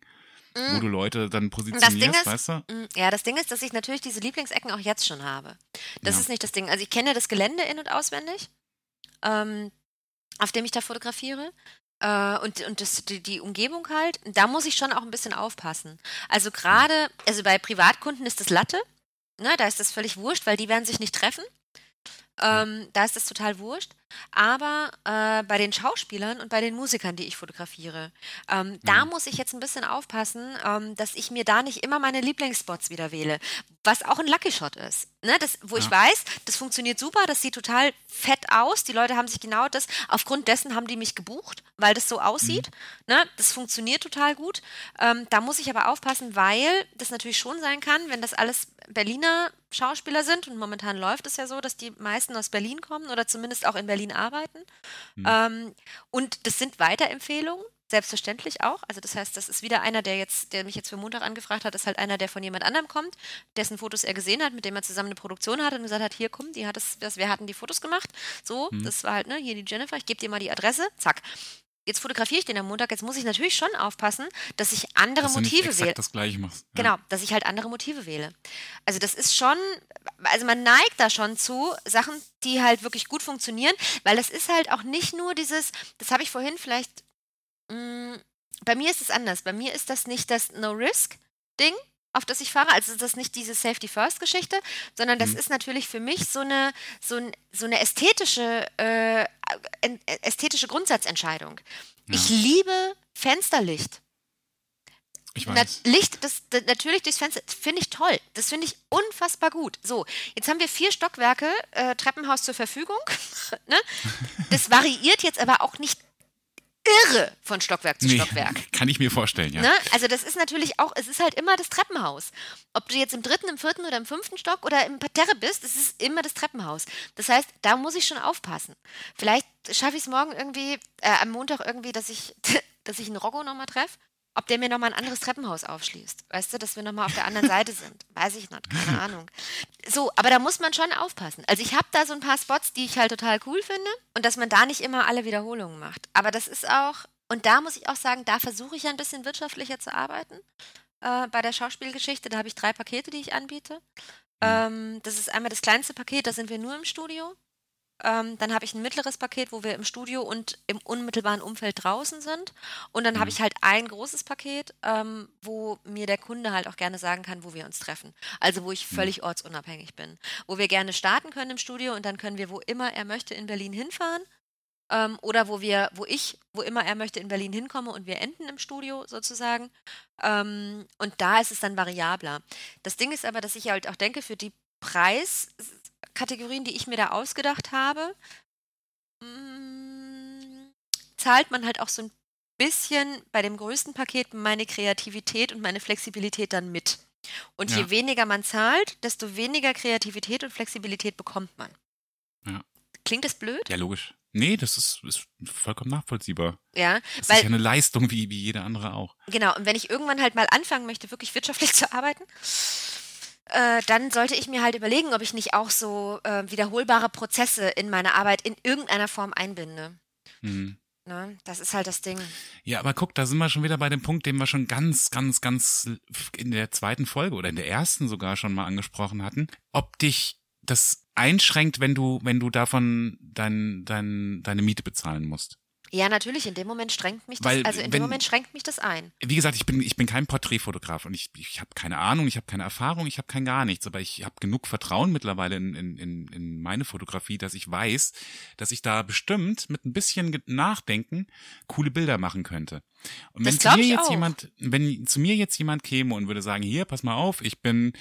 wo du Leute dann positionierst, ist- weißt du? Mm, Ja, das Ding ist, dass ich natürlich diese Lieblingsecken auch jetzt schon habe. Das Ja. ist nicht das Ding. Also ich kenne das Gelände in- und auswendig, ähm, auf dem ich da fotografiere. Äh, und und das, die, die Umgebung halt, da muss ich schon auch ein bisschen aufpassen. Also gerade, also bei Privatkunden ist das Latte, ne, da ist das völlig wurscht, weil die werden sich nicht treffen. Ähm, da ist das total wurscht. Aber äh, bei den Schauspielern und bei den Musikern, die ich fotografiere, ähm, da Mhm. muss ich jetzt ein bisschen aufpassen, ähm, dass ich mir da nicht immer meine Lieblingsspots wieder wähle. Was auch ein Lucky Shot ist. Ne? Das, wo ich Ja. weiß, das funktioniert super, das sieht total fett aus. Die Leute haben sich genau das, aufgrund dessen haben die mich gebucht, weil das so aussieht. Ne? Das funktioniert total gut. Ähm, da muss ich aber aufpassen, weil das natürlich schon sein kann, wenn das alles Berliner Schauspieler sind und momentan läuft es ja so, dass die meisten aus Berlin kommen oder zumindest auch in Berlin arbeiten. Hm. Ähm, und das sind Weiterempfehlungen, selbstverständlich auch. Also das heißt, das ist wieder einer, der jetzt, der mich jetzt für Montag angefragt hat, ist halt einer, der von jemand anderem kommt, dessen Fotos er gesehen hat, mit dem er zusammen eine Produktion hat und gesagt hat, hier komm, die hat das, das wir hatten die Fotos gemacht. So, Hm. das war halt, ne, hier die Jennifer, ich gebe dir mal die Adresse, zack. Jetzt fotografiere ich den am Montag, jetzt muss ich natürlich schon aufpassen, dass ich andere Dass du Motive exakt wähle. das gleiche machst. Ja. Genau, dass ich halt andere Motive wähle. Also das ist schon, also man neigt da schon zu Sachen, die halt wirklich gut funktionieren, weil das ist halt auch nicht nur dieses, das habe ich vorhin vielleicht, mh, bei mir ist es anders. Bei mir ist das nicht das No-Risk-Ding, auf das ich fahre, also ist das nicht diese Safety-First-Geschichte, sondern das Mhm. ist natürlich für mich so eine, so, ein, so eine ästhetische, äh, äh, ästhetische Grundsatzentscheidung. Ja. Ich liebe Fensterlicht. Ich Na, weiß. Licht, das, das natürlich durchs Fenster, finde ich toll. Das finde ich unfassbar gut. So, jetzt haben wir vier Stockwerke äh, Treppenhaus zur Verfügung. ne? Das variiert jetzt aber auch nicht irre von Stockwerk zu Nee, Stockwerk. kann ich mir vorstellen, ja. Ne? Also das ist natürlich auch, es ist halt immer das Treppenhaus. Ob du jetzt im dritten, im vierten oder im fünften Stock oder im Parterre bist, es ist immer das Treppenhaus. Das heißt, da muss ich schon aufpassen. Vielleicht schaffe ich es morgen irgendwie, äh, am Montag irgendwie, dass ich, dass ich einen Rocco nochmal treffe. Ob der mir nochmal ein anderes Treppenhaus aufschließt. Weißt du, dass wir nochmal auf der anderen Seite sind. Weiß ich nicht, keine Ahnung. So, aber da muss man schon aufpassen. Also ich habe da so ein paar Spots, die ich halt total cool finde und dass man da nicht immer alle Wiederholungen macht. Aber das ist auch, und da muss ich auch sagen, da versuche ich ja ein bisschen wirtschaftlicher zu arbeiten. Äh, bei der Schauspielgeschichte, da habe ich drei Pakete, die ich anbiete. Ähm, das ist einmal das kleinste Paket, da sind wir nur im Studio. Ähm, dann habe ich ein mittleres Paket, wo wir im Studio und im unmittelbaren Umfeld draußen sind. Und dann habe Mhm. ich halt ein großes Paket, ähm, wo mir der Kunde halt auch gerne sagen kann, wo wir uns treffen. Also wo ich Mhm. völlig ortsunabhängig bin. Wo wir gerne starten können im Studio und dann können wir, wo immer er möchte, in Berlin hinfahren. Ähm, oder wo wir, wo ich, wo immer er möchte, in Berlin hinkomme und wir enden im Studio sozusagen. Ähm, und da ist es dann variabler. Das Ding ist aber, dass ich halt auch denke, für die Preiskategorien, die ich mir da ausgedacht habe, mm, zahlt man halt auch so ein bisschen bei dem größten Paket meine Kreativität und meine Flexibilität dann mit. Und je Ja. weniger man zahlt, desto weniger Kreativität und Flexibilität bekommt man. Ja. Klingt das blöd? Ja, logisch. Nee, das ist, ist vollkommen nachvollziehbar. Ja, Das weil ist ja eine Leistung wie, wie jede andere auch. Genau, und wenn ich irgendwann halt mal anfangen möchte, wirklich wirtschaftlich zu arbeiten, äh, dann sollte ich mir halt überlegen, ob ich nicht auch so äh, wiederholbare Prozesse in meine Arbeit in irgendeiner Form einbinde. Mhm. Ne? Das ist halt das Ding. Ja, aber guck, da sind wir schon wieder bei dem Punkt, den wir schon ganz, ganz, ganz in der zweiten Folge oder in der ersten sogar schon mal angesprochen hatten. Ob dich das einschränkt, wenn du, wenn du davon dein, dein, deine Miete bezahlen musst. Ja, natürlich, in dem Moment schränkt mich das, Weil, also in dem wenn- Moment schränkt mich das ein. Wie gesagt, ich bin, ich bin kein Porträtfotograf und ich, ich habe keine Ahnung, ich habe keine Erfahrung, ich habe kein gar nichts, aber ich habe genug Vertrauen mittlerweile in, in, in, in meine Fotografie, dass ich weiß, dass ich da bestimmt mit ein bisschen Nachdenken coole Bilder machen könnte. Und wenn zu mir jetzt auch. jemand, wenn zu mir jetzt jemand käme und würde sagen, hier, pass mal auf, ich bin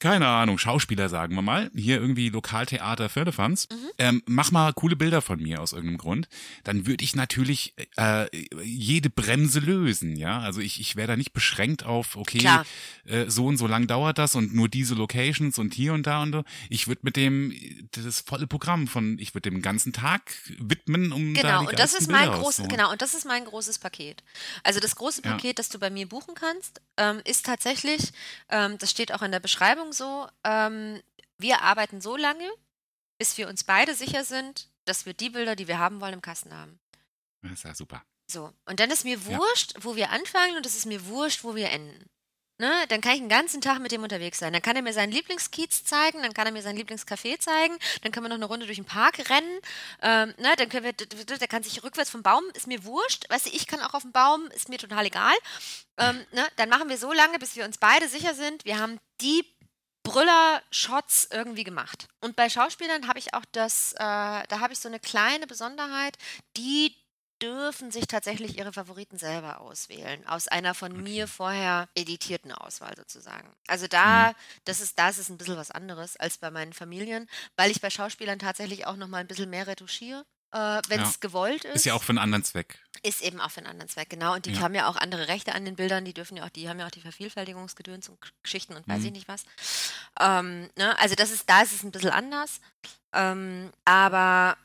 keine Ahnung, Schauspieler sagen wir mal, hier irgendwie Lokaltheater Firlefanz, Mhm. ähm, mach mal coole Bilder von mir aus irgendeinem Grund, dann würde ich natürlich äh, jede Bremse lösen, ja, also ich, ich wäre da nicht beschränkt auf, okay, Klar. äh, so und so lang dauert das und nur diese Locations und hier und da und so. Ich würde mit dem das volle Programm von, ich würde dem ganzen Tag widmen, um da Genau, die und das ist mein Bilder großes, genau, und das ist mein großes Paket. Also das große Ja. Paket, das du bei mir buchen kannst, ähm, ist tatsächlich, ähm, das steht auch in der Beschreibung so, ähm, wir arbeiten so lange, bis wir uns beide sicher sind, dass wir die Bilder, die wir haben wollen, im Kasten haben. Das ist ja super. So, und dann ist mir Ja. wurscht, wo wir anfangen und es ist mir wurscht, wo wir enden. Ne? Dann kann ich den ganzen Tag mit dem unterwegs sein. Dann kann er mir seinen Lieblingskiez zeigen, dann kann er mir sein Lieblingscafé zeigen, dann können wir noch eine Runde durch den Park rennen. Ähm, ne? Dann können wir, der kann sich rückwärts vom Baum, ist mir wurscht. Weißt du, ich kann auch auf dem Baum, ist mir total egal. Ähm, ne? Dann machen wir so lange, bis wir uns beide sicher sind, wir haben die Brüller-Shots irgendwie gemacht. Und bei Schauspielern habe ich auch das, äh, da habe ich so eine kleine Besonderheit, die dürfen sich tatsächlich ihre Favoriten selber auswählen, aus einer von mir vorher editierten Auswahl sozusagen. Also da, das ist, da ist ein bisschen was anderes als bei meinen Familien, weil ich bei Schauspielern tatsächlich auch noch mal ein bisschen mehr retuschiere, äh, wenn es Ja. gewollt ist. Ist ja auch für einen anderen Zweck. Ist eben auch für einen anderen Zweck, genau. Und die Ja. haben ja auch andere Rechte an den Bildern, die dürfen ja auch, die haben ja auch die Vervielfältigungsgedöns und Geschichten und weiß Mhm. ich nicht was. Ähm, ne? Also das ist, da ist es ein bisschen anders. Ähm, aber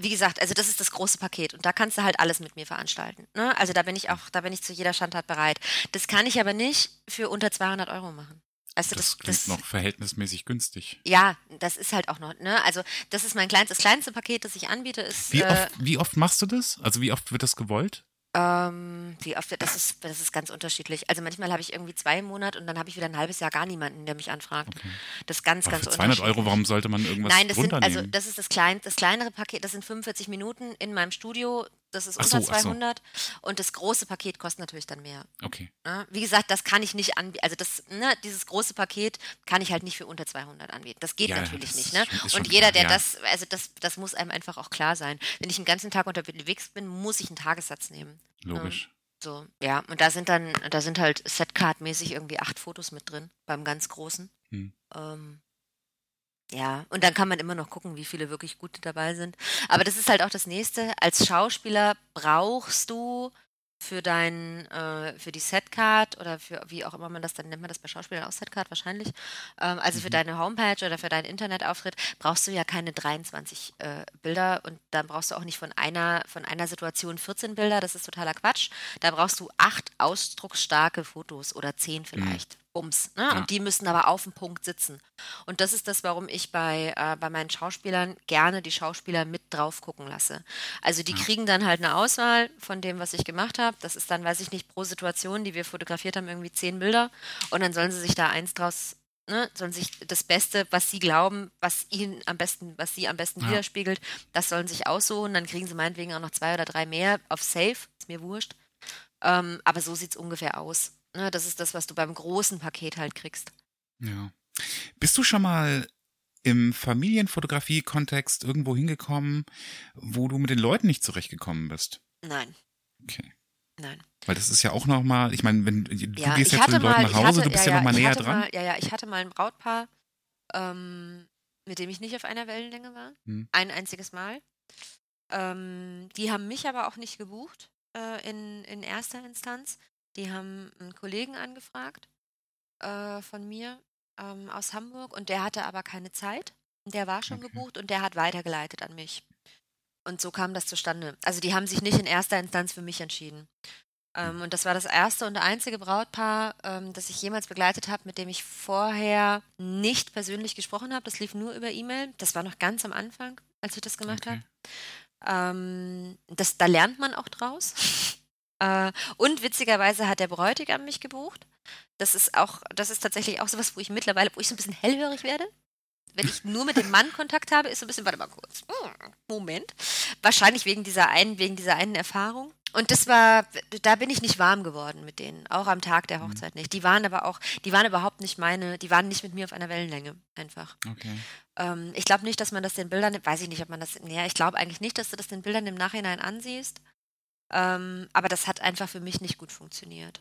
wie gesagt, also das ist das große Paket und da kannst du halt alles mit mir veranstalten. Ne? Also da bin ich auch, da bin ich zu jeder Schandtat bereit. Das kann ich aber nicht für unter 200 Euro machen. Also Das das, klingt das, noch verhältnismäßig günstig. ja, das ist halt auch noch, ne? Also das ist mein kleinstes, das kleinste Paket, das ich anbiete, ist Wie äh, oft, wie oft machst du das? Also wie oft wird das gewollt? Ähm, wie oft, das ist, das ist ganz unterschiedlich. Also manchmal habe ich irgendwie zwei im Monat und dann habe ich wieder ein halbes Jahr gar niemanden, der mich anfragt. Das ist ganz, Aber ganz für 200 unterschiedlich. Euro, warum sollte man irgendwas Nein, das sind, also das ist das, klein, das kleinere Paket, das sind 45 Minuten in meinem Studio, das ist unter so, ach so. 200 und das große Paket kostet natürlich dann mehr. okay. Ne? Wie gesagt, das kann ich nicht anbieten, also das, ne, dieses große Paket kann ich halt nicht für unter 200 anbieten. Das geht Ja, natürlich das nicht, ne? Und jeder, klar, der ja. das, also das, das muss einem einfach auch klar sein. Wenn ich den ganzen Tag unterwegs bin, muss ich einen Tagessatz nehmen. Logisch. So, ja, und da sind dann, da sind halt Setcard-mäßig irgendwie acht Fotos mit drin, beim ganz großen. Hm. Ähm, ja, und dann kann man immer noch gucken, wie viele wirklich gute dabei sind. Aber das ist halt auch das Nächste. Als Schauspieler brauchst du für dein, äh, für die Setcard oder für wie auch immer man das dann nennt man das bei Schauspielern auch Setcard wahrscheinlich. Ähm, also für deine Homepage oder für deinen Internetauftritt brauchst du ja keine 23 äh, Bilder und dann brauchst du auch nicht von einer von einer Situation 14 Bilder. Das ist totaler Quatsch. Da brauchst du acht ausdrucksstarke Fotos oder zehn vielleicht. Bums. Ne? Ja. Und die müssen aber auf dem Punkt sitzen. Und das ist das, warum ich bei, äh, bei meinen Schauspielern gerne die Schauspieler mit drauf gucken lasse. Also die kriegen dann halt eine Auswahl von dem, was ich gemacht habe. Das ist dann, weiß ich nicht, pro Situation, die wir fotografiert haben, irgendwie zehn Bilder. Und dann sollen sie sich da eins draus ne, sollen sich das Beste, was sie glauben, was ihnen am besten, was sie am besten ja. widerspiegelt, das sollen sich aussuchen. Dann kriegen sie meinetwegen auch noch zwei oder drei mehr auf Safe, ist mir wurscht. Ähm, aber so sieht es ungefähr aus. Ne, das ist das, was du beim großen Paket halt kriegst. Ja. Bist du schon mal im Familienfotografie-Kontext irgendwo hingekommen, wo du mit den Leuten nicht zurechtgekommen bist? Nein. Okay. Nein. Weil das ist ja auch nochmal, ich meine, wenn du ja, gehst jetzt zu den Leuten nach Hause, hatte, du bist ja, ja, ja nochmal näher dran. Mal, ja, ja, ich hatte mal ein Brautpaar, ähm, mit dem ich nicht auf einer Wellenlänge war. Hm. Ein einziges Mal. Ähm, die haben mich aber auch nicht gebucht äh, in, in erster Instanz. Die haben einen Kollegen angefragt äh, von mir ähm, aus Hamburg und der hatte aber keine Zeit. Der war schon okay. gebucht und der hat weitergeleitet an mich. Und so kam das zustande. Also die haben sich nicht in erster Instanz für mich entschieden. Ähm, hm. und das war das erste und einzige Brautpaar, ähm, das ich jemals begleitet habe, mit dem ich vorher nicht persönlich gesprochen habe. Das lief nur über E-Mail. Das war noch ganz am Anfang, als ich das gemacht okay. habe. Ähm, das, da lernt man auch draus. äh, und witzigerweise hat der Bräutigam mich gebucht. Das ist auch, das ist tatsächlich auch sowas, wo ich mittlerweile, wo ich so ein bisschen hellhörig werde wenn ich nur mit dem Mann Kontakt habe, ist so ein bisschen, warte mal kurz, Moment. Wahrscheinlich wegen dieser einen, wegen dieser einen Erfahrung. Und das war, da bin ich nicht warm geworden mit denen, auch am Tag der mhm. Hochzeit nicht. Die waren aber auch, die waren überhaupt nicht meine, die waren nicht mit mir auf einer Wellenlänge, einfach. Okay. Ähm, ich glaube nicht, dass man das den Bildern, weiß ich nicht, ob man das, ja, ich glaube eigentlich nicht, dass du das den Bildern im Nachhinein ansiehst. Ähm, aber das hat einfach für mich nicht gut funktioniert.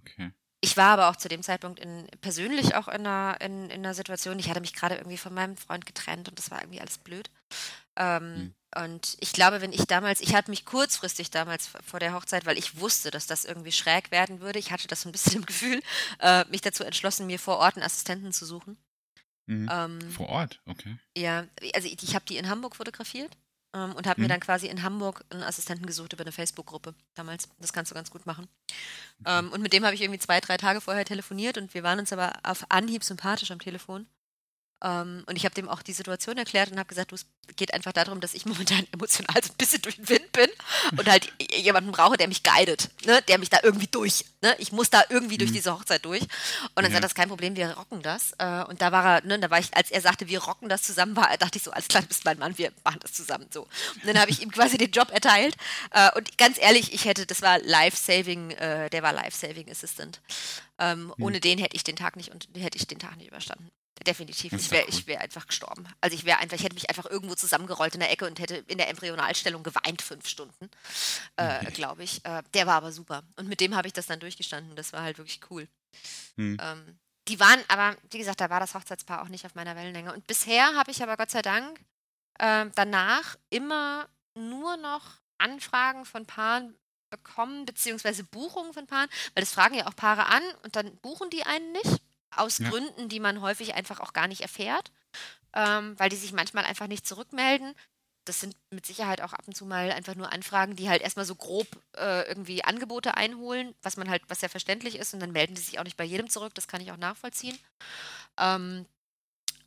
Okay. Ich war aber auch zu dem Zeitpunkt in, persönlich auch in einer, in, in einer Situation, ich hatte mich gerade irgendwie von meinem Freund getrennt und das war irgendwie alles blöd. Ähm, mhm. Und ich glaube, wenn ich damals, ich hatte mich kurzfristig damals vor der Hochzeit, weil ich wusste, dass das irgendwie schräg werden würde, ich hatte das so ein bisschen im Gefühl, äh, mich dazu entschlossen, mir vor Ort einen Assistenten zu suchen. Mhm. Ähm, vor Ort, okay. Ja, also ich, ich habe die in Hamburg fotografiert ähm, und habe mhm. mir dann quasi in Hamburg einen Assistenten gesucht über eine Facebook-Gruppe damals. Das kannst du ganz gut machen. Ähm, und mit dem habe ich irgendwie zwei, drei Tage vorher telefoniert und wir waren uns aber auf Anhieb sympathisch am Telefon. Ähm, und ich habe dem auch die Situation erklärt und habe gesagt, du, es geht einfach darum, dass ich momentan emotional so ein bisschen durch den Wind bin und halt jemanden brauche, der mich guidet, ne? der mich da irgendwie durch, ne? ich muss da irgendwie durch mhm. diese Hochzeit durch. Und dann ja. sagt das kein Problem, wir rocken das. Äh, und da war er, ne, da war ich, als er sagte, wir rocken das zusammen, war, dachte ich so, klar, du bist mein Mann, wir machen das zusammen so. Und dann habe ich ihm quasi den Job erteilt. Äh, und ganz ehrlich, ich hätte, das war Life-Saving, äh, der war Life-Saving Assistant. Ähm, mhm. Ohne den hätte ich den Tag nicht und hätte ich den Tag nicht überstanden. Definitiv. Ich wäre cool. wär einfach gestorben. Also ich wäre einfach, ich hätte mich einfach irgendwo zusammengerollt in der Ecke und hätte in der Embryonalstellung geweint fünf Stunden, äh, okay. glaube ich. Äh, der war aber super. Und mit dem habe ich das dann durchgestanden. Das war halt wirklich cool. Hm. Ähm, die waren, aber wie gesagt, da war das Hochzeitspaar auch nicht auf meiner Wellenlänge. Und bisher habe ich aber Gott sei Dank äh, danach immer nur noch Anfragen von Paaren bekommen, beziehungsweise Buchungen von Paaren, weil das fragen ja auch Paare an und dann buchen die einen nicht. Aus ja. Gründen, die man häufig einfach auch gar nicht erfährt, ähm, weil die sich manchmal einfach nicht zurückmelden. Das sind mit Sicherheit auch ab und zu mal einfach nur Anfragen, die halt erstmal so grob äh, irgendwie Angebote einholen, was man halt, was ja verständlich ist, und dann melden die sich auch nicht bei jedem zurück, das kann ich auch nachvollziehen. Ähm,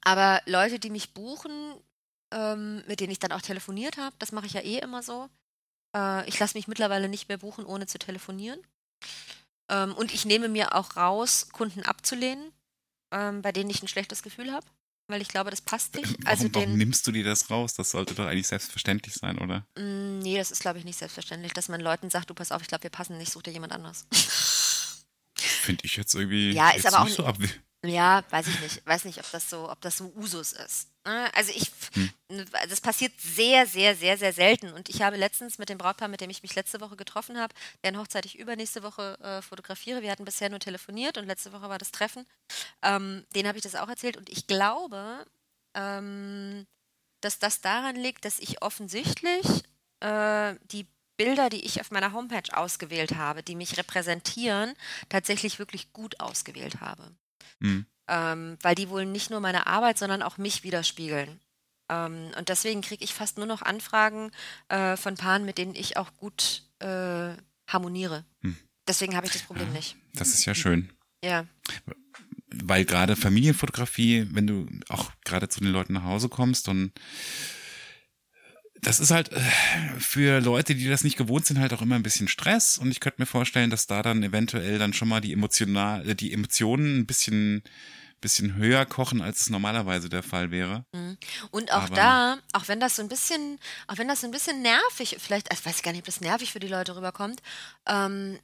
aber Leute, die mich buchen, ähm, mit denen ich dann auch telefoniert habe, das mache ich ja eh immer so. Äh, ich lasse mich mittlerweile nicht mehr buchen, ohne zu telefonieren. Ähm, und ich nehme mir auch raus, Kunden abzulehnen, ähm, bei denen ich ein schlechtes Gefühl habe, weil ich glaube, das passt nicht. Warum, also den, warum nimmst du dir das raus? Das sollte doch eigentlich selbstverständlich sein, oder? Mm, nee, das ist, glaube ich, nicht selbstverständlich, dass man Leuten sagt, du pass auf, ich glaube, wir passen nicht, such dir jemand anders. Finde ich jetzt irgendwie ja, ist aber auch so ja, weiß ich nicht. Weiß nicht, ob das so, ob das so Usus ist. Ne? Also ich, hm. das passiert sehr, sehr, sehr, sehr selten. Und ich habe letztens mit dem Brautpaar, mit dem ich mich letzte Woche getroffen habe, deren Hochzeit ich übernächste Woche äh, fotografiere. Wir hatten bisher nur telefoniert und letzte Woche war das Treffen. Ähm, den habe ich das auch erzählt. Und ich glaube, ähm, dass das daran liegt, dass ich offensichtlich äh, die Bilder, die ich auf meiner Homepage ausgewählt habe, die mich repräsentieren, tatsächlich wirklich gut ausgewählt habe. Mhm. Ähm, weil die wohl nicht nur meine Arbeit, sondern auch mich widerspiegeln. Ähm, und deswegen kriege ich fast nur noch Anfragen äh, von Paaren, mit denen ich auch gut äh, harmoniere. Mhm. Deswegen habe ich das Problem ja, nicht. Das ist ja schön. Ja. Weil gerade Familienfotografie, wenn du auch gerade zu den Leuten nach Hause kommst und das ist halt äh, für Leute, die das nicht gewohnt sind, halt auch immer ein bisschen Stress. Und ich könnte mir vorstellen, dass da dann eventuell dann schon mal die emotional, äh, die Emotionen ein bisschen bisschen höher kochen, als es normalerweise der Fall wäre. Mhm. Und auch Aber- da, auch wenn das so ein bisschen, auch wenn das so ein bisschen nervig, vielleicht, also weiß ich gar nicht, ob das nervig für die Leute rüberkommt, ähm,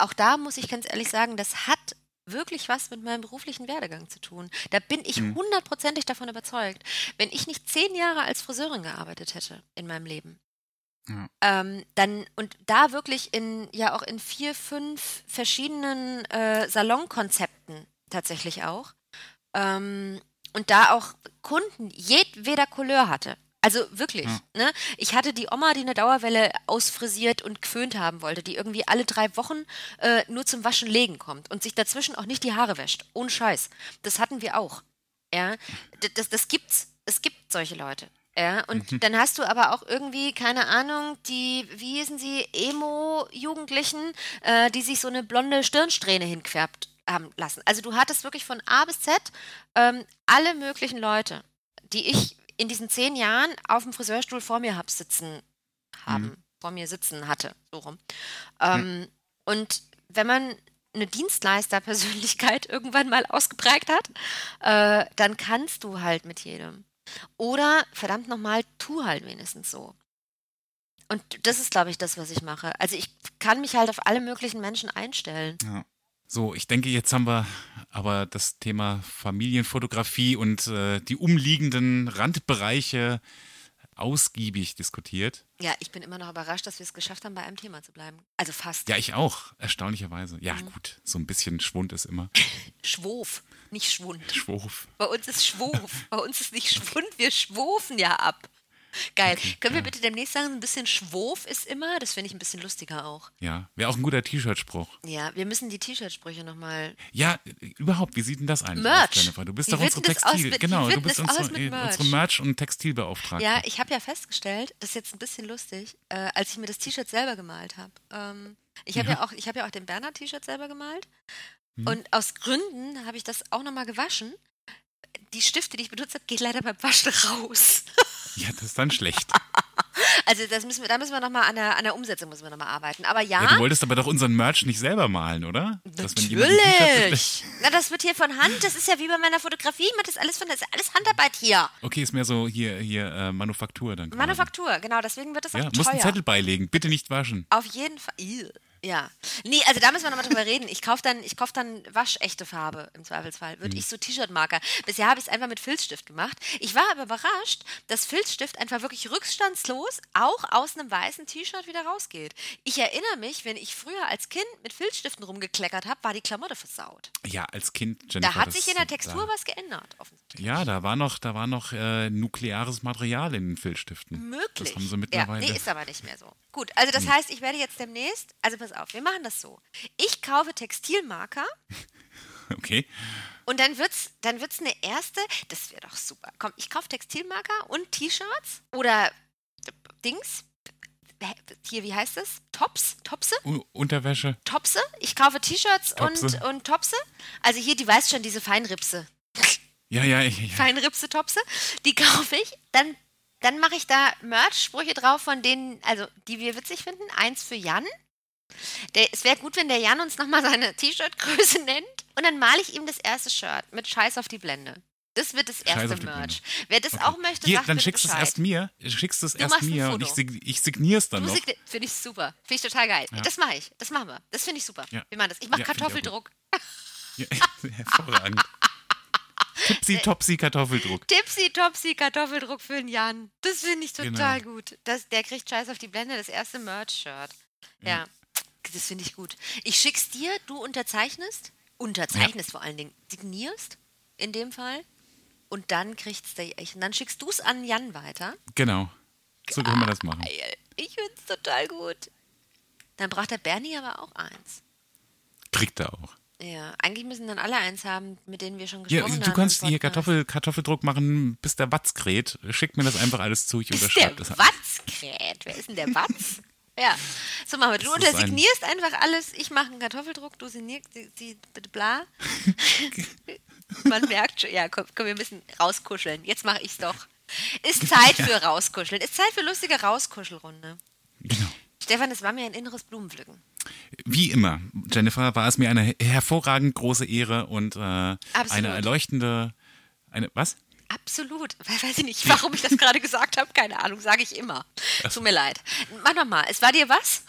auch da muss ich ganz ehrlich sagen, das hat wirklich was mit meinem beruflichen Werdegang zu tun. Da bin ich Mhm. hundertprozentig davon überzeugt. Wenn ich nicht zehn Jahre als Friseurin gearbeitet hätte in meinem Leben, Ja. ähm, dann und da wirklich in ja auch in vier, fünf verschiedenen äh, Salonkonzepten tatsächlich auch ähm, und da auch Kunden jedweder Couleur hatte. Also wirklich, Ja. ne? Ich hatte die Oma, die eine Dauerwelle ausfrisiert und geföhnt haben wollte, die irgendwie alle drei Wochen äh, nur zum Waschen legen kommt und sich dazwischen auch nicht die Haare wäscht. Ohne Scheiß. Das hatten wir auch. Ja, das, das gibt's. Es gibt solche Leute. Ja, und dann hast du aber auch irgendwie, keine Ahnung, die, wie hießen sie, Emo-Jugendlichen, äh, die sich so eine blonde Stirnsträhne hinquerbt haben lassen. Also du hattest wirklich von A bis Z ähm, alle möglichen Leute, die ich in diesen zehn Jahren auf dem Friseurstuhl vor mir hab sitzen haben, vor mir sitzen hatte, so rum. Ähm, Und wenn man eine Dienstleisterpersönlichkeit irgendwann mal ausgeprägt hat, äh, dann kannst du halt mit jedem. Oder, verdammt nochmal, tu halt wenigstens so. Und das ist, glaube ich, das, was ich mache. Also ich kann mich halt auf alle möglichen Menschen einstellen. Ja. So, ich denke, jetzt haben wir aber das Thema Familienfotografie und äh, die umliegenden Randbereiche ausgiebig diskutiert. Ja, ich bin immer noch überrascht, dass wir es geschafft haben, bei einem Thema zu bleiben. Also fast. Ja, ich auch, erstaunlicherweise. Ja, Mhm. gut, so ein bisschen Schwund ist immer. Schwof, nicht Schwund. Schwurf. Bei uns ist Schwof. Bei uns ist nicht Schwund, wir schwofen ja ab. Geil. Können wir bitte demnächst sagen, ein bisschen Schwof ist immer? Das finde ich ein bisschen lustiger auch. Ja, wäre auch ein guter T-Shirt-Spruch. Ja, wir müssen die T-Shirt-Sprüche nochmal. Ja, überhaupt, wie sieht denn das eigentlich Merch. aus, Jennifer? Du bist Wie doch unsere Textil... mit- wie genau, du bist unsere, mit Merch? unsere Merch- und Textilbeauftragte. Ja, ich habe ja festgestellt, das ist jetzt ein bisschen lustig, äh, als ich mir das T-Shirt selber gemalt habe. Ähm, ich habe ja. Ja. auch, ich habe ja auch den Bernhard-T-Shirt selber gemalt. Mhm. Und aus Gründen habe ich das auch nochmal gewaschen. Die Stifte, die ich benutzt habe, geht leider beim Waschen raus. ja, das ist dann schlecht. Also das müssen wir, da müssen wir nochmal an der, an der Umsetzung müssen wir noch mal arbeiten. Aber ja, Ja, du wolltest aber doch unseren Merch nicht selber malen, oder? Natürlich. Na, das wird hier von Hand. Das ist ja wie bei meiner Fotografie. Ich mache das alles von, das ist alles Handarbeit hier. Okay, ist mehr so hier, hier äh, Manufaktur dann. quasi. Manufaktur, genau. Deswegen wird das auch Ja, teuer. musst einen Zettel beilegen, bitte nicht waschen. Auf jeden Fall. Ja. Nee, also da müssen wir nochmal drüber reden. Ich kaufe dann, ich kauf dann waschechte Farbe im Zweifelsfall. Würde ich so T-Shirt-Marker. Bisher habe ich es einfach mit Filzstift gemacht. Ich war aber überrascht, dass Filzstift einfach wirklich rückstandslos auch aus einem weißen T-Shirt wieder rausgeht. Ich erinnere mich, wenn ich früher als Kind mit Filzstiften rumgekleckert habe, war die Klamotte versaut. Ja, als Kind, Jennifer. Da hat sich in der Textur was geändert, offensichtlich. Ja, da war noch, da war noch äh, nukleares Material in den Filzstiften. Möglich. Das haben sie mittlerweile. Hm. Ja, nee, ist aber nicht mehr so. Gut, also das heißt, ich werde jetzt demnächst, also pass auf, wir machen das so. Ich kaufe Textilmarker okay. und dann wird's, dann wird's eine erste, das wäre doch super. Komm, ich kaufe Textilmarker und T-Shirts oder Dings. Hier, wie heißt das? Tops? Topse? U Unterwäsche. Topse? Ich kaufe T-Shirts und, und Topse. Also hier, die weiß schon, diese Feinripse. Ja, ja, ja. ja. Feinripse-Topse, die kaufe ich. Dann, dann mache ich da Merch-Sprüche drauf, von denen, also die wir witzig finden. Eins für Jan. Der, es wäre gut, wenn der Jan uns nochmal seine T-Shirt-Größe nennt. Und dann male ich ihm das erste Shirt mit Scheiß auf die Blende. Das wird das erste Merch. Wer das Okay. auch möchte, Hier, sagt dann schickst du es erst mir. Schickst es erst mir und ich, sig ich signier's dann Du noch. Finde ich super. Finde ich total geil. Ja. Das mache ich. Das machen wir. Das finde ich super. Ja. Wir machen das. Ich mache Ja, ich. Kartoffeldruck. Ja, hervorragend. Tipsy, Topsy, Kartoffeldruck. Tipsy Topsy Kartoffeldruck für den Jan. Das finde ich total Genau. gut. Das, der kriegt Scheiß auf die Blende, das erste Merch-Shirt. Ja. Das finde ich gut. Ich schick's dir, du unterzeichnest. Unterzeichnest vor allen Dingen. Signierst in dem Fall. Und dann kriegt's der Und dann schickst du es an Jan weiter. Genau. So können wir das machen. Ich find's total gut. Dann braucht der Bernie aber auch eins. Kriegt er auch. Ja, eigentlich müssen dann alle eins haben, mit denen wir schon Ja, gesprochen haben. du kannst hier. Kartoffel, Kartoffeldruck machen, bis der Watz kräht. Schick mir das einfach alles zu, ich der unterschreibe das. Watzkräht. Wer ist denn der Watz? ja, so machen wir. Du Das ist ein- untersignierst einfach alles. Ich mache einen Kartoffeldruck, du signierst die, bitte bla. Man merkt schon, ja, komm, komm, wir müssen rauskuscheln. Jetzt mache ich's doch. Ist Zeit für rauskuscheln. Ist Zeit für lustige Rauskuschelrunde. Genau. Stefan, es war mir ein inneres Blumenpflücken. Wie immer, Jennifer, war es mir eine hervorragend große Ehre und äh, eine erleuchtende, eine, was? Absolut. Weiß ich nicht, warum ich das gerade gesagt habe. Keine Ahnung, sage ich immer. Tut mir leid. Mach nochmal. Es war dir was?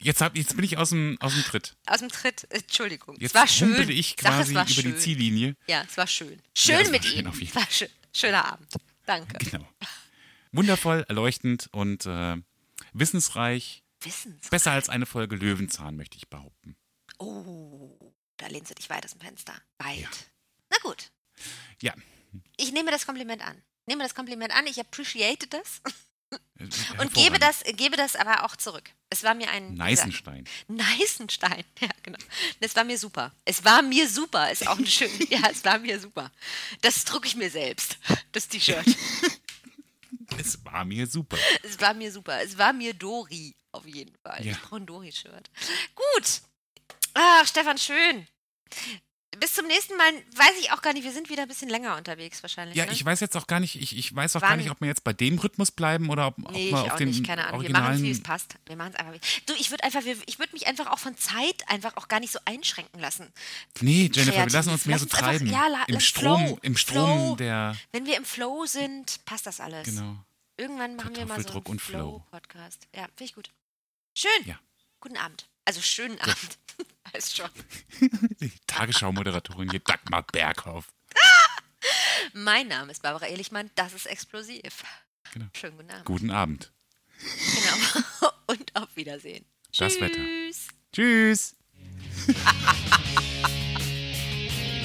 Jetzt, hab, jetzt bin ich aus dem, aus dem Tritt. Aus dem Tritt, Entschuldigung. Jetzt es war schön. ich quasi Sag, über schön. die Ziellinie. Ja, es war schön. Schön es war mit schön Ihnen. Es war schön. Schöner Abend. Danke. Genau. Wundervoll, erleuchtend und äh, wissensreich. Wissens. Besser als eine Folge Löwenzahn, möchte ich behaupten. Oh, da lehnst du dich weit aus dem Fenster. Weit. Na gut. Ja. Ich nehme das Kompliment an. Nehme das Kompliment an. Ich appreciate das. äh, Und gebe das, gebe das aber auch zurück. Es war mir ein. Neisenstein. Neisenstein, ja, genau. Es war mir super. Es war mir super, ist auch ein schön. ja, es war mir super. Das drucke ich mir selbst, das T-Shirt. Es war mir super. es war mir super. Es war mir Dori, auf jeden Fall. Ja. Ich brauche ein Dori-Shirt. Gut. Ach, Stefan, schön. Bis zum nächsten Mal, weiß ich auch gar nicht, wir sind wieder ein bisschen länger unterwegs wahrscheinlich. Ja, ne? ich weiß jetzt auch gar nicht, ich, ich weiß auch Wann? gar nicht, ob wir jetzt bei dem Rhythmus bleiben oder ob, Nee, ob wir ich auf auch den nicht, keine Ahnung. Wir machen es, originalen. wie es passt. Wir machen es einfach. Du, ich würde einfach, wir- ich würde mich einfach auch von Zeit einfach auch gar nicht so einschränken lassen. nee, Jennifer, wir kreativ. lassen uns mehr Lass so uns einfach- treiben. ja, la- Im Strom, Flow. im Strom Flow. der. Wenn wir im Flow sind, passt das alles. Genau. Irgendwann machen wir mal so einen Kartoffeldruck und Flow. Flow-Podcast. Ja, finde ich gut. Schön. Ja. Guten Abend. Also schönen Abend. Heißt schon. Die Tagesschau-Moderatorin hier, Dagmar Berghoff. Mein Name ist Barbara Ehrlichmann. Das ist explosiv. Genau. Schönen guten Abend. Guten Abend. Genau. Und auf Wiedersehen. Das Wetter. Tschüss.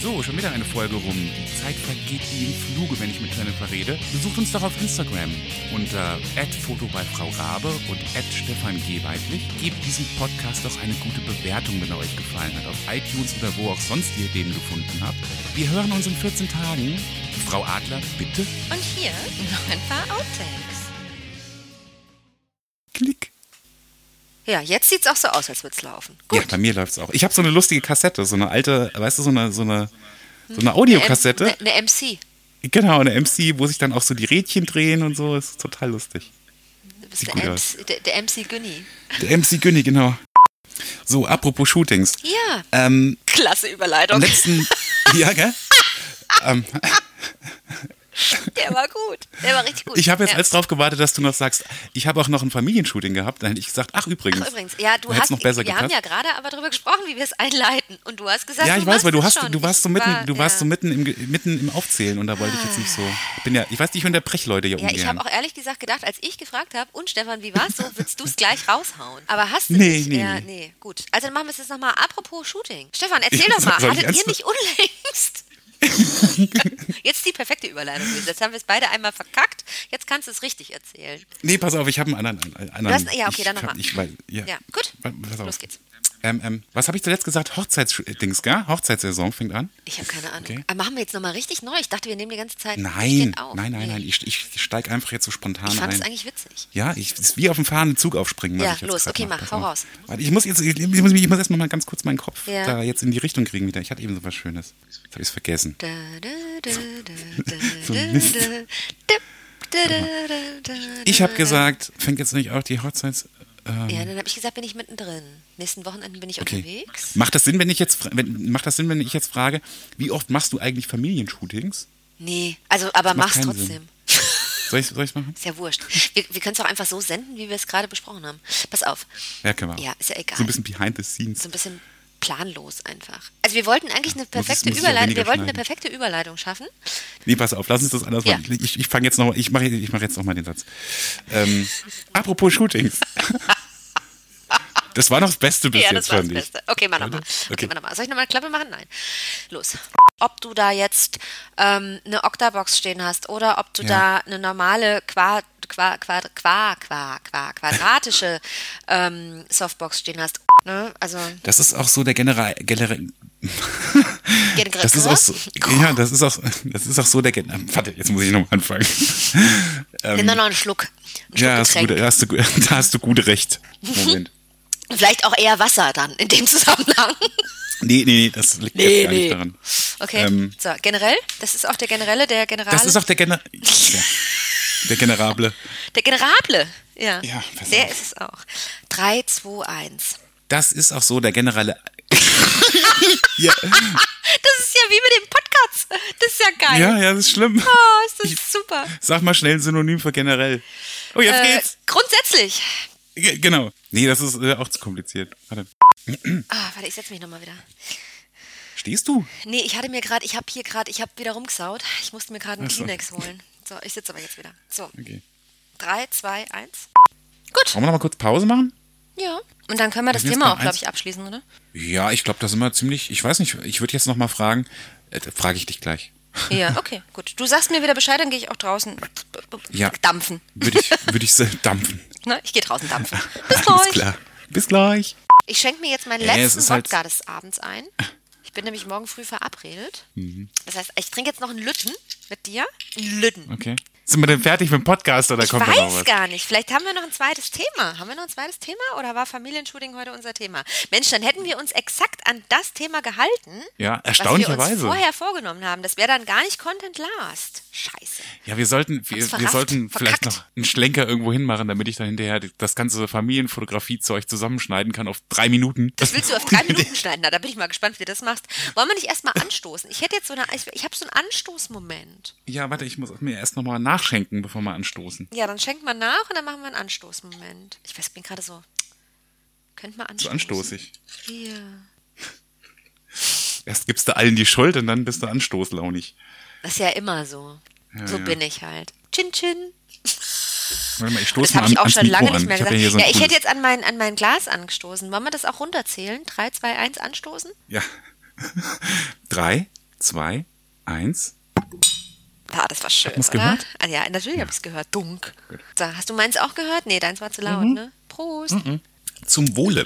So, schon wieder eine Folge rum. Die Zeit vergeht wie im Fluge, wenn ich mit Jennifer rede. Besucht uns doch auf Instagram unter @foto bei Frau Rabe und @stefan G. Weidlich. Gebt diesem Podcast doch eine gute Bewertung, wenn er euch gefallen hat, auf iTunes oder wo auch sonst ihr den gefunden habt. Wir hören uns in 14 Tagen. Frau Adler, bitte. Und hier noch ein paar Outtakes. Ja, jetzt sieht es auch so aus, als würde es laufen. Ja, bei mir läuft's auch. Ich habe so eine lustige Kassette, so eine alte, weißt du, so eine, so eine, so eine Audiokassette. Eine, eine MC. Genau, eine MC, wo sich dann auch so die Rädchen drehen und so. Ist total lustig. Sieht der gut MC, der, der MC Günni. Der MC Günni, genau. So, apropos Shootings. Ja, Ähm, klasse Überleitung. letzten, ja, gell? ähm, Der war gut. Der war richtig gut. ich habe jetzt ja. als drauf gewartet, dass du noch sagst, ich habe auch noch ein Familienshooting gehabt. Dann hätte ich gesagt, ach übrigens. Ach, übrigens, ja, du hast, noch besser wir haben gepasst. ja gerade aber darüber gesprochen, wie wir es einleiten. Und du hast gesagt, Ja, ich weiß, weil du hast, schon. du warst Ich so mitten, war- du warst ja. so mitten im, mitten im Aufzählen und da wollte ich jetzt nicht so. Ich bin ja, ich weiß nicht, ich unterbreche Leute hier Ja, ich habe auch ehrlich gesagt gedacht, als ich gefragt habe, und Stefan, wie war's so, willst du es gleich raushauen? Aber hast du Nee, nicht? nee, ja, nee. Gut. Also dann machen wir es jetzt nochmal. Apropos Shooting. Stefan, erzähl Ja, doch mal, ich hattet ihr nicht unlängst? jetzt die perfekte Überleitung. Jetzt haben wir es beide einmal verkackt. Jetzt kannst du es richtig erzählen. Nee, pass auf, ich habe einen anderen. einen Du hast- ja, okay, dann nochmal. Ja. Ja, gut. Pass auf. Los geht's. Ähm, ähm, was habe ich zuletzt gesagt? Hochzeitsdings, gell? Hochzeitssaison fängt an. Ich habe keine Ahnung. Okay. Machen wir jetzt nochmal richtig neu? Ich dachte, wir nehmen die ganze Zeit Nein, nein, nein, nein. Ich, ich steige einfach jetzt so spontan Ich fand es eigentlich witzig. Ja, ich, es ist wie auf dem fahrenden Zug aufspringen. Ja, los, okay, mach. mach, hau raus. Warte, ich muss jetzt, ich muss, ich muss erst mal ganz kurz meinen Kopf Ja. da jetzt in die Richtung kriegen wieder. Ich hatte eben so was Schönes. Jetzt habe ich es vergessen. Da, da, da, So Mist. Ich habe gesagt, fängt jetzt nicht auch die Hochzeits... Ähm, Ja, dann habe ich gesagt, bin ich mittendrin. Nächsten Wochenenden bin ich okay. unterwegs. Macht das Sinn, wenn ich jetzt, wenn, macht das Sinn, wenn ich jetzt frage, wie oft machst du eigentlich Familienshootings? Nee, also, aber mach's trotzdem. Soll ich es soll ich's machen? Ist ja wurscht. Wir, wir können es auch einfach so senden, wie wir es gerade besprochen haben. Pass auf. Ja, können wir. Ja, ist ja egal. So ein bisschen behind the scenes. So ein bisschen planlos einfach. Also wir wollten eigentlich eine perfekte Überleitung, wir wollten eine perfekte Überleitung schaffen. Nee, pass auf, lass uns das anders Ja. machen. Ich, ich fange jetzt noch, ich mache ich mach jetzt noch mal den Satz. Ähm, apropos Shootings. Das war noch das Beste bis ja, jetzt, fand ich. Beste. Okay, mach nochmal. Okay, Okay. mach nochmal. Soll ich nochmal eine Klappe machen? Nein. Los. Ob du da jetzt ähm, eine Octabox stehen hast oder ob du Ja. da eine normale Qua, Qua, Qua, Qua, Qua, Qua, quadratische ähm, Softbox stehen hast. Ne? Also, Das ist auch so der General, General das ist auch so, ja, das ist auch, das ist auch so der General, warte, jetzt muss ich nochmal anfangen. nimm doch noch einen Schluck. Einen Schluck Ja, hast du, gute, hast du, da hast du gut recht. Moment. Vielleicht auch eher Wasser dann in dem Zusammenhang. Nee, nee, nee, das liegt Nee, jetzt gar nee. nicht daran. Okay, Ähm, so, generell? Das ist auch der generelle, der General. Das ist auch der General. Ja. Der Generable. Der Generable. Ja. Ja, pass Der auf. ist es auch. 3, 2, 1. Das ist auch so, der Generale. ja, Das ist ja wie mit dem Podcast. Das ist ja geil. ja, ja, das ist schlimm. Oh, ist das super. Sag mal schnell ein Synonym für generell. Oh, jetzt Äh, geht's. grundsätzlich. Ge- Genau. Nee, das ist äh, auch zu kompliziert. Warte. Ah, warte, ich setze mich nochmal wieder. Stehst du? Nee, ich hatte mir gerade, ich habe hier gerade, ich habe wieder rumgesaut. Ich musste mir gerade einen Ach so. Kleenex holen. So, ich sitze aber jetzt wieder. So, Okay. 3, 2, 1. Gut. Wollen wir noch mal kurz Pause machen? Ja. Und dann können wir das Thema auch, glaube eins. ich, abschließen, oder? Ja, ich glaube, da sind wir ziemlich. Ich weiß nicht, ich würde jetzt noch mal fragen. Äh, frage ich dich gleich. Ja, okay, gut. Du sagst mir wieder Bescheid, dann gehe ich auch draußen Ja. dampfen. Würde ich, würde ich dampfen. Ne? Ich gehe draußen dampfen. Bis Alles gleich. klar. Bis gleich. Ich schenke mir jetzt meinen Ja, letzten halt- Wodka des Abends ein. Ich bin nämlich morgen früh verabredet. Mhm. Das heißt, ich trinke jetzt noch einen Lütten mit dir. Einen Lütten. Okay. Sind wir denn fertig mit dem Podcast oder Ich kommt da noch weiß was? gar nicht. Vielleicht haben wir noch ein zweites Thema. Haben wir noch ein zweites Thema oder war Familienshooting heute unser Thema? Mensch, dann hätten wir uns exakt an das Thema gehalten, Ja, was wir erstaunlicherweise. uns vorher vorgenommen haben. Das wäre dann gar nicht Content Last. Scheiße. Ja, wir sollten, wir, wir sollten vielleicht verkackt. noch einen Schlenker irgendwo hinmachen, damit ich dann hinterher das ganze Familienfotografie-Zeug zusammenschneiden kann auf drei Minuten. Das willst du auf drei Minuten schneiden? Na, da bin ich mal gespannt, wie du das machst. Wollen wir nicht erstmal anstoßen? Ich hätte jetzt so eine, ich, ich habe so einen Anstoßmoment. Abend. Ja, warte, ich muss mir erst nochmal nachschenken, bevor wir anstoßen. Ja, dann schenkt man nach und dann machen wir einen Anstoßmoment. Ich weiß, bin gerade so. Könnt man anstoßen. So anstoßig. Ja. Erst gibst du allen die Schuld und dann bist du anstoßlaunig. Das ist ja immer so. Ja, so ja. bin ich halt. Chin chin. Warte mal, ich stoße mal an, ich auch schon Mikro lange nicht mehr an. gesagt. Ich, ja so ja, ich hätte jetzt an mein, an mein Glas angestoßen. Wollen wir das auch runterzählen? 3, 2, 1 anstoßen? Ja. 3, 2, 1. Ah, das war schön. Hast du gehört? Ah, ja, natürlich ja. habe ich es gehört. Dunk. So, hast du meins auch gehört? Nee, deins war zu laut, mhm. ne? Prost. Mhm. Zum Wohle.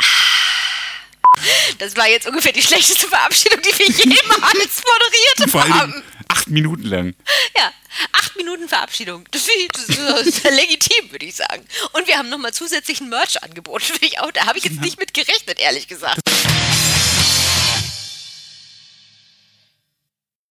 Das war jetzt ungefähr die schlechteste Verabschiedung, die wir jemals moderiert Vor haben. Acht Minuten lang. Ja, acht Minuten Verabschiedung. Das ist, das ist legitim, würde ich sagen. Und wir haben nochmal zusätzlichen Merch angeboten. Da habe ich jetzt nicht mit gerechnet, ehrlich gesagt.